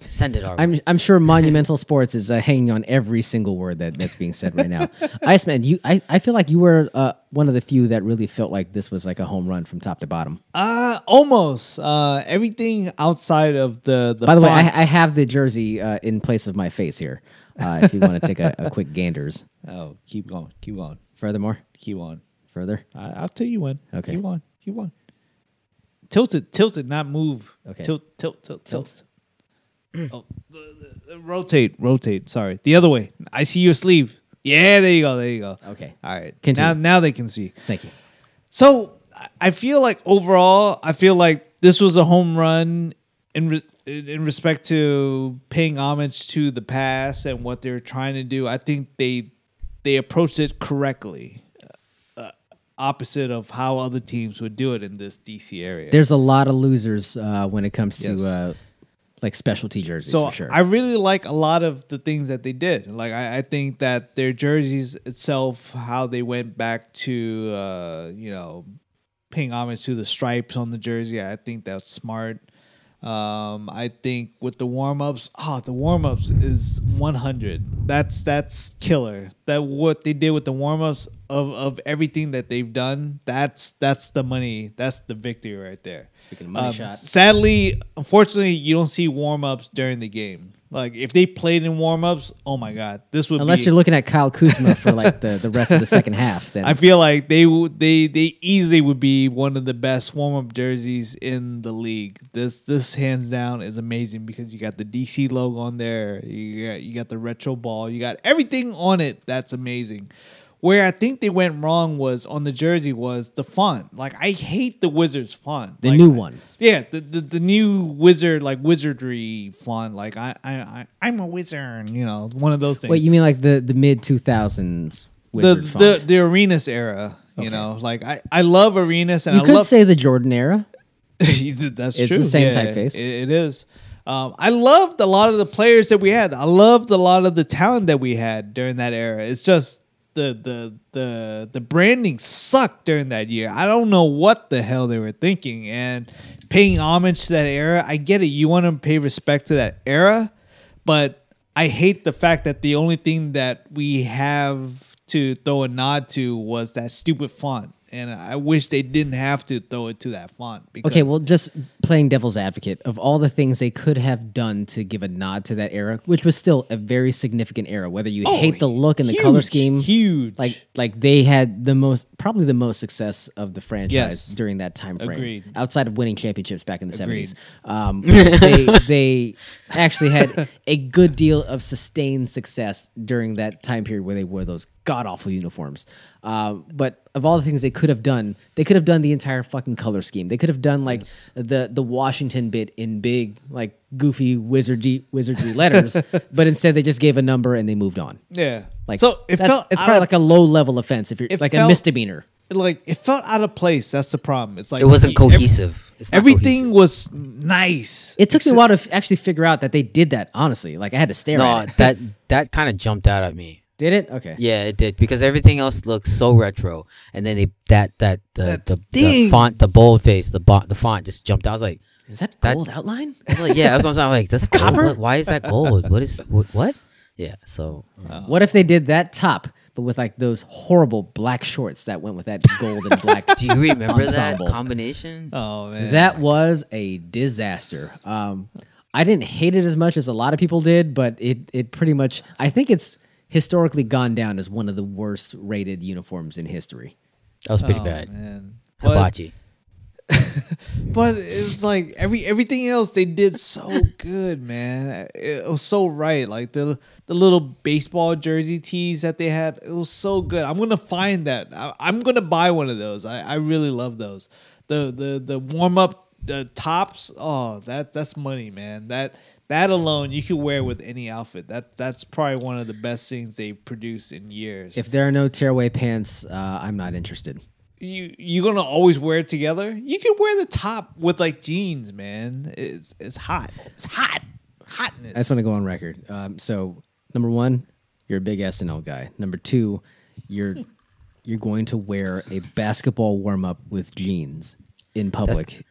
send it our I'm way. I'm sure Monumental Sports is uh, hanging on every single word that, that's being said right now. Iceman, you I, I feel like you were uh, one of the few that really felt like this was like a home run from top to bottom. Uh, almost. Uh, everything outside of the the. By the way, I, I have the jersey uh, in place of my face here. Uh, if you want to take a, a quick ganders. oh, keep going, keep going, Furthermore, keep on. further. I, I'll tell you when. Okay. keep on, keep on. Tilt it, tilt it, not move. Okay. Tilt, tilt, tilt, tilt. oh, rotate, rotate. Sorry, the other way. I see your sleeve. Yeah, there you go, there you go. Okay. All right. Continue. Now, now they can see. Thank you. So I- I feel like overall, I feel like this was a home run in re- in respect to paying homage to the past and what they're trying to do. I think they they approached it correctly, uh, opposite of how other teams would do it in this DC area. There's a lot of losers uh, when it comes to Yes. uh, like specialty jerseys so for sure. I really like a lot of the things that they did. Like I, I think that their jerseys itself, how they went back to uh, you know paying homage to the stripes on the jersey, I think that's smart. Um, I think with the warm ups, oh, the warm ups is 100. That's that's killer. That what they did with the warm ups of, of everything that they've done. That's that's the money. That's the victory right there. Speaking of money Um, shot. Sadly, unfortunately, you don't see warm ups during the game. Like if they played in warm ups, oh my god, this would Unless be, you're looking at Kyle Kuzma for like the, the rest of the second half, then I feel like they would they they easily would be one of the best warm up jerseys in the league. This this hands down is amazing because you got the DC logo on there, you got you got the retro ball, you got everything on it. That's amazing. Where I think they went wrong was on the jersey was the font. Like I hate the Wizards font. the Like, new one. Yeah, the, the the new wizard like wizardry font. Like I I, I I'm a wizard. You know, one of those things. Wait, you mean like the, the mid 2000s the wizard the font? the Arenas era. You know, like I I love Arenas and you I could love say the Jordan era. that's It's true. the same Yeah, typeface. It, it is. Um, I loved a lot of the players that we had. I loved a lot of the talent that we had during that era. It's just the the the the branding sucked during that year. I don't know what the hell they were thinking. And paying homage to that era, I get it. You want to pay respect to that era, but I hate the fact that the only thing that we have to throw a nod to was that stupid font. And I wish they didn't have to throw it to that font. Because Okay, well, just playing devil's advocate of all the things they could have done to give a nod to that era, which was still a very significant era. Whether you Oh, hate the look and the color scheme, huge. like like they had the most, probably the most success of the franchise Yes. during that time frame, Agreed. outside of winning championships back in the seventies. Um, they they actually had a good deal of sustained success during that time period where they wore those god awful uniforms. Um, but of all the things they could have done, they could have done the entire fucking color scheme. They could have done like the the Washington bit in big like goofy wizardry wizardry letters, but instead they just gave a number and they moved on. yeah. Like so it that's- felt it's probably of- like a low level offense if you're it like a misdemeanor. like it felt out of place. That's the problem. It's like It wasn't ev- cohesive. It's not everything cohesive. was nice. It took me a while to f- actually figure out that they did that. Honestly, like I had to stare No, at it. that that kind of jumped out at me. Did it? Okay. Yeah, it did because everything else looks so retro, and then they that that the the, the font, the boldface, the bo- the font just jumped out. I was like, Is that That- gold outline? I was like yeah, that's what I'm saying. Like, that's gold? copper? What- Why is that gold? What is what? what? Yeah, so What if they did that top, but with like those horrible black shorts that went with that gold and black? do you remember that combination? Oh man, That was a disaster. Um, I didn't hate it as much as a lot of people did, but it it pretty much. I think it's historically gone down as one of the worst rated uniforms in history. That was pretty oh, bad. man. But, Hibachi. but it's like every everything else they did so good, man. It was so right. Like the the little baseball jersey tees that they had, it was so good. I'm gonna find that. I, I'm gonna buy one of those. I, I really love those. The the the warm up the uh, tops. Oh, that that's money, man. That that alone you could wear with any outfit. That that's probably one of the best things they've produced in years. If there are no tearaway pants, uh, I'm not interested. you you're gonna always wear it together. You can wear the top with like jeans, man. It's it's hot. It's hot. Hotness. I just want to go on record. Um, so number one, you're a big SNL guy. Number two, you're you're going to wear a basketball warm up with jeans in public.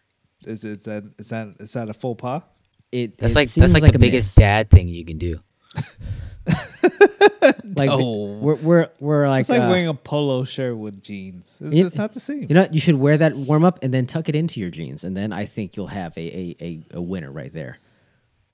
is, is that is that is that a faux pas? It That's it like seems that's like, the biggest miss. bad thing you can do. Like No. we're we're we're like, It's like uh, wearing a polo shirt with jeans. It's, you- it's not the same. You know, you should wear that warm up and then tuck it into your jeans, and then I think you'll have a a, a, a winner right there.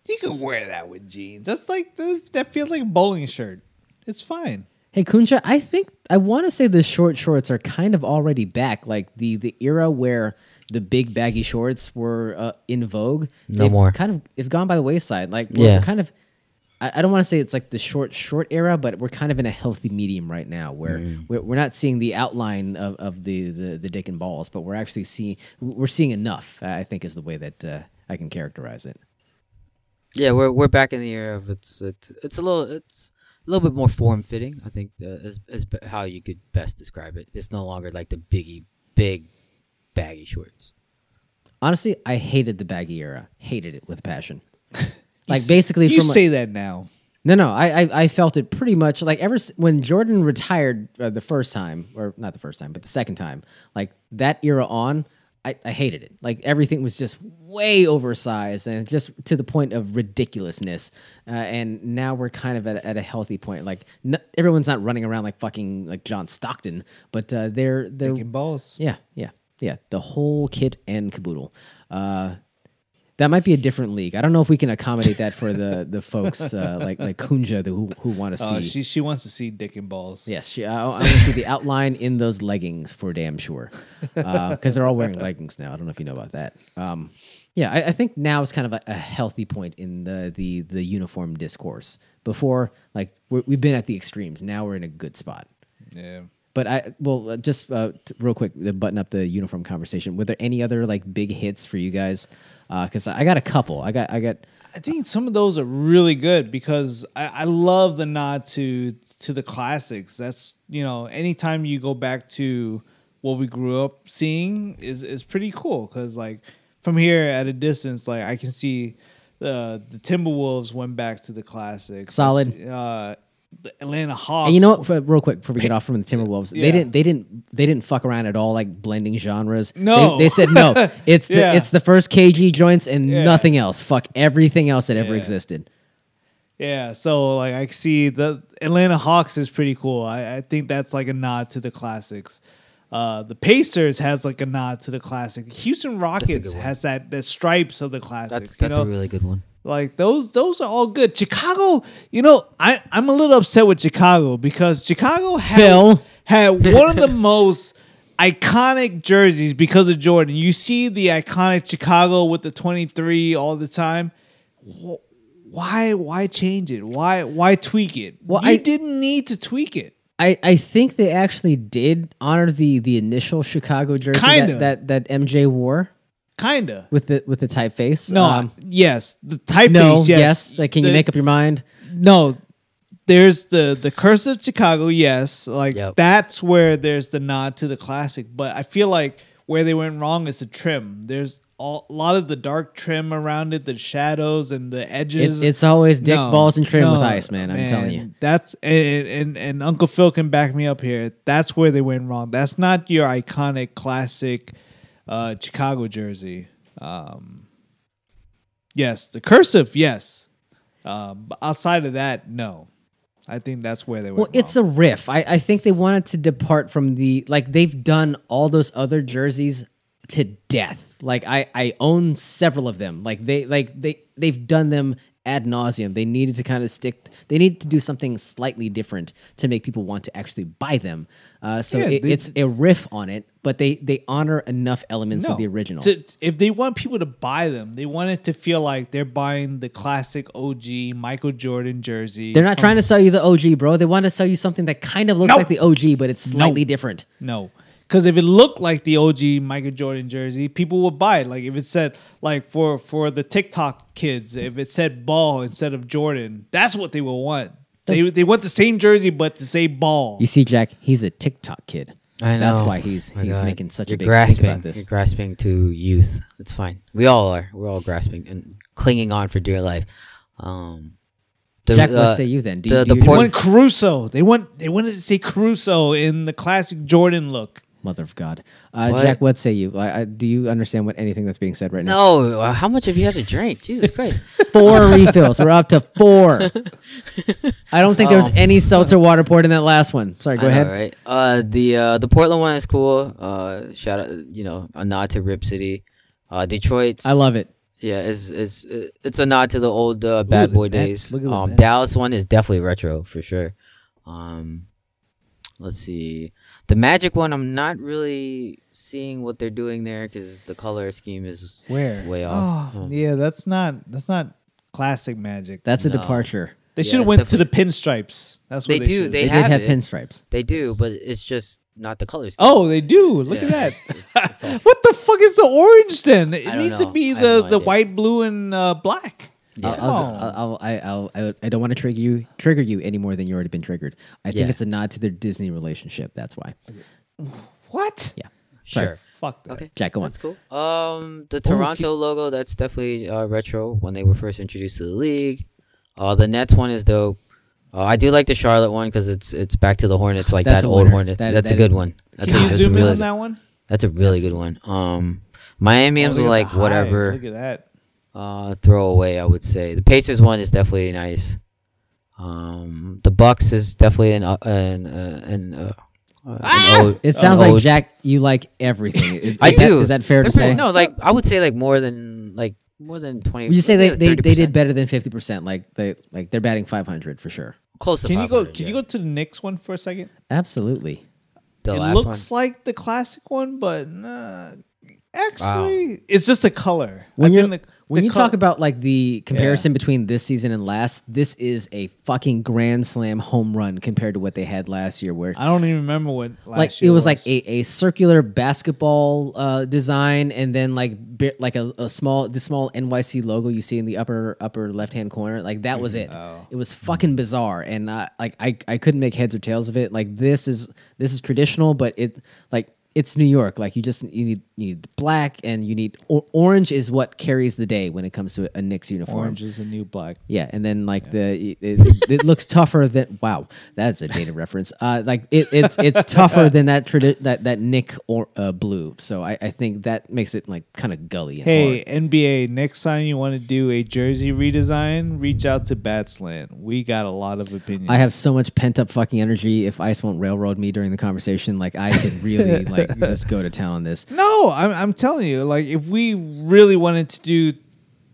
you can wear that with jeans. That's like that feels like a bowling shirt. It's fine. Hey Kunja, I think I want to say the short shorts are kind of already back. Like the the era where the big baggy shorts were uh, in vogue. No they've more. Kind of, it's gone by the wayside. Like we're Yeah. kind of. I, I don't want to say it's like the short short era, but we're kind of in a healthy medium right now, where Mm. we're, we're not seeing the outline of, of the, the the dick and balls, but we're actually seeing we're seeing enough. I think is the way that uh, I can characterize it. Yeah, we're we're back in the era of it's it, it's a little it's a little bit more form fitting. I think uh, is is how you could best describe it. It's no longer like the biggie big baggy shorts. Honestly, I hated the baggy era. Hated it with passion. Like basically, from you from say that now. no, no, I, I I felt it pretty much like ever s- when Jordan retired uh, the first time, or not the first time, but the second time, like that era on, I, I hated it. Like everything was just way oversized and just to the point of ridiculousness. Uh, and now we're kind of at, at a healthy point. Like n- everyone's not running around like fucking like John Stockton, but uh, they're they're Taking balls. yeah, yeah, yeah. The whole kit and caboodle. Uh, that might be a different league. I don't know if we can accommodate that for the the folks uh, like like Kunja the, who who want to see. Uh, she she wants to see dick and balls. yes, she, I, I want to see the outline in those leggings for damn sure, because they're all wearing leggings now. I don't know if you know about that. Um, yeah, I, I think now is kind of a, a healthy point in the the the uniform discourse. Before, like we're, we've been at the extremes. Now we're in a good spot. Yeah. But I well, uh, just uh, real quick, to button up the uniform conversation. Were there any other like big hits for you guys? Because I got a couple. I got I got I think some of those are really good because I, I love the nod to to the classics. That's you know, anytime you go back to what we grew up seeing is is pretty cool because like from here at a distance, like I can see the the Timberwolves went back to the classics. Solid. Uh, the Atlanta Hawks. And you know what? For, real quick, before we get off from the Timberwolves, Yeah. they didn't. They didn't. They didn't fuck around at all, like blending genres. No. they, they said no. It's Yeah. the it's the first KG joints and Yeah. nothing else. Fuck everything else that ever existed. Yeah, so like I see the Atlanta Hawks is pretty cool. I, I think that's like a nod to the classics. Uh, the Pacers has like a nod to the classic. Houston Rockets has that the stripes of the classic. That's you know? a really good one. Like those those are all good. Chicago, you know, I I'm a little upset with Chicago because Chicago had, Phil. had one of the most iconic jerseys because of Jordan. You see the iconic Chicago with the 23 all the time. Why why change it? Why why tweak it? Well, you I- didn't need to tweak it. I, I think they actually did honor the the initial Chicago jersey that, that that MJ wore Kinda. with the with the typeface. No, Um, yes, the typeface. no, yes. yes. Like, can you make up your mind? No, there's the the curse of Chicago. Yes, like Yep. that's where there's the nod to the classic. But I feel like where they went wrong is the trim. There's all, a lot of the dark trim around it, the shadows and the edges. It, it's always dick No, balls and trim no, with ice, man. I'm telling you. That's and, and and Uncle Phil can back me up here. That's where they went wrong. That's not your iconic classic uh, Chicago jersey. Um, yes, the cursive, yes. Um, outside of that, no. I think that's where they went. Well, it's a riff. I, I think they wanted to depart from the like they've done all those other jerseys to death. Like I I own several of them. Like they like they they've done them ad nauseum. They needed to kind of stick. They needed to do something slightly different to make people want to actually buy them. Uh, so Yeah, it, they- it's a riff on it, but they they honor enough elements of the original. If they want people to buy them, they want it to feel like they're buying the classic OG Michael Jordan jersey. They're not trying to sell you the OG, bro. They want to sell you something that kind of looks like the OG, but it's slightly different. No. Because if it looked like the OG Michael Jordan jersey, people would buy it. Like if it said, like for for the TikTok kids, if it said ball instead of Jordan, that's what they will want. They they want the same jersey but to say ball. You see, Jack, he's a TikTok kid. So I know. That's why he's My he's God. making such You're a big grasping, stink about this. You're grasping to youth. It's fine. We all are. We're all grasping and clinging on for dear life. Um, the, Jack, uh, what say you then? Do, the- you- the do you They port- want Caruso. They want they wanted to say Caruso in the classic Jordan look. Mother of God, uh, What? Jack, what say you? I, I, do you understand what anything that's being said right now? No, uh, how much have you had to drink? Jesus Christ! Four refills. We're up to four. I don't think there was Oh. any seltzer water poured in that last one. Sorry, go I know, ahead. right? Uh, the uh, the Portland one is cool. Uh, shout out, you know, a nod to Rip City. Uh, Detroit's I love it. Yeah, it's it's it's a nod to the old uh, bad the boy Nets. days. Look at the Um, Dallas one is definitely retro for sure. Um, let's see, the Magic one. I'm not really seeing what they're doing there because the color scheme is Where? way off. Oh, Huh. yeah, that's not that's not classic magic. That's a No. departure. they yeah, should have it's went to the pinstripes. That's They what they, do, should. they They, have did have it. pinstripes. They do, but it's just not the color scheme. Oh, they do. Look Yeah, at that. it's- it's- it's off. what the fuck is the orange then? It I don't needs to be I have the, no the idea. white, blue, and uh, black. Yeah. I'll, I'll, I'll, I, I'll, I, I don't want to trigger you, trigger you any more than you already been triggered. I think Yeah. it's a nod to their Disney relationship. That's why. What? Yeah. sure. Fuck that. Okay. Jack, go on. That's cool. Um, the Toronto logo that's definitely uh, retro when they were first introduced to the league. Uh, the Nets one is dope. Uh, I do like the Charlotte one because it's it's back to the Hornets like That's that a old winner. Hornets. That- that's that a good is- one. That's Can a, you that's a zoom in really on that one? that's a really good one. Um, Miami Oh, was look at like the high. whatever. Look at that. Uh throwaway i would say the pacers one is definitely nice um the bucks is definitely an uh, an uh, an, uh, uh, Ah! an ode- It sounds like ode. Jack, you like everything. Is i that- do Is that fair to They're pretty- say? no like i would say like more than like more than 20 Would you say they, they, they did better than fifty percent? Like they like they're batting five hundred for sure. close to Can you go? Can yeah. you go to the Knicks one for a second? Absolutely. the it last looks one like the classic one, but nah, actually, it's just a color. When I you think the- when you col- talk about like the comparison between this season and last, this is a fucking grand slam home run compared to what they had last year, where I don't even remember what like it was, like a, a circular basketball uh, design, and then like like a, a small the small NYC logo you see in the upper upper left hand corner. Like that was it. Oh. It was fucking bizarre, and uh, like I I couldn't make heads or tails of it. Like this is this is traditional, but it like. It's New York. Like you just you need you need black and you need or- orange is what carries the day when it comes to a Knicks uniform. orange is a new black. Yeah, and then like the it, it, it looks tougher than wow, that's a dated reference. Uh, like it, it's it's tougher than that tradi- that that Nick or uh, blue. So I, I think that makes it like kind of gully. And Hey hard. NBA, next time you want to do a jersey redesign, reach out to Bad Slant. We got a lot of opinions. I have so much pent up fucking energy. If Ice won't railroad me during the conversation, like I could really like just go to town on this. No, I'm I'm telling you, like if we really wanted to do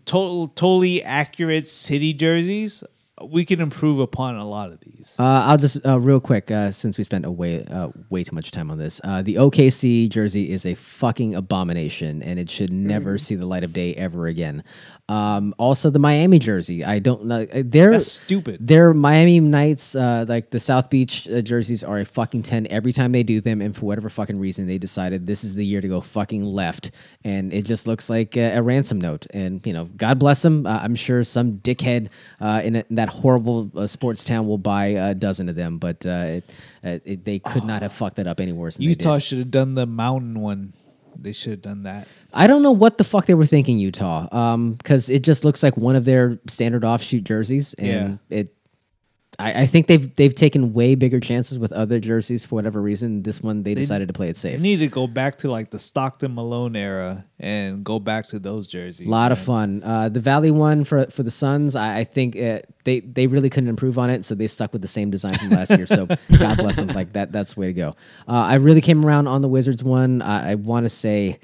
total totally accurate city jerseys, we can improve upon a lot of these. Uh, I'll just uh, real quick, uh, since we spent a way uh, way too much time on this. Uh, the OKC jersey is a fucking abomination, and it should never see the light of day ever again. Um, also, the Miami jersey, I don't know. uh, They're That's stupid. Their Miami Knights, uh, like the South Beach uh, jerseys, are a fucking ten every time they do them, and for whatever fucking reason, they decided this is the year to go fucking left, and it just looks like a, a ransom note. And you know, God bless them. Uh, I'm sure some dickhead uh, in, a, in that horrible uh, sports town will buy a dozen of them, but uh, it, uh, it, they could not have fucked that up any worse. Than they did. Utah should have done the mountain one. They should have done that. I don't know what the fuck they were thinking, Utah, um, because it just looks like one of their standard offshoot jerseys, and it. I, I think they've they've taken way bigger chances with other jerseys for whatever reason. This one they decided to play it safe. They need to go back to like the Stockton Malone era and go back to those jerseys. A lot of fun. Uh, the Valley one for for the Suns, I, I think uh they they really couldn't improve on it, so they stuck with the same design from last year. So God bless them. Like that, that's the way to go. Uh, I really came around on the Wizards one. I, I want to say.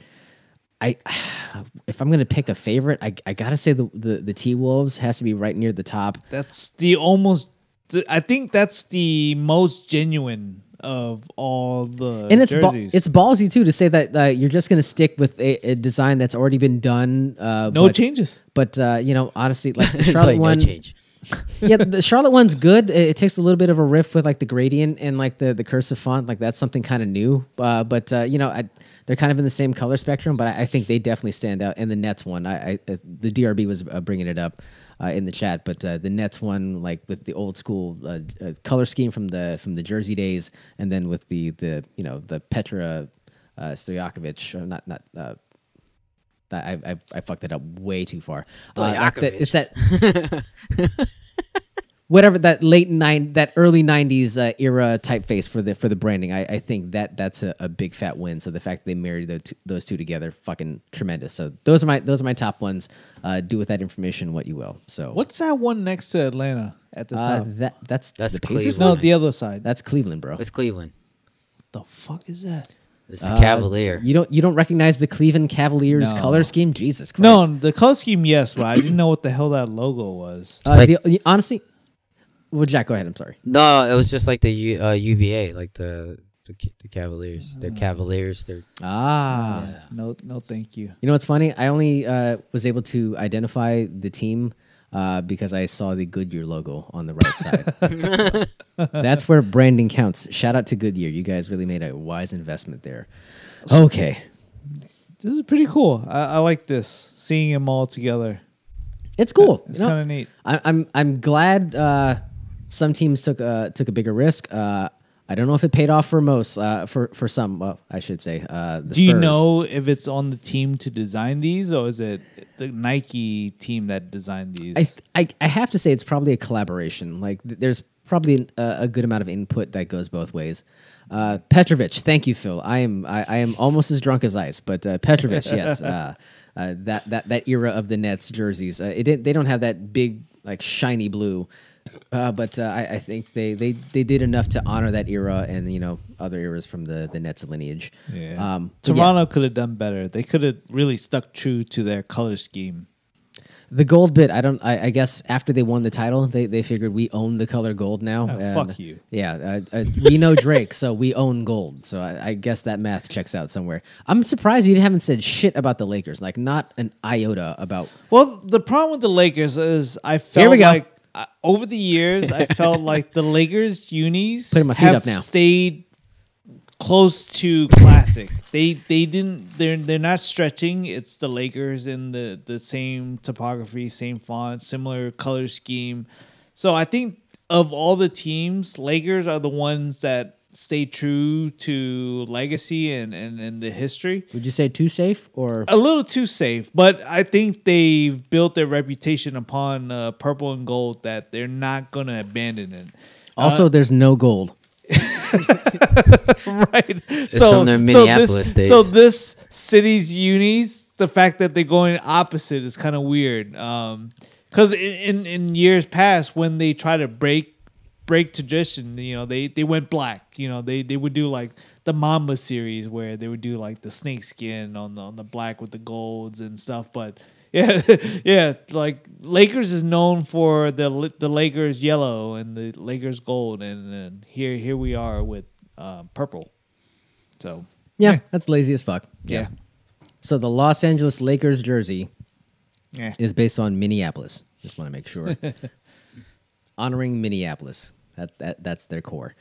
I, if I'm gonna pick a favorite, I, I gotta say the, the the T Wolves has to be right near the top. That's the almost. The- I think that's the most genuine of all the and it's ba- it's ballsy too to say that uh, you're just going to stick with a, a design that's already been done. Uh, no but, changes. But uh, you know, honestly, like the Charlotte like one, no change yeah, the Charlotte one's good. It, it takes a little bit of a riff with like the gradient and like the the cursive font. Like that's something kind of new. Uh, but uh, you know, I, they're kind of in the same color spectrum. But I, I think they definitely stand out. And the Nets one, I, I uh, the DRB was uh, bringing it up. Uh, in the chat, but uh, the Nets one, like with the old school uh, uh, color scheme from the from the Jersey days, and then with the the you know the Petra uh, Stojakovic, uh, not not uh, I, I I fucked that up way too far. Uh, Stojakovic. it's that whatever that late nine that early '90s uh, era typeface for the for the branding. I, I think that that's a, a big fat win. So the fact that they married the two, those two together, fucking tremendous. So those are my those are my top ones. Uh, do with that information what you will. So What's that one next to Atlanta at the uh, top? that that's That's the Pacers. Cleveland. No, one? the other side. That's Cleveland, bro. it's cleveland what the fuck is that? it's Uh, the cavalier You don't you don't recognize the Cleveland Cavaliers No. color scheme? Jesus Christ. No, the color scheme, yes, but I didn't know what the hell that logo was. Uh, like- the- honestly. Well, Jack, go ahead. I'm sorry. no it was just like the U, uh, uva like the the, the cavaliers Uh. they're cavaliers they're Ah. No, no, thank you. You know what's funny? I only uh, was able to identify the team uh, because I saw the Goodyear logo on the right side. That's where branding counts. Shout out to Goodyear. You guys really made a wise investment there. Okay. This is pretty cool. I, I like this. Seeing them all together. It's cool. It's You know, kind of neat. I, I'm I'm glad uh, some teams took a took a bigger risk. Uh, I don't know if it paid off for most, uh, for for some. Well, I should say. Uh, the Do you know if it's on the team to design these, or is it the Nike team that designed these? I, I I have to say it's probably a collaboration. Like th- there's probably a, a good amount of input that goes both ways. Uh, Petrovic, thank you, Phil. I am I, I am almost as drunk as ice, but uh, Petrovic, yes, uh, uh, that that that era of the Nets jerseys. Uh, it didn't, they don't have that big like shiny blue, uh, but uh, I, I think they, they they did enough to honor that era and you know other eras from the the Nets lineage. yeah. Um, but yeah. Toronto could have done better. They could have really stuck true to their color scheme. The gold bit, I don't. I, I guess after they won the title, they, they figured we own the color gold now. Oh, and, fuck you. Yeah, uh, we know Drake, so we own gold. So I, I guess that math checks out somewhere. I'm surprised you haven't said shit about the Lakers, like not an iota about. Well, the problem with the Lakers is I felt we go. like uh, over the years I felt like the Lakers unis Putting my feet have up now. stayed close to classic. they they didn't they're they're not stretching. It's the Lakers in the the same topography, same font, similar color scheme. So I think of all the teams, Lakers are the ones that stay true to legacy and and, and the history Would you say too safe or? a little too safe, but I think they've built their reputation upon uh, purple and gold that they're not going to abandon it. Also, there's no gold. right. so, from their so Minneapolis this, days. so this city's unis, the fact that they're going opposite is kind of weird. Um, because in, in in years past, when they try to break break tradition, you know, they they went black. You know, they they would do like the Mamba series where they would do like the snake skin on the on the black with the golds and stuff. But yeah, yeah, like Lakers is known for the the Lakers yellow and the Lakers gold, and, and here here we are with uh, purple. So Yeah, that's lazy as fuck. yeah, So the Los Angeles Lakers jersey yeah. is based on Minneapolis. Just want to make sure. Honoring Minneapolis. That, that that's their core.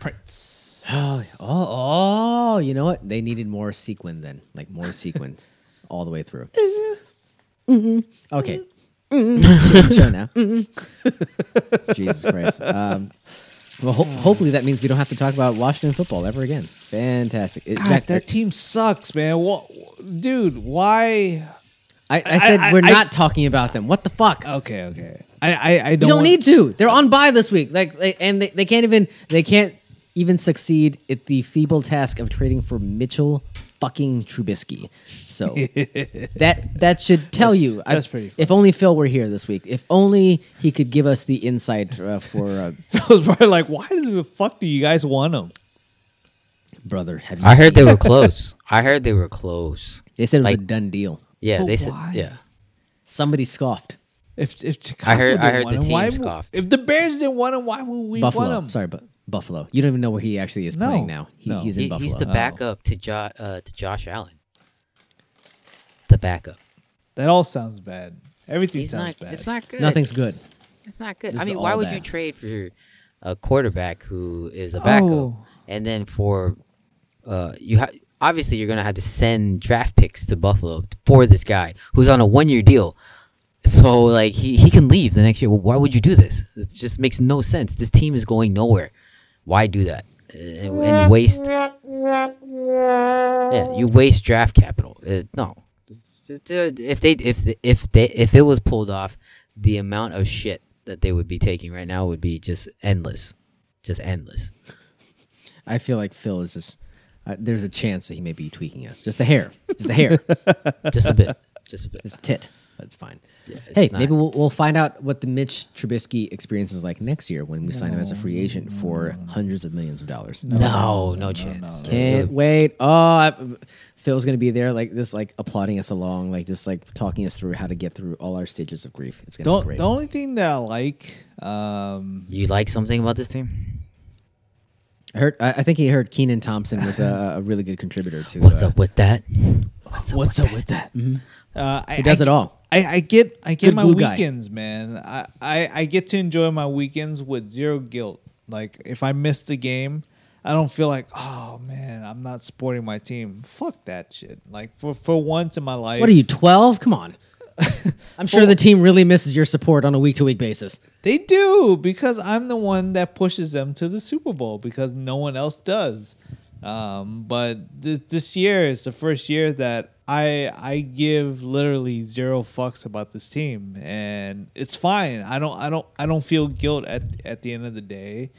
Prince. Oh, oh, oh, you know what? They needed more sequin then, like more sequins all the way through. Mm-hmm. Okay. Mhm. Show now. Mhm. Jesus Christ. Um, well, ho- hopefully that means we don't have to talk about Washington football ever again. Fantastic. It- God, that- that team sucks, man. What, dude? Why? I, I said I- we're I- not talking about them. What the fuck? Okay, okay. I I, I don't, you don't want- need to. They're on bye this week. Like, they- and they, they can't even they can't even succeed at the feeble task of trading for Mitchell fucking Trubisky. So that that should tell you. I- that's pretty If only Phil were here this week. If only he could give us the insight uh, for uh, I was probably like, why the fuck do you guys want him? brother. Have you I heard seen- they were close. I heard they were close. they said it was a done deal. Yeah, But they said why? yeah. Somebody scoffed. If if Chicago I heard- I didn't heard the him, why team would- scoffed. If the Bears didn't want him, why would we Buffalo. want him? Sorry, but Buffalo. You don't even know where he actually is No. playing now. He, No. He's in He- Buffalo. he's the Oh. backup to jo- uh, to Josh Allen. The backup. That all sounds bad. Everything He's sounds not. bad. It's not good. Nothing's good. It's not good. This I is mean, why all would you bad. trade for a quarterback who is a backup, Oh. and then for uh, you have obviously you're gonna have to send draft picks to Buffalo for this guy who's on a one year deal. So like he, he can leave the next year. Well, why would you do this? It just makes no sense. This team is going nowhere. Why do that and, and waste? Yeah, you waste draft capital. Uh, no, uh, if they if the- if they if it was pulled off, the amount of shit that they would be taking right now would be just endless, just endless. I feel like Phil is just. Uh, there's a chance that he may be tweaking us. Just a hair. Just a hair. Just a bit, just a bit. Just a tit. That's fine. It's hey, not- maybe we'll, we'll find out what the Mitch Trubisky experience is like next year when we sign him as a free agent for hundreds of millions of dollars. No, no, chance. Can't wait. Oh, I, Phil's gonna be there, like this, like applauding us along, like just like talking us through how to get through all our stages of grief. It's gonna be Don't, great. the only thing that I like, um, You like something about this team? I heard. I, I think he heard Kenan Thompson was a, a really good contributor to. What's uh, up with that? what's up with that? Uh, I, He does I, it all. I, I get I get Good my glue guy. weekends, man. I, I, I get to enjoy my weekends with zero guilt. Like if I miss the game, I don't feel like, oh man, I'm not supporting my team. Fuck that shit. Like for for once in my life, What are you, twelve? Come on. I'm sure the team really misses your support on a week to week basis. They do because I'm the one that pushes them to the Super Bowl because no one else does. Um, but th- this year is the first year that I I give literally zero fucks about this team, and it's fine. I don't I don't I don't feel guilt at at the end of the day.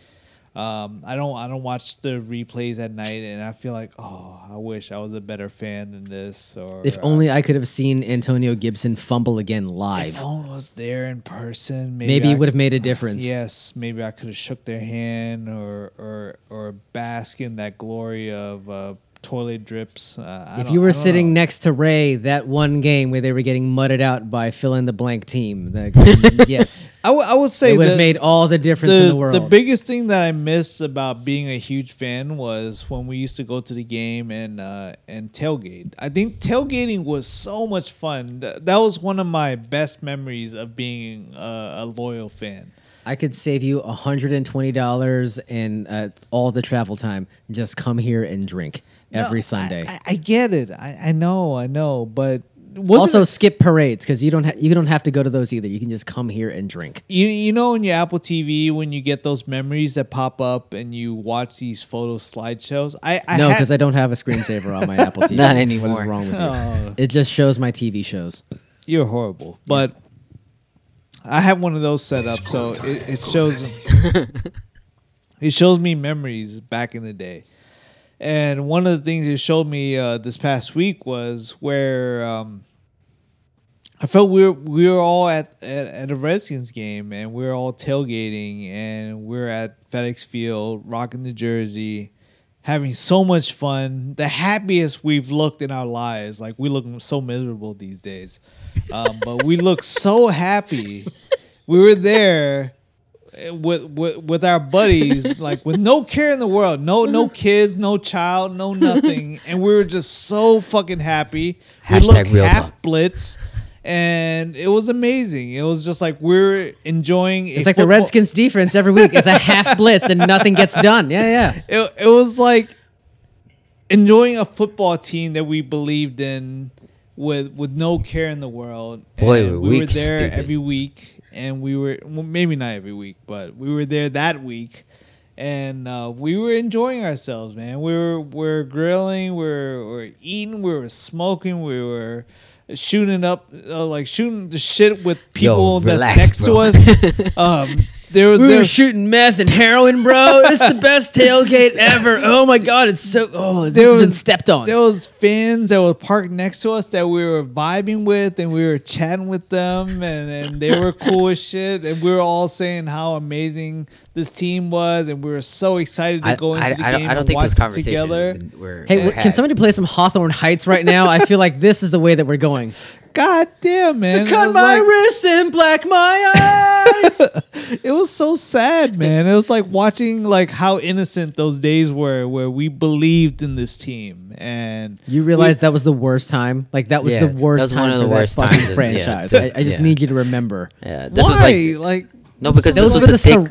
Um, I don't I don't watch the replays at night, and I feel like oh I wish I was a better fan than this. Or If only I could have seen Antonio Gibson fumble again live. if only I was there in person, maybe, Maybe it would have made a difference. Yes, maybe I could have shook their hand or or or bask in that glory of uh, toilet drips. Uh, If you were sitting know. next to Ray that one game where they were getting mudded out by fill in the blank team, the, yes, I would- say it would have made all the difference in the world. The biggest thing that I miss about being a huge fan was when we used to go to the game and uh, and tailgate. I think tailgating was so much fun. That was one of my best memories of being a, a loyal fan. I could save you $120 and uh, all the travel time. Just come here and drink every No, Sunday. I, I, I get it. I, I know. I know. But wasn't also, it- skip parades because you don't ha- you don't have to go to those either. You can just come here and drink. You you know in your Apple TV when you get those memories that pop up and you watch these photo slideshows. I, I no, had- because I don't have a screensaver on my Apple TV. Not anymore. is wrong with you? Oh. It just shows my TV shows. you're horrible. But I have one of those set up, so it, it shows it shows me memories back in the day. And one of the things it showed me uh, this past week was where um, I felt we were we were all at, at at a Redskins game and we were all tailgating and we are at FedEx Field, rocking the jersey, having so much fun. The happiest we've looked in our lives. Like we look so miserable these days, um, but we look so happy. We were there with, with with our buddies, like with no care in the world, no no kids, no child, no nothing, and we were just so fucking happy. We Hashtag looked half talk. blitz, and it was amazing. It was just like we're enjoying. It's like the Redskins defense every week. It's a half blitz and nothing gets done. Yeah, yeah. It, it was like enjoying a football team that we believed in with with no care in the world. Boy, And we we were there stupid. every week, and we were well, maybe not every week, but we were there that week, and uh, we were enjoying ourselves, man. We were we are grilling, we were, we were eating, we were smoking, we were shooting up uh, like shooting the shit with people that's relax, next bro. to us. um, there was We there were shooting meth and heroin, bro. It's the best tailgate ever. Oh my god, it's so. Oh, this There has been stepped on. There was fans that were parked next to us that we were vibing with, and we were chatting with them, and, and they were cool as shit, and we were all saying how amazing this team was, and we were so excited to I, go into I, the I game don't, I don't and think watch those it together. were. Hey, were can had. somebody play some Hawthorne Heights right now? I feel like this is the way that we're going. God damn, man! So cut was my like- wrists and black my eyes. it was so sad, man. It was like watching like how innocent those days were, where we believed in this team, and you realize that was the worst time? Like that was Yeah, the that worst was time one of the for worst that fucking times franchise. yeah. I, I just Yeah. need you to remember. Yeah, this why? was like like no because Those this was were the the thick, Sor-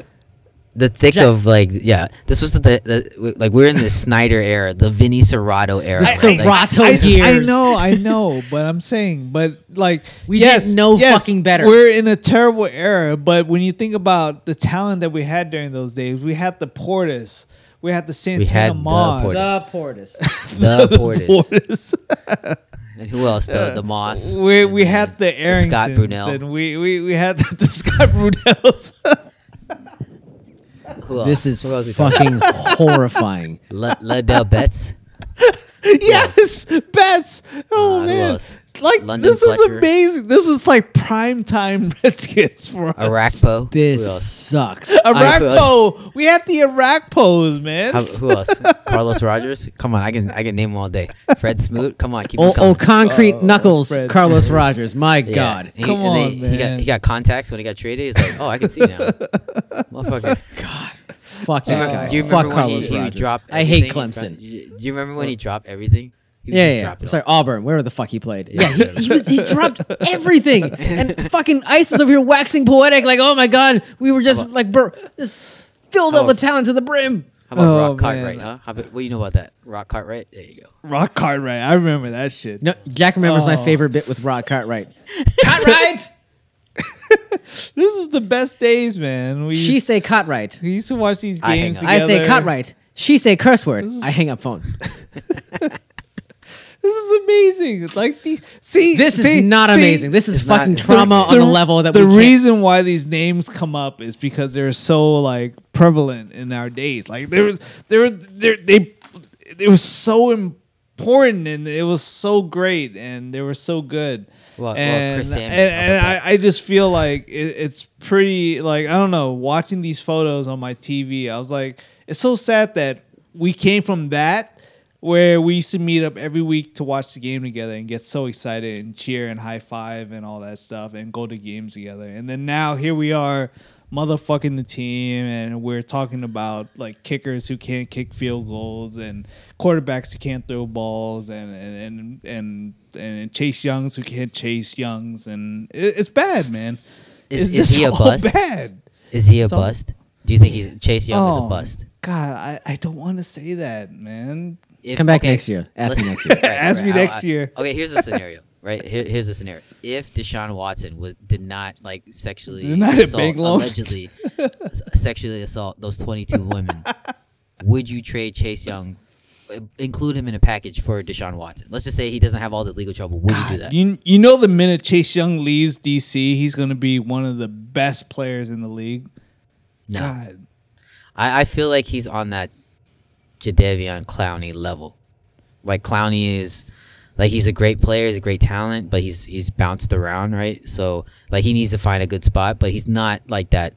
the thick Jack- of like yeah. This was the, the like we're in the Snyder era, the Vinny Cerrato era. The right? Like, Cerrato I, years. I know, I know, but I'm saying, but like We yes, didn't know yes, fucking better. We're in a terrible era, but when you think about the talent that we had during those days, we had the Portis, we had the Santana had the Moss, Portis. The Portis. the Portis. Portis. and who else? The the Moss. we we had the Scott Arringtons, Brunel. and we, we we had the, the Scott Brunels. This is Who else we talking fucking horrifying. Le- Ledell Betts. yes, Betts. Oh Uh, who man. else? Like London this is Fletcher. amazing. This is like prime time Redskins for us. Orakpo. This else? sucks. Orakpo. We had the Orakpos, man. How, who else? Carlos Rogers. Come on, I can I can name them all day. Fred Smoot. Come on, keep Oh, him coming. oh, concrete knuckles, Fred Carlos Rogers. My Yeah. God. He, Come and on, they- He got man. he got contacts when he got traded. He's like, oh, I can see now, motherfucker. God. Fuck that guy. Do you Fuck remember when Carlos he, he Rogers. dropped? I hate everything in front- Clemson. Do you, do you remember when he dropped everything? He Yeah, just yeah. drop it I'm all. sorry, Auburn, wherever the fuck he played. Yeah, he, he was he dropped everything, and fucking Ice is over here waxing poetic, like, oh my god, we were just like, bur- just filled up with talent to the brim. How How about Oh, Rock Cartwright, man. huh? How about, what do you know about that? Rock Cartwright? There you go. Rock Cartwright. I remember that shit. No, Jack remembers my Oh. favorite bit with Rod Cartwright. Cartwright. This is the best days, man. We She say Cartwright. we used to watch these I hang games up. together. I say Cartwright. She say curse word. I hang up phone. This is amazing. It's like the see, This is not see, amazing. This is It's not- fucking the- trauma on a level that the we can't. reason why these names come up is because they're so like prevalent in our days. Like they were, they were, they're- they, it was so important and it was so great and they were so good. Well- well, and Chris Samuel, and, and I, I just feel like it, it's pretty like I don't know. Watching these photos on my TV, I was like, it's so sad that we came from that where we used to meet up every week to watch the game together and get so excited and cheer and high five and all that stuff and go to games together. And then now here we are motherfucking the team and we're talking about like kickers who can't kick field goals and quarterbacks who can't throw balls and and and and, and chase youngs who can't chase youngs and it, it's bad man Is- it's is he a bust? bad Is he a So- bust? Do you think he's Chase Young is Oh, a bust? god I, I don't want to say that man If- Come back okay, next year. Ask me next year. Ask me I- next I- year. Okay, here's a scenario. Right here, here's a scenario. If Deshaun Watson was did not like sexually Denied a assault, allegedly sexually assault those 22 women, would you trade Chase Young, uh, include him in a package for Deshaun Watson? Let's just say he doesn't have all the legal trouble. Would you do that? You you know the minute Chase Young leaves DC, he's going to be one of the best players in the league. no, God, I, I feel like he's on that Jadeveon Clowney level. Like Clowney is like he's a great player, he's a great talent, but he's he's bounced around, right? So like he needs to find a good spot, but he's not like that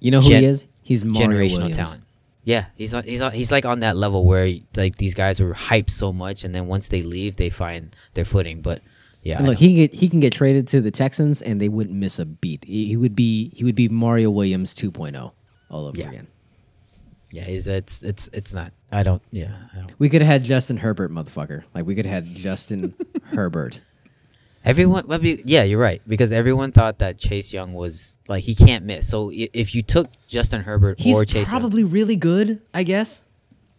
You know who Gen- he is? He's Mario generational Williams. talent. Yeah, he's on, he's on, he's like on that level where like these guys were hyped so much, and then once they leave, they find their footing. But yeah, And look, he can get he can get traded to the Texans, and they wouldn't miss a beat. He, he would be he would be Mario Williams 2.0 all over Yeah. again. Yeah, he's it's it's it's not. I don't. Yeah, I don't. We could have had Justin Herbert, motherfucker. Like we could have had Justin Herbert. Everyone, well, be- yeah, you're right because everyone thought that Chase Young was like he can't miss. So i- if you took Justin Herbert He's or Chase, Young, probably really good, I guess.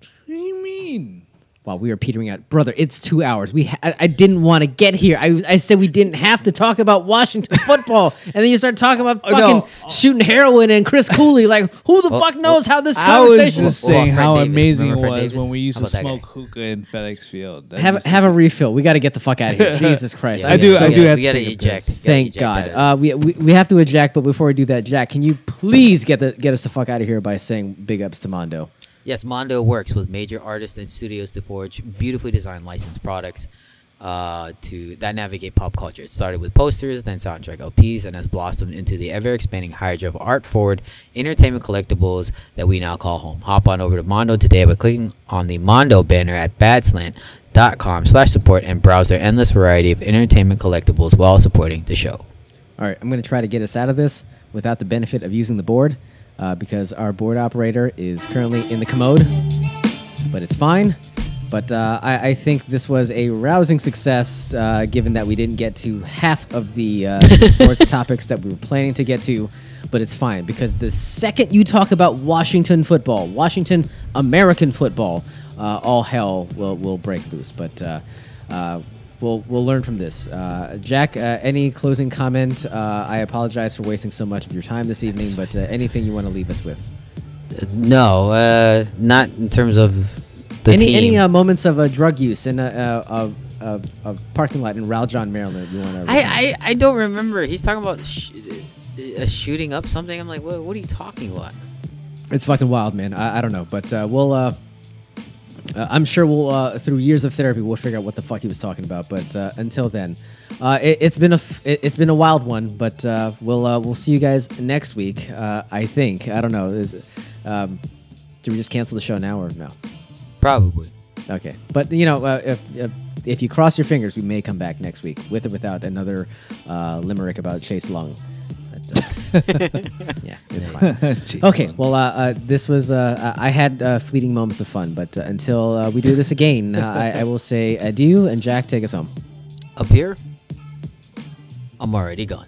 what do you mean? Wow, we were petering out, brother. It's two hours. We ha- I, I didn't want to get here. I, I said we didn't have to talk about Washington football, and then you start talking about Oh, fucking no. shooting heroin and Chris Cooley. Like, who the Oh, fuck knows how this I was conversation? just Well, well, saying Fred how Davis. amazing it Remember Fred was Davis? when we used to smoke hookah in FedEx Field. That have used have a refill. We got to get the fuck out of here. Jesus Christ! Yeah, I I'm do- so- I do have we to gotta take a eject. Thank eject God. Uh, we, we we have to eject, but before we do that, Jack, can you please get the get us the fuck out of here by saying big ups to Mondo? Yes, Mondo works with major artists and studios to forge beautifully designed licensed products uh, to that navigate pop culture. It started with posters, then soundtrack LPs, and has blossomed into the ever expanding hydra of art forward entertainment collectibles that we now call home. Hop on over to Mondo today by clicking on the Mondo banner at badslant.com slash support and browse their endless variety of entertainment collectibles while supporting the show. All right, I'm going to try to get us out of this without the benefit of using the board uh, because our board operator is currently in the commode, but it's fine. But uh, I, I think this was a rousing success uh, given that we didn't get to half of the uh, sports topics that we were planning to get to. But it's fine because the second you talk about Washington football, Washington American football, uh, all hell will, will break loose. But uh, uh, we'll we'll learn from this. Uh, Jack, uh, any closing comment? Uh, I apologize for wasting so much of your time this evening, but uh, anything you want to leave us with? No, uh, not in terms of the any team. any uh, moments of uh, drug use in a, a, a, a, a parking lot in Raljon, Maryland? You want to? I, I, I don't remember. He's talking about sh- uh, shooting up something. I'm like, what, what are you talking about? It's fucking wild, man. I, I don't know, but uh, we'll. Uh, I'm sure we'll uh, through years of therapy we'll figure out what the fuck he was talking about. But uh, until then, uh, it, it's been a f- it, has been a wild one. But uh, we'll uh, we'll see you guys next week. Uh, I think I don't know. Is um, do we just cancel the show now or no? Probably. Okay, but you know uh, if, if if you cross your fingers, we may come back next week with or without another uh, limerick about Chase Lung. But, uh, yeah, it's fine. Jeez. Okay, well, uh, uh, this was uh, I I had uh, fleeting moments of fun, but uh, until uh, we do this again, uh, I, I will say adieu, and Jack, take us home. Up here, I'm already gone.